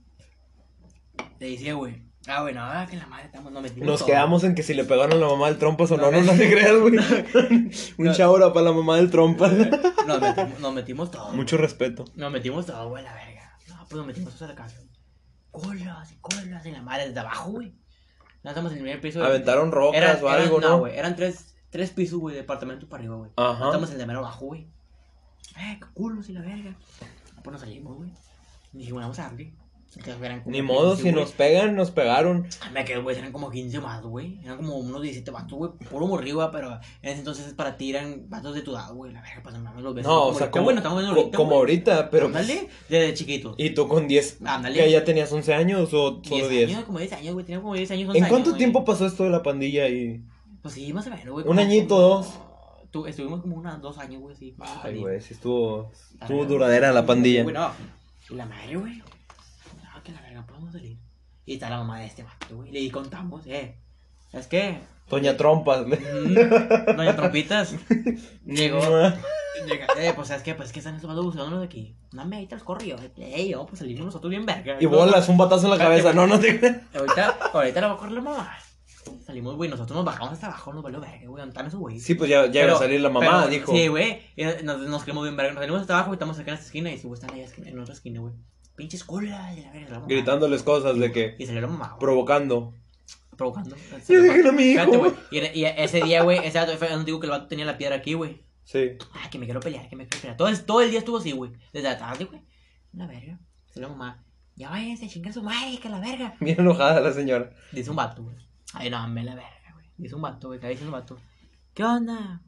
[SPEAKER 8] Te decía, güey. Ah, bueno, ah, que la madre estamos, no metimos.
[SPEAKER 1] Nos
[SPEAKER 8] todo.
[SPEAKER 1] quedamos en que si le pegaron a la mamá del trompas o no,
[SPEAKER 8] No,
[SPEAKER 1] no, no,
[SPEAKER 8] no.
[SPEAKER 1] te creas, güey. Un
[SPEAKER 8] No.
[SPEAKER 1] para la mamá del trompas.
[SPEAKER 8] Nos metimos, nos metimos todo.
[SPEAKER 1] Mucho respeto.
[SPEAKER 8] Nos metimos todo, güey, la verga. No, pues nos metimos todos a la casa. Colas y colas y la madre desde abajo, güey. No estamos en el primer piso.
[SPEAKER 1] Aventaron rocas
[SPEAKER 8] Eran-
[SPEAKER 1] o algo,
[SPEAKER 8] eran-
[SPEAKER 1] ¿no?
[SPEAKER 8] güey. Eran tres, tres pisos, güey, de departamento para arriba, güey.
[SPEAKER 1] Ajá.
[SPEAKER 8] Estamos en el de mero abajo, güey. Eh, qué culos y la verga. Pues nos salimos, güey. Dijimos, vamos a darle.
[SPEAKER 1] Ni modo,
[SPEAKER 8] 15,
[SPEAKER 1] si
[SPEAKER 8] güey.
[SPEAKER 1] nos pegan, nos pegaron.
[SPEAKER 8] Ah, Me quedé, güey, eran como 15 más, güey. Eran como unos 17 vatos, güey. Puro güey, pero en ese entonces para ti eran vatos de tu edad, güey. La verga, pues no mames, los ves.
[SPEAKER 1] No, o sea, como,
[SPEAKER 8] estamos viendo ahorita,
[SPEAKER 1] como
[SPEAKER 8] güey.
[SPEAKER 1] ahorita, pero.
[SPEAKER 8] Ándale, desde chiquitos.
[SPEAKER 1] ¿Y tú con 10?
[SPEAKER 8] Ándale.
[SPEAKER 1] ¿Que ya tenías 11 años o
[SPEAKER 8] 10
[SPEAKER 1] solo 10?
[SPEAKER 8] años, como 10 años, güey. Tenía como 10 años, 11
[SPEAKER 1] ¿En
[SPEAKER 8] años,
[SPEAKER 1] cuánto
[SPEAKER 8] güey.
[SPEAKER 1] tiempo pasó esto de la pandilla y.?
[SPEAKER 8] Pues sí, más o menos, güey.
[SPEAKER 1] ¿Un añito,
[SPEAKER 8] como-
[SPEAKER 1] dos?
[SPEAKER 8] Tu- estuvimos como unos dos años, güey, sí.
[SPEAKER 1] Ay, güey, sí estuvo. Estuvo duradera la pandilla.
[SPEAKER 8] güey, no. Y la madre, güey. Podemos salir. Y está la mamá de este vato, güey. Le contamos, eh. ¿Sabes qué?
[SPEAKER 1] Doña Trompas.
[SPEAKER 8] Mm, Doña Trompitas. Llegó. Llega, eh, pues sabes qué, pues que están estos vatos buscándonos de aquí. No me ahorita los corrió. Eh, yo, pues salimos nosotros bien verga.
[SPEAKER 1] Y bolas, un batazo en la cabeza. No, no te
[SPEAKER 8] Ahorita, ahorita la va a correr la mamá. Salimos, güey, nosotros nos bajamos hasta abajo, nos valió verga, güey. ¿Dónde esos güeyes?
[SPEAKER 1] Sí, pues ya, ya iba
[SPEAKER 8] Pero-
[SPEAKER 1] a salir la mamá,
[SPEAKER 8] pero-
[SPEAKER 1] dijo.
[SPEAKER 8] Sí, güey. y Nos, nos quedamos bien verga. Nos salimos hasta abajo y estamos acá en esta esquina. Y si güey, están allá en otra esquina, güey. Pinches colas de la verga. la.
[SPEAKER 1] Gritándoles cosas de que.
[SPEAKER 8] Y salió la mamá.
[SPEAKER 1] Provocando.
[SPEAKER 8] Provocando.
[SPEAKER 1] A mi hijo.
[SPEAKER 8] Espérate, güey. Y, y ese día, güey, ese dato fue digo que el vato tenía la piedra aquí, güey.
[SPEAKER 1] Sí.
[SPEAKER 8] Ay, que me quiero pelear, que me quiero pelear. Todo, el- todo el día estuvo así, güey. Desde la tarde, güey. La verga. Salió la mamá. Ya váyanse chingar su madre, que la verga.
[SPEAKER 1] Bien enojada la señora.
[SPEAKER 8] Dice un vato, güey. Ay, no, me la verga, güey. Dice un vato, güey. Que dice un vato. ¿Qué onda?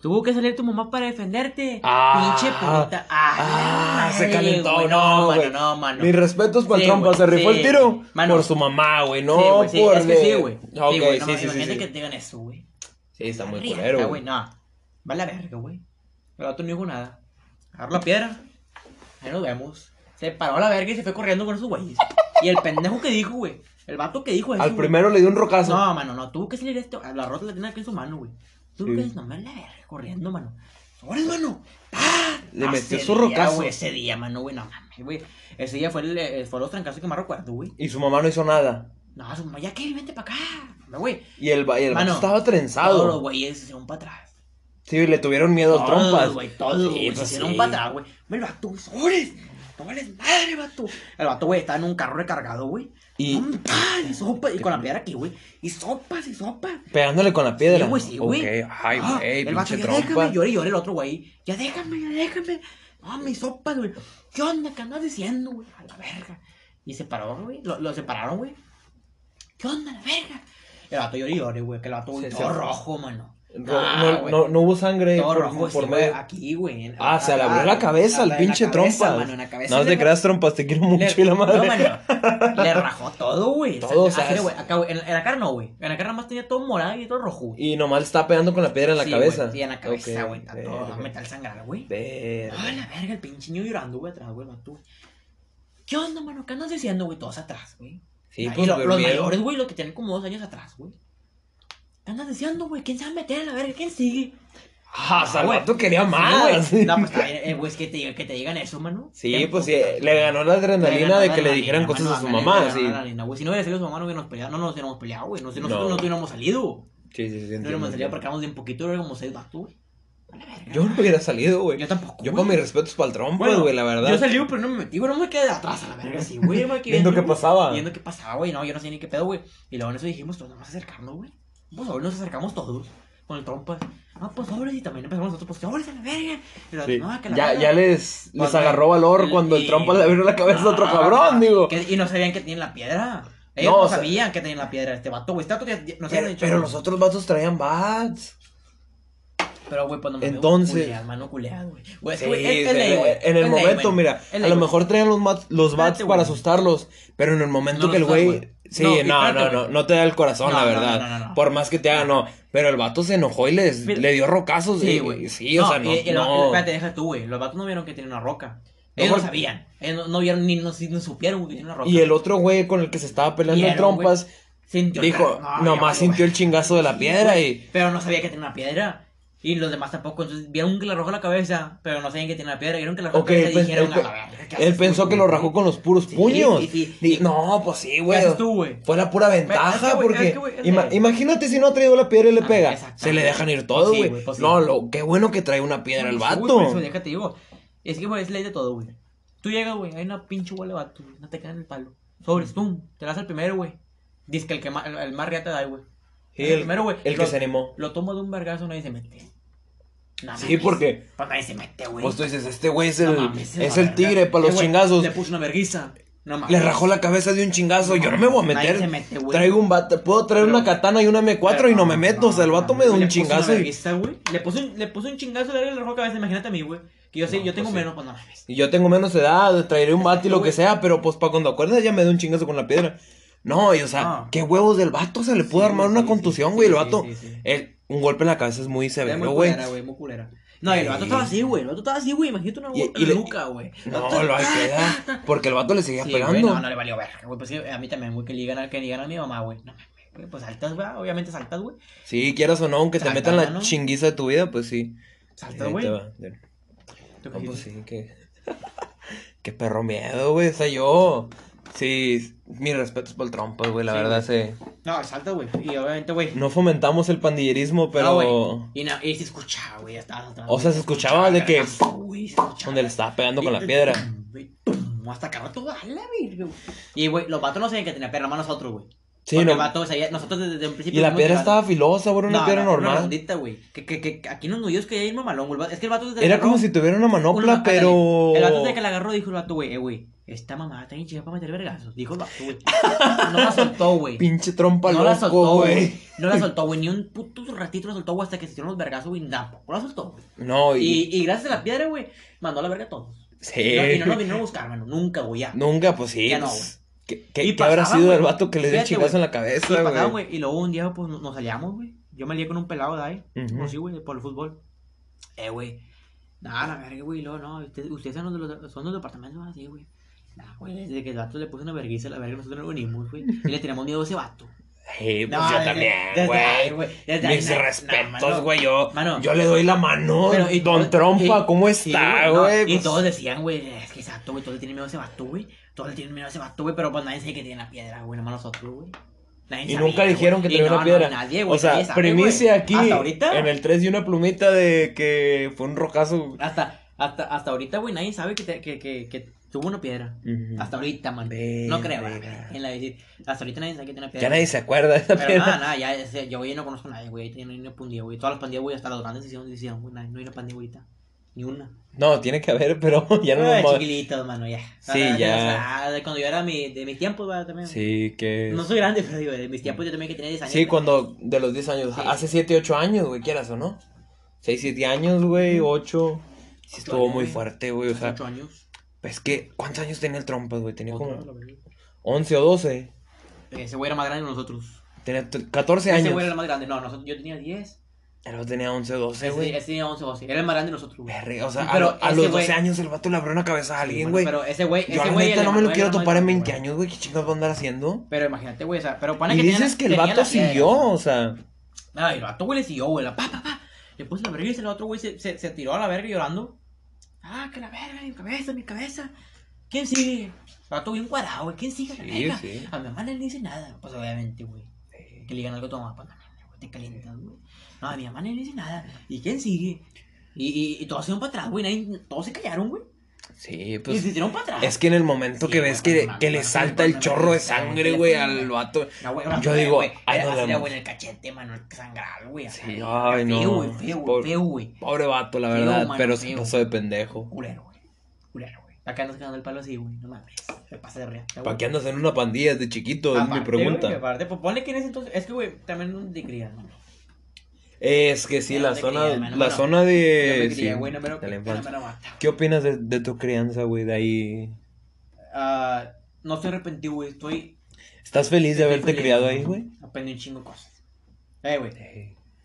[SPEAKER 8] Tuvo que salir tu mamá para defenderte.
[SPEAKER 1] Ah.
[SPEAKER 8] Pinche puta. Ah,
[SPEAKER 1] Ah, se
[SPEAKER 8] madre,
[SPEAKER 1] calentó,
[SPEAKER 8] güey.
[SPEAKER 1] no,
[SPEAKER 8] mano, no, mano.
[SPEAKER 1] Mis respetos para
[SPEAKER 8] Sí,
[SPEAKER 1] el trompa,
[SPEAKER 8] güey,
[SPEAKER 1] se rifó
[SPEAKER 8] sí,
[SPEAKER 1] el tiro.
[SPEAKER 8] Mano.
[SPEAKER 1] por su mamá, güey, no
[SPEAKER 8] sí,
[SPEAKER 1] por
[SPEAKER 8] es que sí, güey.
[SPEAKER 1] Ok,
[SPEAKER 8] sí, güey, no,
[SPEAKER 1] sí,
[SPEAKER 8] imagínate
[SPEAKER 1] sí.
[SPEAKER 8] que te digan eso, güey.
[SPEAKER 1] Sí, está muy culero,
[SPEAKER 8] güey. No, va la verga, güey. El vato no dijo nada. Agarró la piedra. Ahí nos vemos. Se paró a la verga y se fue corriendo con esos güeyes. Y el pendejo que dijo, güey. El vato que dijo eso.
[SPEAKER 1] Al
[SPEAKER 8] güey.
[SPEAKER 1] primero le dio un rocazo.
[SPEAKER 8] No, mano, no. Tuvo que salir esto. La rota la tiene aquí en su mano, güey. Tuvo
[SPEAKER 1] Sí.
[SPEAKER 8] que no me la verga corriendo, mano. ¡Sobres, mano! ¡Ah!
[SPEAKER 1] Le metió su rocazo.
[SPEAKER 8] ese día, mano, güey. No mames, güey. Ese día fue, el, eh, fue los trancazos que más recuerdo, güey.
[SPEAKER 1] Y su mamá no hizo nada.
[SPEAKER 8] No, su mamá, ya que vente para acá. No, güey.
[SPEAKER 1] Y el, y el vato
[SPEAKER 8] Mano,
[SPEAKER 1] estaba
[SPEAKER 8] Todos los
[SPEAKER 1] trenzado.
[SPEAKER 8] güeyes se hicieron para atrás.
[SPEAKER 1] Sí, le tuvieron miedo a trompas.
[SPEAKER 8] güey, todos,
[SPEAKER 1] Sí,
[SPEAKER 8] güey, se
[SPEAKER 1] pues
[SPEAKER 8] hicieron
[SPEAKER 1] sí.
[SPEAKER 8] para atrás, güey. Ve el vato, sobres. No vales madre, vato. El vato, güey, estaba en un carro recargado, güey.
[SPEAKER 1] Y-
[SPEAKER 8] ¡pah! y sopas, y con la piedra aquí, güey. Y sopas, y sopas.
[SPEAKER 1] Pegándole con la piedra.
[SPEAKER 8] Sí, güey, sí, güey.
[SPEAKER 1] Ay,
[SPEAKER 8] Ah,
[SPEAKER 1] güey,
[SPEAKER 8] El vato, ya déjame, lloré, lloré el otro güey. Ya déjame, ya déjame. No, mis sopas, güey. ¿Qué onda? ¿Qué andas diciendo, güey? A la verga. Y se paró, güey. Lo, lo separaron, güey. ¿Qué onda, la verga? El vato lloré, lloré, güey. Que el vato, güey, todo rojo, mano. Ah,
[SPEAKER 1] no, no, no hubo sangre
[SPEAKER 8] Todo
[SPEAKER 1] por,
[SPEAKER 8] rojo,
[SPEAKER 1] por
[SPEAKER 8] sí,
[SPEAKER 1] medio.
[SPEAKER 8] aquí, güey.
[SPEAKER 1] Ah, se le abrió
[SPEAKER 8] ah,
[SPEAKER 1] la cabeza al pinche trompa. No te creas trompas, te quiero mucho
[SPEAKER 8] le-
[SPEAKER 1] y la madre.
[SPEAKER 8] No, mano. Le rajó todo, güey.
[SPEAKER 1] Todo,
[SPEAKER 8] Ah,
[SPEAKER 1] o sea, es-
[SPEAKER 8] Acá, güey. En, en la cara no, güey. En la cara más tenía todo morado y todo rojo.
[SPEAKER 1] Y nomás le estaba pegando con la piedra en la
[SPEAKER 8] Sí,
[SPEAKER 1] cabeza.
[SPEAKER 8] güey, Sí, en la cabeza, güey. Está todo metal sangrar, güey. Ah, la verga, el pinche niño llorando, güey, atrás, güey. ¿Qué onda, mano? ¿Qué andas diciendo, güey? Todos atrás, güey.
[SPEAKER 1] Sí,
[SPEAKER 8] Ah,
[SPEAKER 1] pues
[SPEAKER 8] los mayores, güey, los que tienen como dos años atrás, güey. ¿Qué andas diciendo, güey? ¿Quién se va a meter a la verga? ¿Quién sigue?
[SPEAKER 1] Ah, o sea, el
[SPEAKER 8] güey.
[SPEAKER 1] vato quería
[SPEAKER 8] Sí,
[SPEAKER 1] más.
[SPEAKER 8] güey. No, pues está bien, eh, güey, es que te, que te digan eso, mano.
[SPEAKER 1] Sí,
[SPEAKER 8] ¿Qué
[SPEAKER 1] pues sí,
[SPEAKER 8] putas,
[SPEAKER 1] le ganó la adrenalina
[SPEAKER 8] ganó
[SPEAKER 1] de que le dijeran cosas
[SPEAKER 8] mano,
[SPEAKER 1] a su mamá, sí.
[SPEAKER 8] la adrenalina, güey. Si no hubiera sido su mamá, no hubiéramos peleado, no nos hubiéramos peleado, güey. No, nosotros
[SPEAKER 1] No.
[SPEAKER 8] no, tuviéramos salido.
[SPEAKER 1] Sí, sí, sí.
[SPEAKER 8] No hubiéramos salido porque éramos bien poquito, éramos como seis vatos, güey.
[SPEAKER 1] Yo no hubiera salido, güey.
[SPEAKER 8] Yo tampoco.
[SPEAKER 1] Yo con mis respetos para el trompa,
[SPEAKER 8] Bueno,
[SPEAKER 1] güey, la verdad.
[SPEAKER 8] Yo salí, pero no me metí, güey, no me quedé de atrás a la verga, sí, güey.
[SPEAKER 1] Viendo qué pasaba.
[SPEAKER 8] Viendo qué pasaba, güey. No, yo no sé ni qué pedo, güey. Y luego en eso dijimos, pues vamos a acercarnos, güey. Pues ahora nos acercamos todos con el trompa. Ah, pues sobres, y también empezamos nosotros, pues a la verga.
[SPEAKER 1] Sí.
[SPEAKER 8] no, que la
[SPEAKER 1] Ya,
[SPEAKER 8] verga.
[SPEAKER 1] ya les, les agarró valor
[SPEAKER 8] el-
[SPEAKER 1] cuando el trompa le abrió la cabeza a otro
[SPEAKER 8] Ah,
[SPEAKER 1] cabrón, digo.
[SPEAKER 8] que- y no sabían que tenían la piedra. Ellos
[SPEAKER 1] No,
[SPEAKER 8] no,
[SPEAKER 1] o sea-
[SPEAKER 8] sabían que tenían la piedra este vato, güey. Este ya, ya- no se
[SPEAKER 1] Pero,
[SPEAKER 8] dicho.
[SPEAKER 1] pero los otros vatos traían bats.
[SPEAKER 8] Pero, güey, pues no me
[SPEAKER 1] Entonces-
[SPEAKER 8] Culeado, mano culeado, güey. Güey,
[SPEAKER 1] Sí,
[SPEAKER 8] que,
[SPEAKER 1] sí,
[SPEAKER 8] ley, güey.
[SPEAKER 1] en el momento, mira, a lo mejor traían los, los bats para asustarlos, pero en el momento que el güey... Sí,
[SPEAKER 8] No,
[SPEAKER 1] no, no, no, te da el corazón,
[SPEAKER 8] No,
[SPEAKER 1] la verdad.
[SPEAKER 8] no.
[SPEAKER 1] Por más que te haga, no. Pero el vato se enojó y les,
[SPEAKER 8] Mira.
[SPEAKER 1] le dio rocazos.
[SPEAKER 8] Sí,
[SPEAKER 1] y-
[SPEAKER 8] güey.
[SPEAKER 1] Sí, o sea, no.
[SPEAKER 8] y-
[SPEAKER 1] no.
[SPEAKER 8] Espérate, deja tú, güey. Los vatos no vieron que tenía una roca. Ellos
[SPEAKER 1] No,
[SPEAKER 8] sabían. Ellos no, vieron ni no, supieron que tenía una roca.
[SPEAKER 1] Y el otro güey con el que se estaba peleando en trompas,
[SPEAKER 8] Sintió
[SPEAKER 1] dijo, nomás sintió el chingazo de la piedra y...
[SPEAKER 8] Pero no sabía que tenía una piedra. Y los demás tampoco. Entonces vieron que le arrojó la cabeza, pero no sabían que tenía una piedra. Vieron que le la cabeza y
[SPEAKER 1] pens-
[SPEAKER 8] dijeron,
[SPEAKER 1] él
[SPEAKER 8] a la verga, ¿qué
[SPEAKER 1] él pensó
[SPEAKER 8] güey?
[SPEAKER 1] que lo rajó con los puros
[SPEAKER 8] Sí,
[SPEAKER 1] puños.
[SPEAKER 8] sí, sí.
[SPEAKER 1] Di- no, pues sí,
[SPEAKER 8] ¿Qué
[SPEAKER 1] güey.
[SPEAKER 8] haces tú, güey?
[SPEAKER 1] Fue la pura ventaja,
[SPEAKER 8] Es que, güey,
[SPEAKER 1] porque
[SPEAKER 8] es que, güey, es
[SPEAKER 1] ima-
[SPEAKER 8] que-
[SPEAKER 1] imagínate si no ha traído la piedra y le
[SPEAKER 8] Ah,
[SPEAKER 1] pega. Se le dejan ir todo,
[SPEAKER 8] Pues
[SPEAKER 1] güey.
[SPEAKER 8] pues
[SPEAKER 1] no, lo, qué bueno que trae una piedra el vato.
[SPEAKER 8] güey, por eso, déjate, digo. Es que, güey, es ley de todo, güey. Tú llegas, güey, hay una pinche bola de vato. No te quedan el palo. Sobres, tú, te das el primero, güey. Dice que el, que más, el, el más riata da, güey.
[SPEAKER 1] Sí,
[SPEAKER 8] el
[SPEAKER 1] el,
[SPEAKER 8] primero, güey.
[SPEAKER 1] el que
[SPEAKER 8] Lo-
[SPEAKER 1] se animó.
[SPEAKER 8] Lo toma de un vergazo, nadie se mete. No
[SPEAKER 1] Sí,
[SPEAKER 8] mames.
[SPEAKER 1] porque
[SPEAKER 8] Pues nadie se mete, güey.
[SPEAKER 1] pues tú dices, este güey es
[SPEAKER 8] No
[SPEAKER 1] el,
[SPEAKER 8] mames,
[SPEAKER 1] es el tigre para
[SPEAKER 8] Eh,
[SPEAKER 1] los chingazos.
[SPEAKER 8] Le puso una verguiza. No mames.
[SPEAKER 1] Le rajó la cabeza de un chingazo. Yo no me voy a
[SPEAKER 8] Nadie
[SPEAKER 1] meter.
[SPEAKER 8] se mete, güey.
[SPEAKER 1] Traigo un vato. Puedo traer
[SPEAKER 8] Pero-
[SPEAKER 1] una katana y una M4 y no me meto. O sea, el vato me
[SPEAKER 8] Le
[SPEAKER 1] un
[SPEAKER 8] puso una
[SPEAKER 1] chingazo. Y,
[SPEAKER 8] vergüenza, güey. Le puso un, le puso un chingazo de le rajó la cabeza. Imagínate a mí, güey. Que yo sé, yo tengo
[SPEAKER 1] pues sí.
[SPEAKER 8] menos, pues no mames.
[SPEAKER 1] y yo tengo menos edad. Traeré un vato y lo que sea. Pero pues para cuando acuerdas ya me da un chingazo con la piedra. No, y o sea, qué huevos del vato. Se le pudo
[SPEAKER 8] Sí,
[SPEAKER 1] armar una
[SPEAKER 8] sí,
[SPEAKER 1] contusión, güey. el vato. el- un golpe en la cabeza es muy severo,
[SPEAKER 8] muy
[SPEAKER 1] güey.
[SPEAKER 8] culera, güey, muy culera. No, y el vato estaba así, güey. El vato estaba así, güey. Imagínate una
[SPEAKER 1] Y-
[SPEAKER 8] nuca, güey.
[SPEAKER 1] No, lo hay que dar, Porque el vato le seguía
[SPEAKER 8] Sí,
[SPEAKER 1] pegando.
[SPEAKER 8] güey, no, no le valió verga, güey. Pues a mí también, güey, que le digan a, que a mi mamá, güey. No mames, güey. Pues saltas, güey. Obviamente saltas, güey.
[SPEAKER 1] Sí, quieras o no, aunque te metan la
[SPEAKER 8] ¿no?
[SPEAKER 1] chinguiza de tu vida, pues sí.
[SPEAKER 8] Saltas, güey.
[SPEAKER 1] te va.
[SPEAKER 8] ¿Tú
[SPEAKER 1] No,
[SPEAKER 8] qué
[SPEAKER 1] pues sí, que. Qué perro miedo, güey. O sea, yo. Sí, mis respetos por el trompa, güey. La
[SPEAKER 8] Sí,
[SPEAKER 1] verdad, sí.
[SPEAKER 8] No, saltas, güey. Y obviamente, güey.
[SPEAKER 1] No fomentamos el pandillerismo, pero.
[SPEAKER 8] No, güey. Y, no, y se escuchaba, güey. Estaba atrás,
[SPEAKER 1] O sea,
[SPEAKER 8] güey,
[SPEAKER 1] se escuchaba de que-
[SPEAKER 8] güey, se escuchaba.
[SPEAKER 1] donde le estaba pegando con la
[SPEAKER 8] Y-
[SPEAKER 1] piedra.
[SPEAKER 8] güey, Hasta acá, todo a la güey. Y, güey, los vatos no sabían que tenía piedra, más nosotros, güey.
[SPEAKER 1] Sí,
[SPEAKER 8] Porque
[SPEAKER 1] no.
[SPEAKER 8] vato, o sea, ya- nosotros desde, un principio.
[SPEAKER 1] Y la piedra estaba filosa, güey. Una
[SPEAKER 8] No,
[SPEAKER 1] piedra
[SPEAKER 8] no, Una
[SPEAKER 1] normal.
[SPEAKER 8] rondita, güey. Que, que, que aquí en los nudillos que hay mamalón, güey. Es que el vato desde
[SPEAKER 1] Era como si tuviera una manopla, pero.
[SPEAKER 8] El vato desde que la agarró dijo el vato, güey, eh, güey. Esta mamá está bien chida para meter vergazos. Dijo el vato, güey. No la soltó, güey.
[SPEAKER 1] Pinche trompa
[SPEAKER 8] No la soltó, güey.
[SPEAKER 1] güey.
[SPEAKER 8] No la soltó, güey. Ni un puto ratito la soltó, güey, hasta que se hicieron los vergazos, güey. Tampoco la soltó, güey.
[SPEAKER 1] No, y.
[SPEAKER 8] Y, y gracias a la piedra, güey, mandó a la verga a todos.
[SPEAKER 1] Sí.
[SPEAKER 8] No, y no nos vinieron a buscar, mano. Nunca, güey, ya.
[SPEAKER 1] Nunca, pues sí.
[SPEAKER 8] Ya no,
[SPEAKER 1] pues, ¿Qué, qué- qué habrá sido
[SPEAKER 8] güey.
[SPEAKER 1] del vato que le dio el chingazo
[SPEAKER 8] güey.
[SPEAKER 1] en la cabeza, güey?
[SPEAKER 8] güey. Y luego un día, pues, nos salíamos, güey. Yo me lié con un pelado de ahí.
[SPEAKER 1] Ujú.
[SPEAKER 8] Por sí, güey, por el fútbol. Eh, güey. Nada, la verga, güey. Luego, no. Ustedes, ustedes son los, de los, son los departamentos así, güey. Nah, güey. Desde que el vato le puso una vergüenza, la verga, nosotros no venimos, güey. Y le tenemos miedo a ese vato.
[SPEAKER 1] Sí, pues
[SPEAKER 8] No,
[SPEAKER 1] yo
[SPEAKER 8] desde-
[SPEAKER 1] también, güey. Mis
[SPEAKER 8] no,
[SPEAKER 1] respetos, güey. Yo,
[SPEAKER 8] Mano.
[SPEAKER 1] yo le doy la mano.
[SPEAKER 8] Pero, y
[SPEAKER 1] Don Trompa,
[SPEAKER 8] y-
[SPEAKER 1] ¿cómo
[SPEAKER 8] sí,
[SPEAKER 1] está,
[SPEAKER 8] no,
[SPEAKER 1] güey?
[SPEAKER 8] y
[SPEAKER 1] Pues,
[SPEAKER 8] todos decían, güey, es que exacto, güey, todos le tienen miedo a ese vato, güey. Todos le tienen miedo a ese vato, güey, pero pues nadie sabe que tiene la piedra, güey, nomás nosotros, güey. Nadie
[SPEAKER 1] Y
[SPEAKER 8] sabía,
[SPEAKER 1] nunca dijeron que
[SPEAKER 8] güey.
[SPEAKER 1] Traía
[SPEAKER 8] no,
[SPEAKER 1] una piedra.
[SPEAKER 8] No, nadie, güey.
[SPEAKER 1] o sea,
[SPEAKER 8] sabe,
[SPEAKER 1] primicia
[SPEAKER 8] güey.
[SPEAKER 1] aquí.
[SPEAKER 8] Hasta ahorita.
[SPEAKER 1] En el 3 y una plumita de que fue un rocazo.
[SPEAKER 8] Hasta, hasta, hasta ahorita, güey, nadie sabe que, te- que, que, que tuvo una piedra.
[SPEAKER 1] Ujú.
[SPEAKER 8] Hasta ahorita, man.
[SPEAKER 1] Verga.
[SPEAKER 8] No creo, güey. En la. Hasta ahorita nadie sabe que tiene una piedra.
[SPEAKER 1] Ya nadie se acuerda de esa
[SPEAKER 8] Pero
[SPEAKER 1] piedra.
[SPEAKER 8] nada, nada, ya, yo, güey, no conozco a nadie, güey. Ahí No hay una pandilla, güey. Todas las pandillas, güey, hasta las grandes hicieron, hicieron, güey. No hay no una pandilla ahorita. Ni una.
[SPEAKER 1] No, tiene que haber, pero ya no
[SPEAKER 8] Ay,
[SPEAKER 1] nos
[SPEAKER 8] chiquilitos, mano, ya.
[SPEAKER 1] Sí,
[SPEAKER 8] O sea,
[SPEAKER 1] ya.
[SPEAKER 8] o sea, de cuando yo era mi, de mis tiempos, güey, también.
[SPEAKER 1] Sí, que.
[SPEAKER 8] No soy grande, pero digo, de mis tiempos yo también que tenía 10 años.
[SPEAKER 1] Sí, cuando. De los 10 años.
[SPEAKER 8] Sí.
[SPEAKER 1] Hace 7, 8 años, güey, quieras o no. 6, 7 años, güey, 8. Sí, estuvo
[SPEAKER 8] Todavía,
[SPEAKER 1] muy fuerte, güey. O sea,
[SPEAKER 8] 8 años.
[SPEAKER 1] Es que. ¿Cuántos años tenía el trompas, güey? Tenía
[SPEAKER 8] Otra,
[SPEAKER 1] como
[SPEAKER 8] la verga.
[SPEAKER 1] 11 o 12.
[SPEAKER 8] Ese güey era más grande que nosotros.
[SPEAKER 1] Tenía t- 14
[SPEAKER 8] Ese
[SPEAKER 1] años.
[SPEAKER 8] güey era más grande. No, nosotros, yo tenía 10.
[SPEAKER 1] El otro tenía 11 o 12,
[SPEAKER 8] Ese,
[SPEAKER 1] güey.
[SPEAKER 8] ese tenía 11 o 12. Era el más grande de nosotros, güey.
[SPEAKER 1] Verga, O sea,
[SPEAKER 8] Sí,
[SPEAKER 1] a,
[SPEAKER 8] pero
[SPEAKER 1] lo- a
[SPEAKER 8] ese
[SPEAKER 1] los
[SPEAKER 8] güey-
[SPEAKER 1] 12 años el vato le abrió una cabeza a alguien, güey.
[SPEAKER 8] Pero ese güey,
[SPEAKER 1] Yo
[SPEAKER 8] ese
[SPEAKER 1] la
[SPEAKER 8] güey.
[SPEAKER 1] neta
[SPEAKER 8] el
[SPEAKER 1] no me lo quiero topar en
[SPEAKER 8] grande,
[SPEAKER 1] 20
[SPEAKER 8] güey.
[SPEAKER 1] años, güey. ¿Qué chingados va a andar haciendo?
[SPEAKER 8] Pero imagínate, güey, o sea, pero pone
[SPEAKER 1] Y
[SPEAKER 8] que
[SPEAKER 1] dices
[SPEAKER 8] tenía-
[SPEAKER 1] que el vato siguió, o sea.
[SPEAKER 8] Ay, el vato, güey, le siguió, güey. La pa, pa, pa. Le puso la verga y ese otro, güey, se, se, se tiró a la verga llorando. Ah, que la verga, mi cabeza, mi cabeza. ¿Quién sigue? El vato bien cuadrado, güey. ¿Quién sigue a la
[SPEAKER 1] Sí,
[SPEAKER 8] verga?
[SPEAKER 1] sí.
[SPEAKER 8] A mi mamá no le dice nada. Pues obviamente, güey. Que le digan algo a tu mamá, pues no, güey, te calientas, güey. No, a mi mamá no le dice nada. ¿Y quién sigue? Y, y, y todos se fueron para atrás, güey. nadie- Todos se callaron, güey.
[SPEAKER 1] Sí,
[SPEAKER 8] y
[SPEAKER 1] pues.
[SPEAKER 8] se tiraron para atrás.
[SPEAKER 1] Es que en el momento
[SPEAKER 8] Sí,
[SPEAKER 1] que ves que,
[SPEAKER 8] no
[SPEAKER 1] que le salta
[SPEAKER 8] no
[SPEAKER 1] el chorro de
[SPEAKER 8] no
[SPEAKER 1] sangre, güey,
[SPEAKER 8] no
[SPEAKER 1] al vato.
[SPEAKER 8] No, güey,
[SPEAKER 1] Yo
[SPEAKER 8] güey,
[SPEAKER 1] digo,
[SPEAKER 8] güey,
[SPEAKER 1] ay, no le
[SPEAKER 8] güey, en el cachete, mano, sangrar, güey.
[SPEAKER 1] Sí, ay, no.
[SPEAKER 8] Feo, güey, feo, güey,
[SPEAKER 1] Pobre-
[SPEAKER 8] feo, güey.
[SPEAKER 1] Pobre vato, la
[SPEAKER 8] Feo,
[SPEAKER 1] verdad,
[SPEAKER 8] mano,
[SPEAKER 1] pero se
[SPEAKER 8] feo.
[SPEAKER 1] pasó de pendejo.
[SPEAKER 8] Culero, güey. Culero, güey. Acá nos quedando el palo así, güey. No mames. Se pasa de real.
[SPEAKER 1] ¿Para qué andas en una pandilla desde chiquito? Es mi pregunta.
[SPEAKER 8] aparte, pues ponle que en ese entonces. Es que, güey, también un de cría, mano.
[SPEAKER 1] Es que sí,
[SPEAKER 8] Ya
[SPEAKER 1] la
[SPEAKER 8] no
[SPEAKER 1] zona,
[SPEAKER 8] creía, mano,
[SPEAKER 1] la
[SPEAKER 8] mano.
[SPEAKER 1] zona de. sí,
[SPEAKER 8] güey, no me lo
[SPEAKER 1] de la
[SPEAKER 8] no me
[SPEAKER 1] infancia. ¿Qué opinas de, de tu crianza, güey? De ahí.
[SPEAKER 8] Ah, no estoy arrepentido, güey. Estoy.
[SPEAKER 1] ¿Estás feliz de haberte
[SPEAKER 8] feliz,
[SPEAKER 1] criado ahí, güey?
[SPEAKER 8] Aprendí un chingo de cosas. Eh, güey.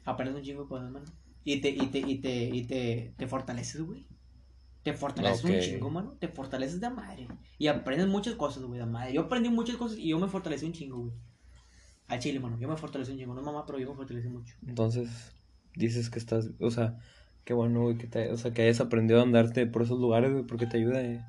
[SPEAKER 8] Aprendes un chingo de cosas, mano. Y te, y te, y te, y te, te fortaleces, güey. Te fortaleces un chingo, mano. Te fortaleces de madre. Y aprendes muchas cosas, güey, de madre. Yo aprendí muchas cosas y yo me fortalecí un chingo, güey. Al chile, mano. Yo me fortalecí un chingo. No mamá, pero yo me fortalecí mucho.
[SPEAKER 1] Entonces, dices que estás. O sea, qué bueno, güey, que, te, o sea, que hayas aprendido a andarte por esos lugares, güey, porque te ayuda. eh.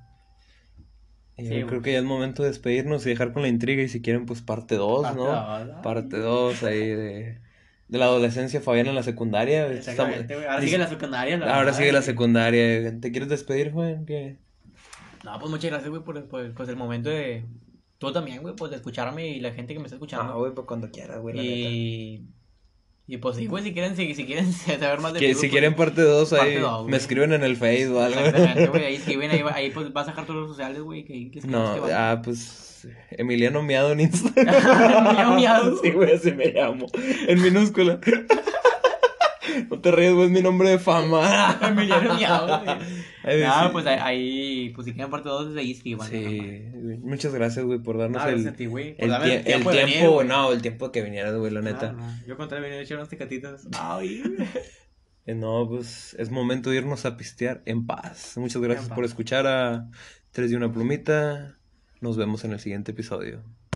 [SPEAKER 8] Sí,
[SPEAKER 1] yo
[SPEAKER 8] güey.
[SPEAKER 1] creo que ya es momento de despedirnos y dejar con la intriga. Y si quieren, pues parte 2,
[SPEAKER 8] Parte
[SPEAKER 1] ¿no?
[SPEAKER 8] dos, ¿no?
[SPEAKER 1] Parte 2 ahí de, de la adolescencia Fabián en la secundaria.
[SPEAKER 8] Exactamente, güey. Ahora sigue la secundaria. la
[SPEAKER 1] Ahora
[SPEAKER 8] verdad,
[SPEAKER 1] sigue la secundaria. ¿Te quieres despedir, Juan? ¿Qué?
[SPEAKER 8] No, pues muchas gracias, güey, por, por, pues, el momento de. Tú también, güey, pues de escucharme y la gente que me está escuchando.
[SPEAKER 1] Ah, güey, pues cuando quieras, güey. la neta.
[SPEAKER 8] y. Y pues sí, güey, si quieren, si, si quieren saber más de
[SPEAKER 1] Que
[SPEAKER 8] Facebook,
[SPEAKER 1] si
[SPEAKER 8] pues,
[SPEAKER 1] quieren parte 2
[SPEAKER 8] parte
[SPEAKER 1] ahí,
[SPEAKER 8] dos,
[SPEAKER 1] me escriben en el Face o algo.
[SPEAKER 8] Exactamente, güey, ahí escriben, ahí, pues vas a sacar tus redes sociales, güey, que
[SPEAKER 1] No,
[SPEAKER 8] que van.
[SPEAKER 1] ah, pues Emiliano Miado en Instagram.
[SPEAKER 8] Miado Miado.
[SPEAKER 1] Sí, güey, así me llamo. En minúscula. No te ríes, güey, es mi nombre de fama.
[SPEAKER 8] Emiliano Nada,
[SPEAKER 1] sí.
[SPEAKER 8] pues ahí- pues si quieren parte 2, ahí escriban.
[SPEAKER 1] Sí, muchas gracias, güey, por darnos el, el,
[SPEAKER 8] tiempo
[SPEAKER 1] tiempo, no, el tiempo que vinieras, güey, la neta.
[SPEAKER 8] Ah, no, Yo contra venir a echar unas tecatitas. Ay,
[SPEAKER 1] Eh, No, pues es momento de irnos a pistear en paz. Muchas gracias por escuchar a Tres de una Plumita. Nos vemos en el siguiente episodio.